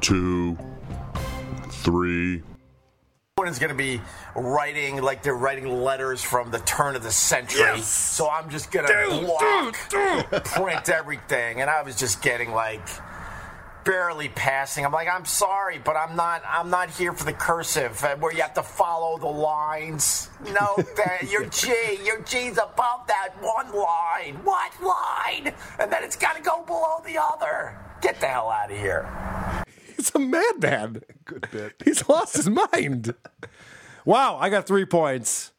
two, three. Is going to be writing like they're writing letters from the turn of the century. So I'm just going to block, print everything, and I was just getting like barely passing. I'm like, I'm sorry, but I'm not. I'm not here for the cursive uh, where you have to follow the lines. No, that your G, your G's above that one line. What line? And then it's got to go below the other. Get the hell out of here. He's a madman. Good bit. He's lost his mind. Wow, I got three points.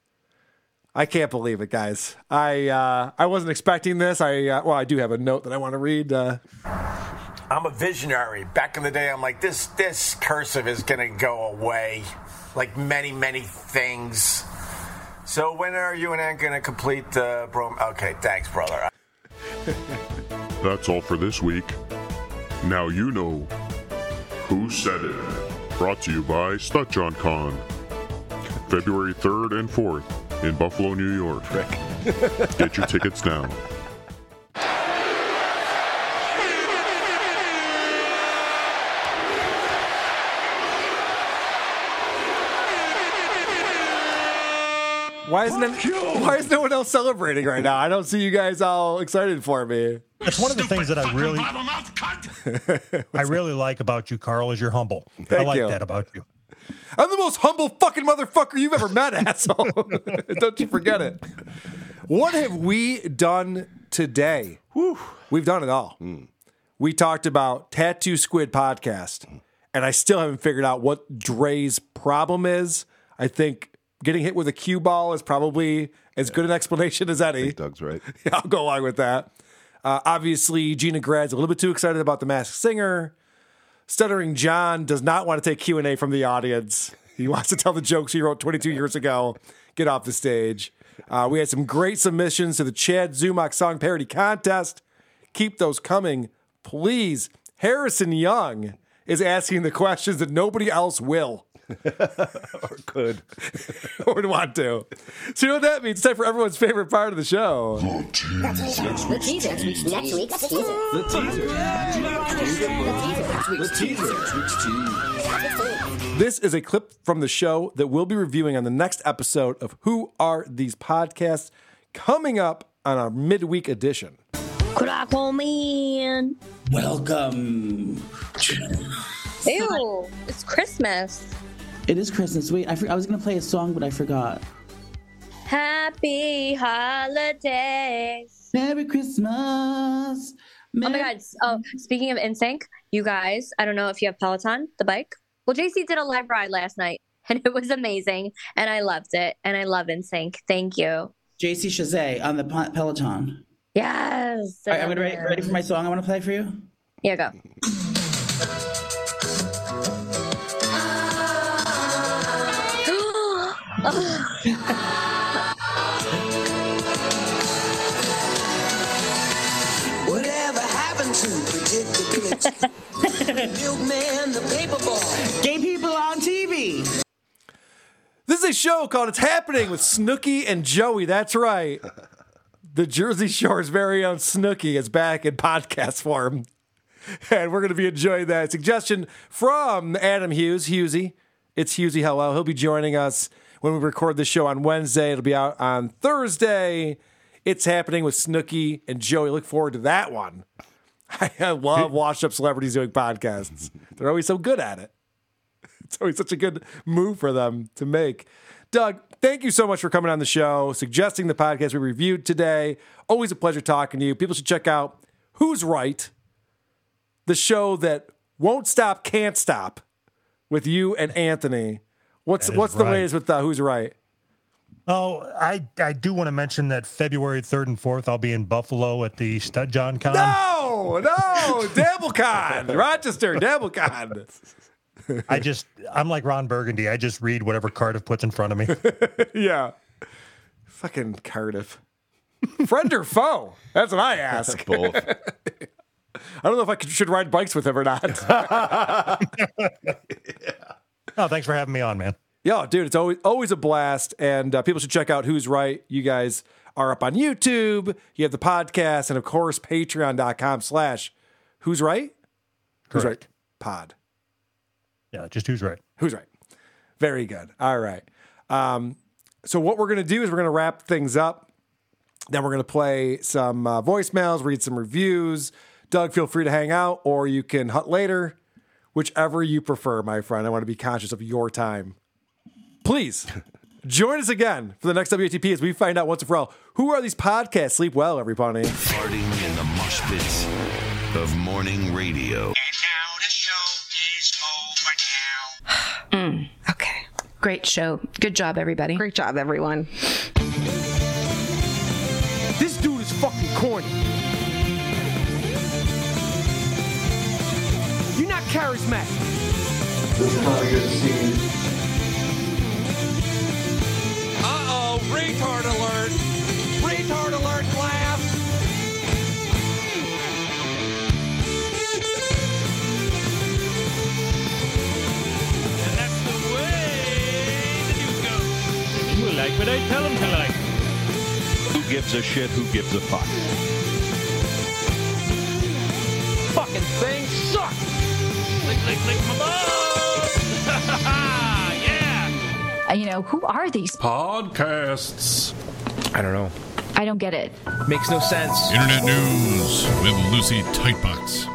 I can't believe it, guys. I uh, I wasn't expecting this. I uh, well, I do have a note that I want to read. Uh, I'm a visionary. Back in the day, I'm like, this this cursive is gonna go away, like many many things. So when are you and Ann gonna complete the bro? Okay, thanks, brother. That's all for this week. Now you know Who Said It. Brought to you by StutJohnCon. February 3rd and 4th in Buffalo, New York. Get your tickets now. Why isn't it, why is no one else celebrating right now? I don't see you guys all excited for me. It's one of the things that I really, I really like about you, Carl, is you're humble. I like you. that about you. I'm the most humble fucking motherfucker you've ever met, asshole. Don't you forget it. What have we done today? We've done it all. Hmm. We talked about Tattoo Squid podcast, and I still haven't figured out what Dre's problem is. I think getting hit with a cue ball is probably as good an explanation as any. Doug's right. Yeah, I'll go along with that. Uh, obviously, Gina Grad's a little bit too excited about the Masked Singer. Stuttering John does not want to take Q and A from the audience. He wants to tell the jokes he wrote 22 years ago. Get off the stage. Uh, we had some great submissions to the Chad Zumock song parody contest. Keep those coming, please. Harrison Young is asking the questions that nobody else will or could or would want to. So you know what that means? It's time for everyone's favorite part of the show. The teaser. Next week's teaser. The teaser. The teaser. This is a clip from the show that we'll be reviewing on the next episode of Who Are These Podcasts coming up on our midweek edition. Crack man. Welcome. Ew, it's Christmas. It is Christmas. Wait, I, for- I was gonna play a song, but I forgot. Happy holidays. Merry Christmas. Oh my god. Oh, speaking of NSYNC, you guys, I don't know if you have Peloton, the bike. Well, JC did a live ride last night and it was amazing and I loved it and I love NSYNC. Thank you. JC Chasez on the Peloton. Yes. All right, I'm gonna ready, ready for my song. I want to play for you. Here go. Whatever happened to? Milkman, the paper boy. Gay people on TV. This is a show called It's Happening with Snooki and Joey. That's right. The Jersey Shore's very own Snooki is back in podcast form. And we're going to be enjoying that suggestion from Adam Hughes, Hughesy. It's Hughesy Hello. He'll be joining us when we record the show on Wednesday. It'll be out on Thursday. It's happening with Snooki and Joey. Look forward to that one. I love washed up celebrities doing podcasts. They're always so good at it. It's always such a good move for them to make. Doug, thank you so much for coming on the show, suggesting the podcast we reviewed today. Always a pleasure talking to you. People should check out Who's Right, the show that won't stop, can't stop with you and Anthony. What's That is what's the right. latest with uh, Who's Right? Oh, I I do want to mention that February third and fourth, I'll be in Buffalo at the Stud John Con. No, no, DabbleCon, Rochester, DabbleCon. I just I'm like Ron Burgundy. I just read whatever Cardiff puts in front of me. yeah. Fucking Cardiff. Friend or foe? That's what I ask. Both. I don't know if I should ride bikes with him or not. Oh, thanks for having me on, man. Yo, dude, it's always always a blast, and uh, people should check out Who's Right. You guys are up on YouTube. You have the podcast, and of course, Patreon.com slash Who's Right. Who's Right? Pod. Yeah, just who's right. Who's right? Very good. All right. Um, so what we're gonna do is we're gonna wrap things up. Then we're gonna play some uh, voicemails, read some reviews. Doug, feel free to hang out, or you can hut later, whichever you prefer, my friend. I want to be conscious of your time. Please join us again for the next WATP as we find out once and for all who are these podcasts. Sleep well, everybody. Farting in the mosh pits of morning radio. Mm, okay. Great show. Good job, everybody. Great job, everyone. This dude is fucking corny. Charismatic. This is probably good scene. Uh oh, retard alert. Retard alert, class. And that's the way the news goes. You like what I tell them to like. Who gives a shit? Who gives a fuck? Fucking thing sucks. My yeah. Uh, you know, who are these? Podcasts. I don't know. I don't get it. Makes no sense. Internet news with Lucy Tightbox.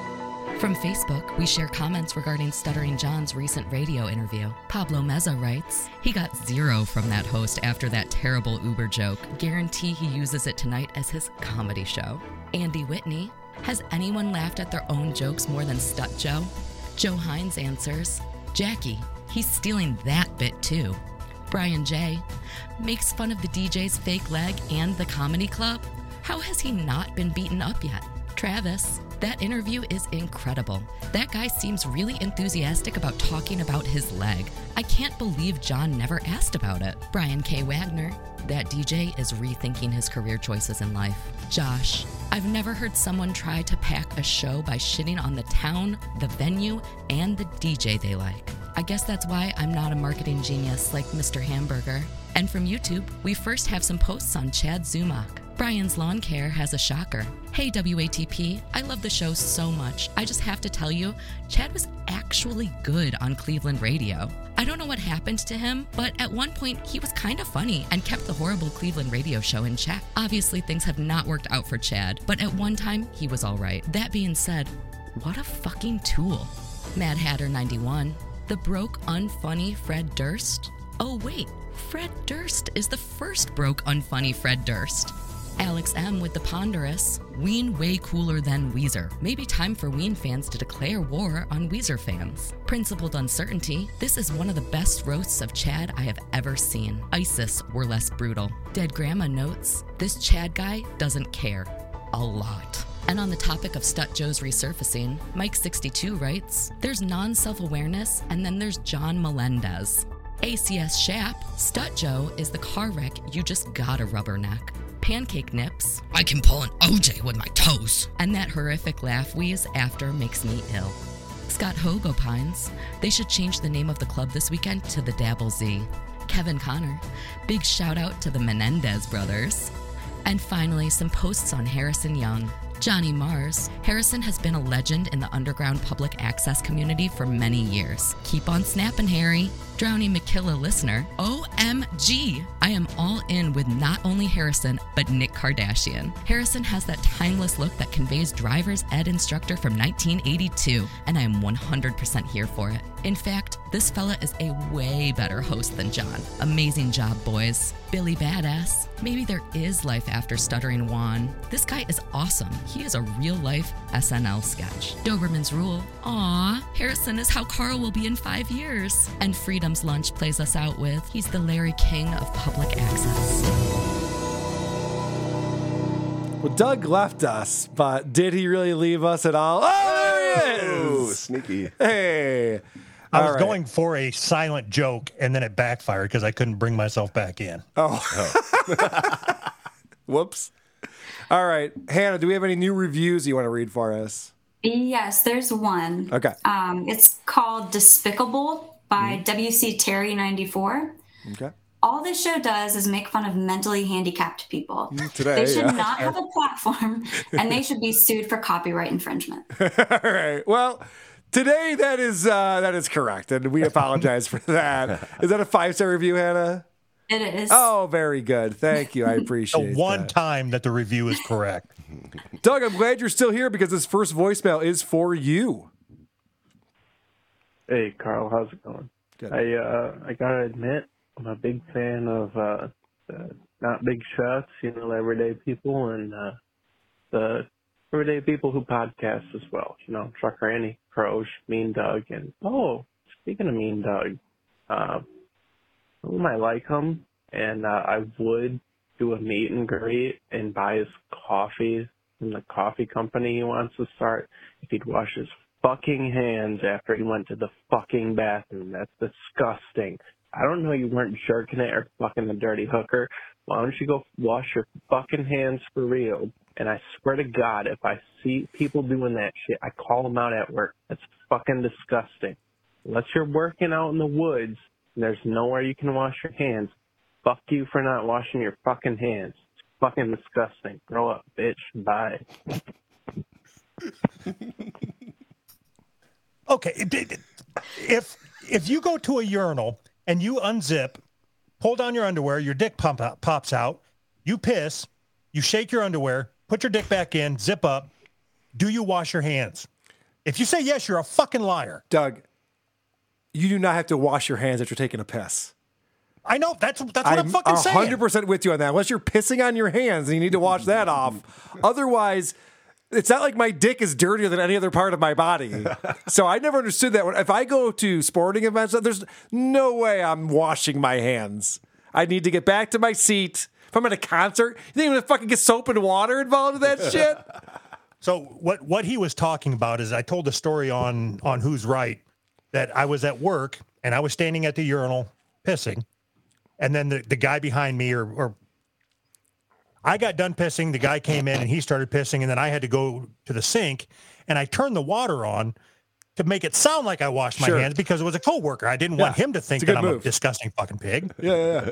From Facebook, we share comments regarding Stuttering John's recent radio interview. Pablo Meza writes, He got zero from that host after that terrible Uber joke. Guarantee he uses it tonight as his comedy show. Andy Whitney, Has anyone laughed at their own jokes more than Stut Joe? Joe Hines answers, Jackie, he's stealing that bit too. Brian J. makes fun of the DJ's fake leg and the comedy club. How has he not been beaten up yet? Travis, that interview is incredible. That guy seems really enthusiastic about talking about his leg. I can't believe John never asked about it. Brian K. Wagner, that DJ is rethinking his career choices in life. Josh, I've never heard someone try to pack a show by shitting on the town, the venue, and the DJ they like. I guess that's why I'm not a marketing genius like Mr. Hamburger. And from YouTube, we first have some posts on Chad Zumock. Brian's Lawn Care has a shocker. Hey, WATP, I love the show so much. I just have to tell you, Chad was actually good on Cleveland radio. I don't know what happened to him, but at one point he was kind of funny and kept the horrible Cleveland radio show in check. Obviously, things have not worked out for Chad, but at one time he was all right. That being said, what a fucking tool. Mad Hatter 91, the broke, unfunny Fred Durst. Oh, wait, Fred Durst is the first broke, unfunny Fred Durst. Alex M with the ponderous Ween way cooler than Weezer. Maybe time for Ween fans to declare war on Weezer fans. Principled uncertainty. This is one of the best roasts of Chad I have ever seen. ISIS were less brutal. Dead Grandma notes this Chad guy doesn't care. A lot. And on the topic of Stut Joe's resurfacing, Mike62 writes There's non self awareness, and then there's John Melendez. ACS Shap, Stut Joe is the car wreck you just gotta rubberneck. Pancake Nips, I can pull an OJ with my toes. And that horrific laugh we wheeze after makes me ill. Scott Hogue opines, they should change the name of the club this weekend to the Dabble Z. Kevin Connor, big shout out to the Menendez brothers. And finally, some posts on Harrison Young. Johnny Mars. Harrison has been a legend in the underground public access community for many years. Keep on snapping, Harry. Drowning McKilla listener. OMG! I am all in with not only Harrison, but Nick Kardashian. Harrison has that timeless look that conveys driver's ed instructor from 1982, and I am 100% here for it. In fact, this fella is a way better host than John. Amazing job, boys. Billy Badass. Maybe there is life after Stuttering Juan. This guy is awesome. He is a real life SNL sketch. Doberman's Rule. Aw, Harrison is how Carl will be in five years. And Freedom's Lunch plays us out with He's the Larry King of public access. Well, Doug left us, but did he really leave us at all? Oh, there he Oh, is! sneaky. Hey. I was right. going for a silent joke and then it backfired because I couldn't bring myself back in. Oh. Whoops. All right. Hannah, do we have any new reviews you want to read for us? Yes, there's one. Okay. Um, it's called Despicable by WC Terry 94. Okay. All this show does is make fun of mentally handicapped people. today, they should yeah. not have a platform and they should be sued for copyright infringement. All right. Well, today that is uh, that is correct, and we apologize for that. Is that a five star review, Hannah? It is. Oh, very good. Thank you. I The appreciate one that. time that the review is correct. Doug, I'm glad you're still here because this first voicemail is for you. Hey, Carl, how's it going? Good. I uh, I gotta admit, I'm a big fan of uh, the not big shots, you know, everyday people, and uh, the everyday people who podcast as well. You know, Trucker Annie, Croge, Mean Doug, and oh, speaking of Mean Doug, uh, who might like him, and uh, I would do a meet and greet and buy his coffee from the coffee company he wants to start if he'd wash his fucking hands after he went to the fucking bathroom. That's disgusting. I don't know you weren't jerking it or fucking a dirty hooker. Why don't you go wash your fucking hands for real? And I swear to God, if I see people doing that shit, I call them out at work. That's fucking disgusting. Unless you're working out in the woods and there's nowhere you can wash your hands, fuck you for not washing your fucking hands. It's fucking disgusting. Grow up, bitch. Bye. Okay, if if you go to a urinal and you unzip, pull down your underwear, your dick pump out, pops out, you piss, you shake your underwear, put your dick back in, zip up. Do you wash your hands? If you say yes, you're a fucking liar. Doug, you do not have to wash your hands after taking a piss. I know that's that's what I'm, fucking saying. hundred percent with you on that. Unless you're pissing on your hands and you need to wash that off. Otherwise, it's not like my dick is dirtier than any other part of my body. so I never understood that. When if I go to sporting events, there's no way I'm washing my hands. I need to get back to my seat. If I'm at a concert, you think I'm gonna fucking get soap and water involved in that shit? So what what he was talking about is I told a story on on Who's Right that I was at work and I was standing at the urinal pissing, and then the, the guy behind me or or I got done pissing, the guy came in and he started pissing, and then I had to go to the sink and I turned the water on to make it sound like I washed my Sure. hands because it was a coworker. I didn't want him to think that I'm move. a disgusting fucking pig. Yeah, yeah, yeah.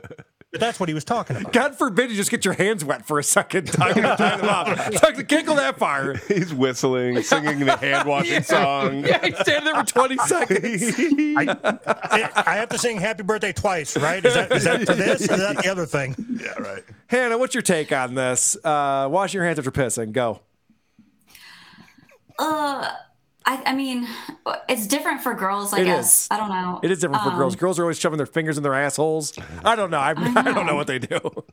But that's what he was talking about. God forbid you just get your hands wet for a second talking to them off. Doug, can't go that far. He's whistling, singing the hand washing song. Yeah, he's standing there for 20 seconds. I, I have to sing happy birthday twice, right? Is that, is that for this or is that the other thing? Yeah, right. Hannah, what's your take on this? Uh, wash your hands after pissing. Go. Uh, I, I mean, it's different for girls, I It guess. is. I don't know. It is different for Um, girls. Girls are always shoving their fingers in their assholes. I don't know. I, I, don't know what they do.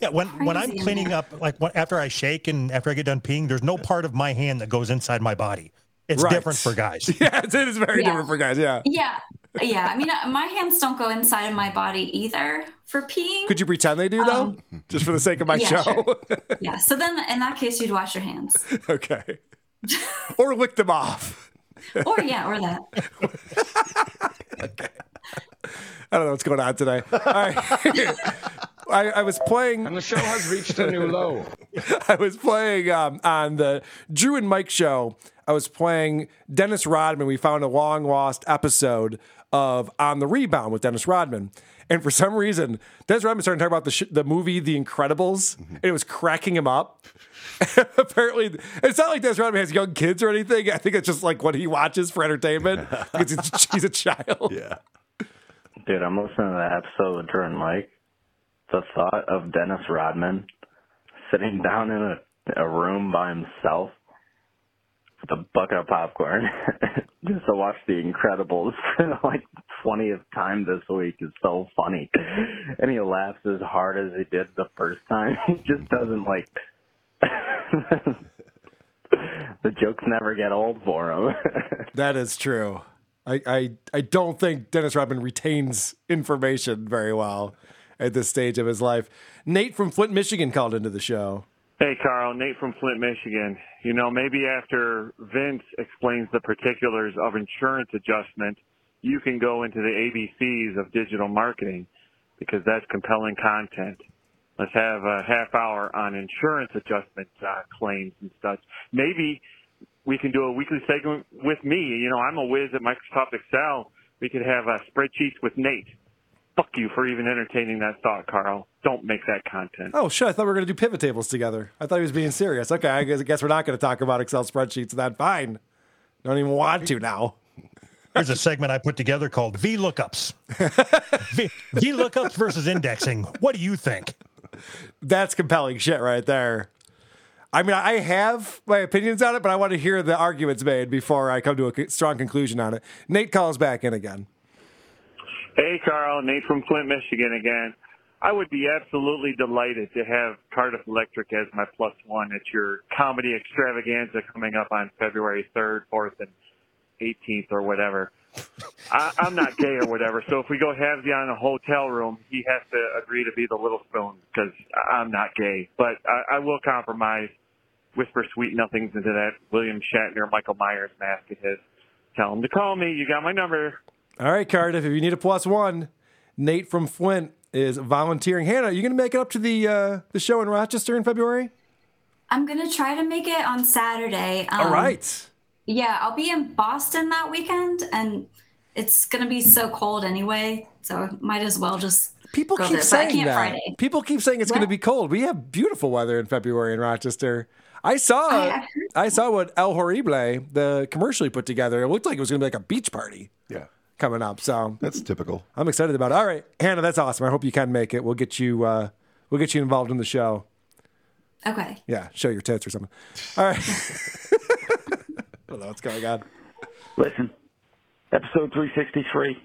Yeah, when when I'm cleaning up, like when, after I shake and after I get done peeing, there's no part of my hand that goes inside my body. It's Right. different for guys. Yeah, it is very Yeah. different for guys. Yeah. Yeah. Yeah. I mean, uh, my hands don't go inside of my body either for peeing. Could you pretend they do though? Just for the sake of my Um, yeah, show. sure. yeah. So then in that case, you'd wash your hands. okay. or lick them off. Or, yeah, or that. okay. I don't know what's going on today. All right. I, I was playing. And the show has reached a new low. I was playing um, on the Drew and Mike show. I was playing Dennis Rodman. We found a long lost episode of On the Rebound with Dennis Rodman. And for some reason, Dennis Rodman started talking about the, sh- the movie The Incredibles, mm-hmm. and it was cracking him up. Apparently, it's not like Dennis Rodman has young kids or anything. I think it's just like what he watches for entertainment because he's, he's a child. Yeah. Dude, I'm listening to that episode with Drew and Mike. The thought of Dennis Rodman sitting down in a, a room by himself with a bucket of popcorn just to watch The Incredibles for like 20th time this week is so funny. And he laughs as hard as he did the first time. He just mm-hmm. doesn't like. the jokes never get old for him. That is true. I, I I don't think Dennis Rodman retains information very well at this stage of his life. Nate from Flint, Michigan called into the show. Hey, Carl. Nate from Flint, Michigan. You know, maybe after Vince explains the particulars of insurance adjustment, you can go into the ABCs of digital marketing because that's compelling content. Let's have a half hour on insurance adjustment uh, claims and such. Maybe we can do a weekly segment with me. You know, I'm a whiz at Microsoft Excel. We could have uh, spreadsheets with Nate. Fuck you for even entertaining that thought, Carl. Don't make that content. Oh shit! I thought we were going to do pivot tables together. I thought he was being serious. Okay, I guess, I guess we're not going to talk about Excel spreadsheets. Then fine. Don't even want to now. There's a segment I put together called V lookups. v, v lookups versus indexing. What do you think? That's compelling shit right there. I mean, I have my opinions on it, but I want to hear the arguments made before I come to a strong conclusion on it. Nate calls back in again. Hey, Carl. Nate from Flint, Michigan again. I would be absolutely delighted to have Cardiff Electric as my plus one at your comedy extravaganza coming up on February 3rd, 4th, and 18th or whatever. I, I'm not gay or whatever, so if we go have you on a hotel room, he has to agree to be the little spoon because I'm not gay. But I, I will compromise, whisper sweet nothings into that William Shatner, Michael Myers mask of his. Tell him to call me. You got my number. All right, Cardiff, if you need a plus one, Nate from Flint is volunteering. Hannah, are you going to make it up to the uh, the show in Rochester in February? I'm going to try to make it on Saturday. All Um, right. Yeah, I'll be in Boston that weekend, and it's gonna be so cold anyway, so might as well just People go keep there. But I saying can't that. Friday. People keep saying it's going to be cold. We have beautiful weather in February in Rochester. I saw I- I, saw what El Horrible, the commercial he put together. It looked like it was going to be like a beach party. Yeah. Coming up. So That's typical. I'm excited about it. All right, Hannah, that's awesome. I hope you can make it. We'll get you uh we'll get you involved in the show. Okay. Yeah, show your tits or something. All right. Don't know what's going on. Listen, episode 363.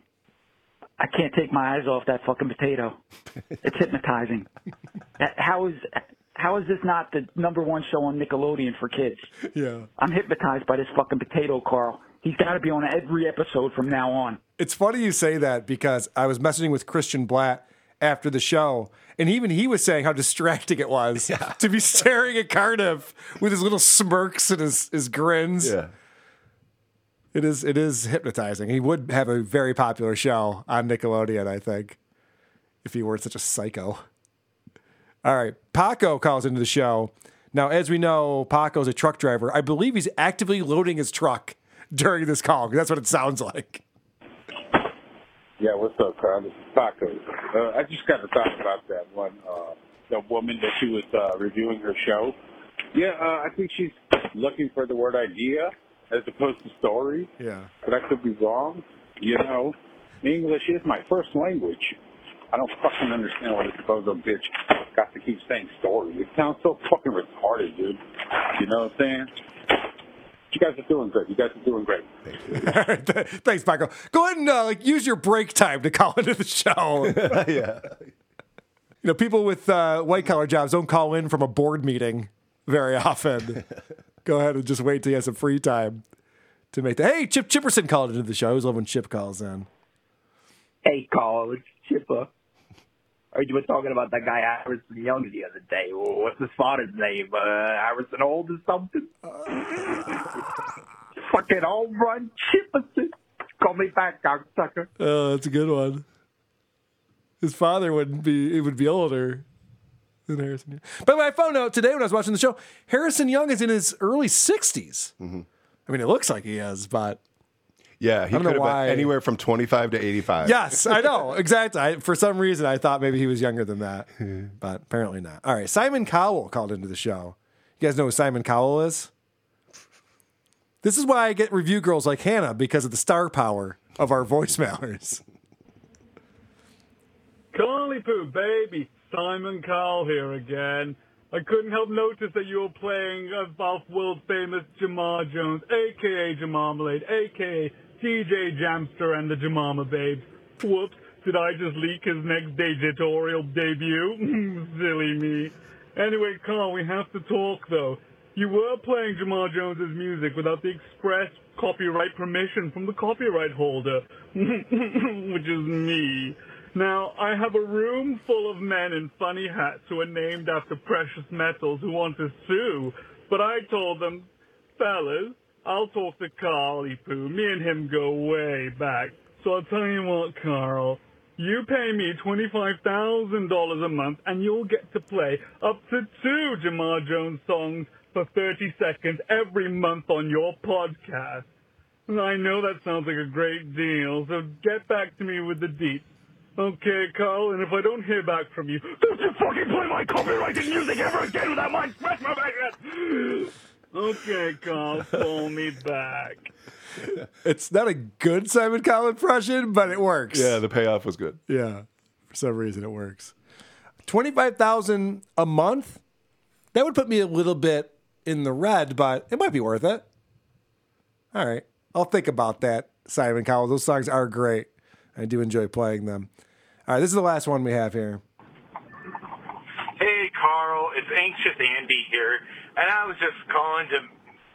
I can't take my eyes off that fucking potato. It's hypnotizing. How is how is this not the number one show on Nickelodeon for kids? Yeah. I'm hypnotized by this fucking potato, Carl. He's got to be on every episode from now on. It's funny you say that because I was messaging with Christian Blatt after the show, and even he was saying how distracting it was to be staring at Cardiff with his little smirks and his, his grins. Yeah. It is it is hypnotizing. He would have a very popular show on Nickelodeon, I think, if he weren't such a psycho. All right. Paco calls into the show. Now, as we know, Paco's a truck driver. I believe he's actively loading his truck during this call. That's what it sounds like. Yeah, what's up, Carl? This is Paco. Uh, I just got to talk about that one, uh, the woman that she was uh, reviewing her show. Yeah, uh, I think she's looking for the word idea as opposed to story, Yeah. but I could be wrong. You know, English is my first language. I don't fucking understand why this bozo bitch got to keep saying story. It sounds so fucking retarded, dude. You know what I'm saying? You guys are doing great. You guys are doing great. Thanks, Michael. Go ahead and uh, like use your break time to call into the show. yeah. You know, people with uh, white collar jobs don't call in from a board meeting very often. Go ahead and just wait till you have some free time to make that. Hey, Chip Chipperson called into the show. I always love when Chip calls in. Hey, Carl, it's Chipper. Heard you were talking about that guy Harrison Young the other day. What's his father's name? Uh, Harrison Old or something? Fucking home run Chipperson. Call me back, cocksucker. Oh, that's a good one. His father wouldn't be, it would be older than Harrison Young. But I found out today when I was watching the show, Harrison Young is in his early 60s. I mean, it looks like he is, but Yeah, he could know have why. been anywhere from 25 to 85. Yes, I know. Exactly. I, for some reason, I thought maybe he was younger than that, but apparently not. All right. Simon Cowell called into the show. You guys know who Simon Cowell is? This is why I get review girls like Hannah because of the star power of our voicemailers. Carly Poo, baby, Simon Cowell here again. I couldn't help notice that you were playing uh, of off world famous Jamar Jones, aka Jamarmalade, aka DJ Jamster and the Jamama Babes. Whoops, did I just leak his next digitorial debut? Silly me. Anyway, Carl, we have to talk though. You were playing Jamar Jones's music without the express copyright permission from the copyright holder, which is me. Now, I have a room full of men in funny hats who are named after precious metals who want to sue, but I told them, fellas, I'll talk to Carly Poo. Me and him go way back. So I'll tell you what, Carl. You pay me $25,000 a month and you'll get to play up to two Jamar Jones songs for 30 seconds every month on your podcast. And I know that sounds like a great deal, so get back to me with the deets. Okay, Carl, and if I don't hear back from you, don't you fucking play my copyrighted music ever again without my express permission! Okay, Carl, call me back. It's not a good Simon Cowell impression, but it works. Yeah, the payoff was good. Yeah. For some reason, it works. 25000 a month? That would put me a little bit in the red, but it might be worth it. All right. I'll think about that, Simon Cowell. Those songs are great. I do enjoy playing them. All right. This is the last one we have here. Hey, Carl, it's Anxious Andy here, and I was just calling to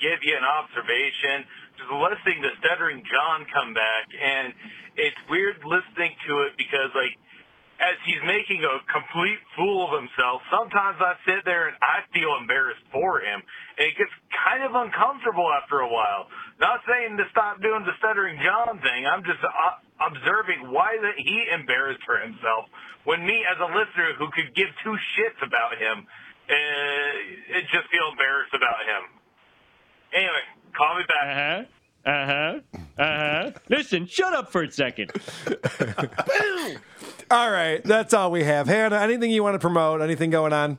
give you an observation. Just listening to Stuttering John come back, and it's weird listening to it because, like, as he's making a complete fool of himself, sometimes I sit there and I feel embarrassed for him, and it gets kind of uncomfortable after a while. Not saying to stop doing the Stuttering John thing. I'm just uh, observing why that he embarrassed for himself when me, as a listener who could give two shits about him, uh, it just feel embarrassed about him. Anyway, call me back. Uh-huh. Uh huh. Uh huh. Listen, shut up for a second. All right, that's all we have. Hannah, anything you want to promote? Anything going on?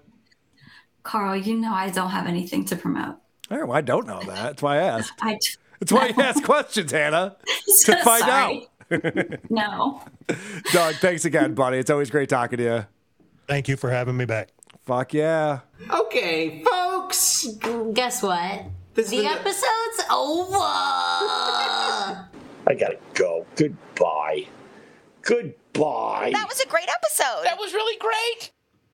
Carl, you know I don't have anything to promote. Oh, I don't know that. That's why I asked. I That's why you ask questions, Hannah. To find Sorry. out. no. Doug, thanks again, buddy. It's always great talking to you. Thank you for having me back. Fuck yeah. Okay, folks, guess what? the episode's over. I gotta go. Goodbye. Goodbye. That was a great episode. That was really great.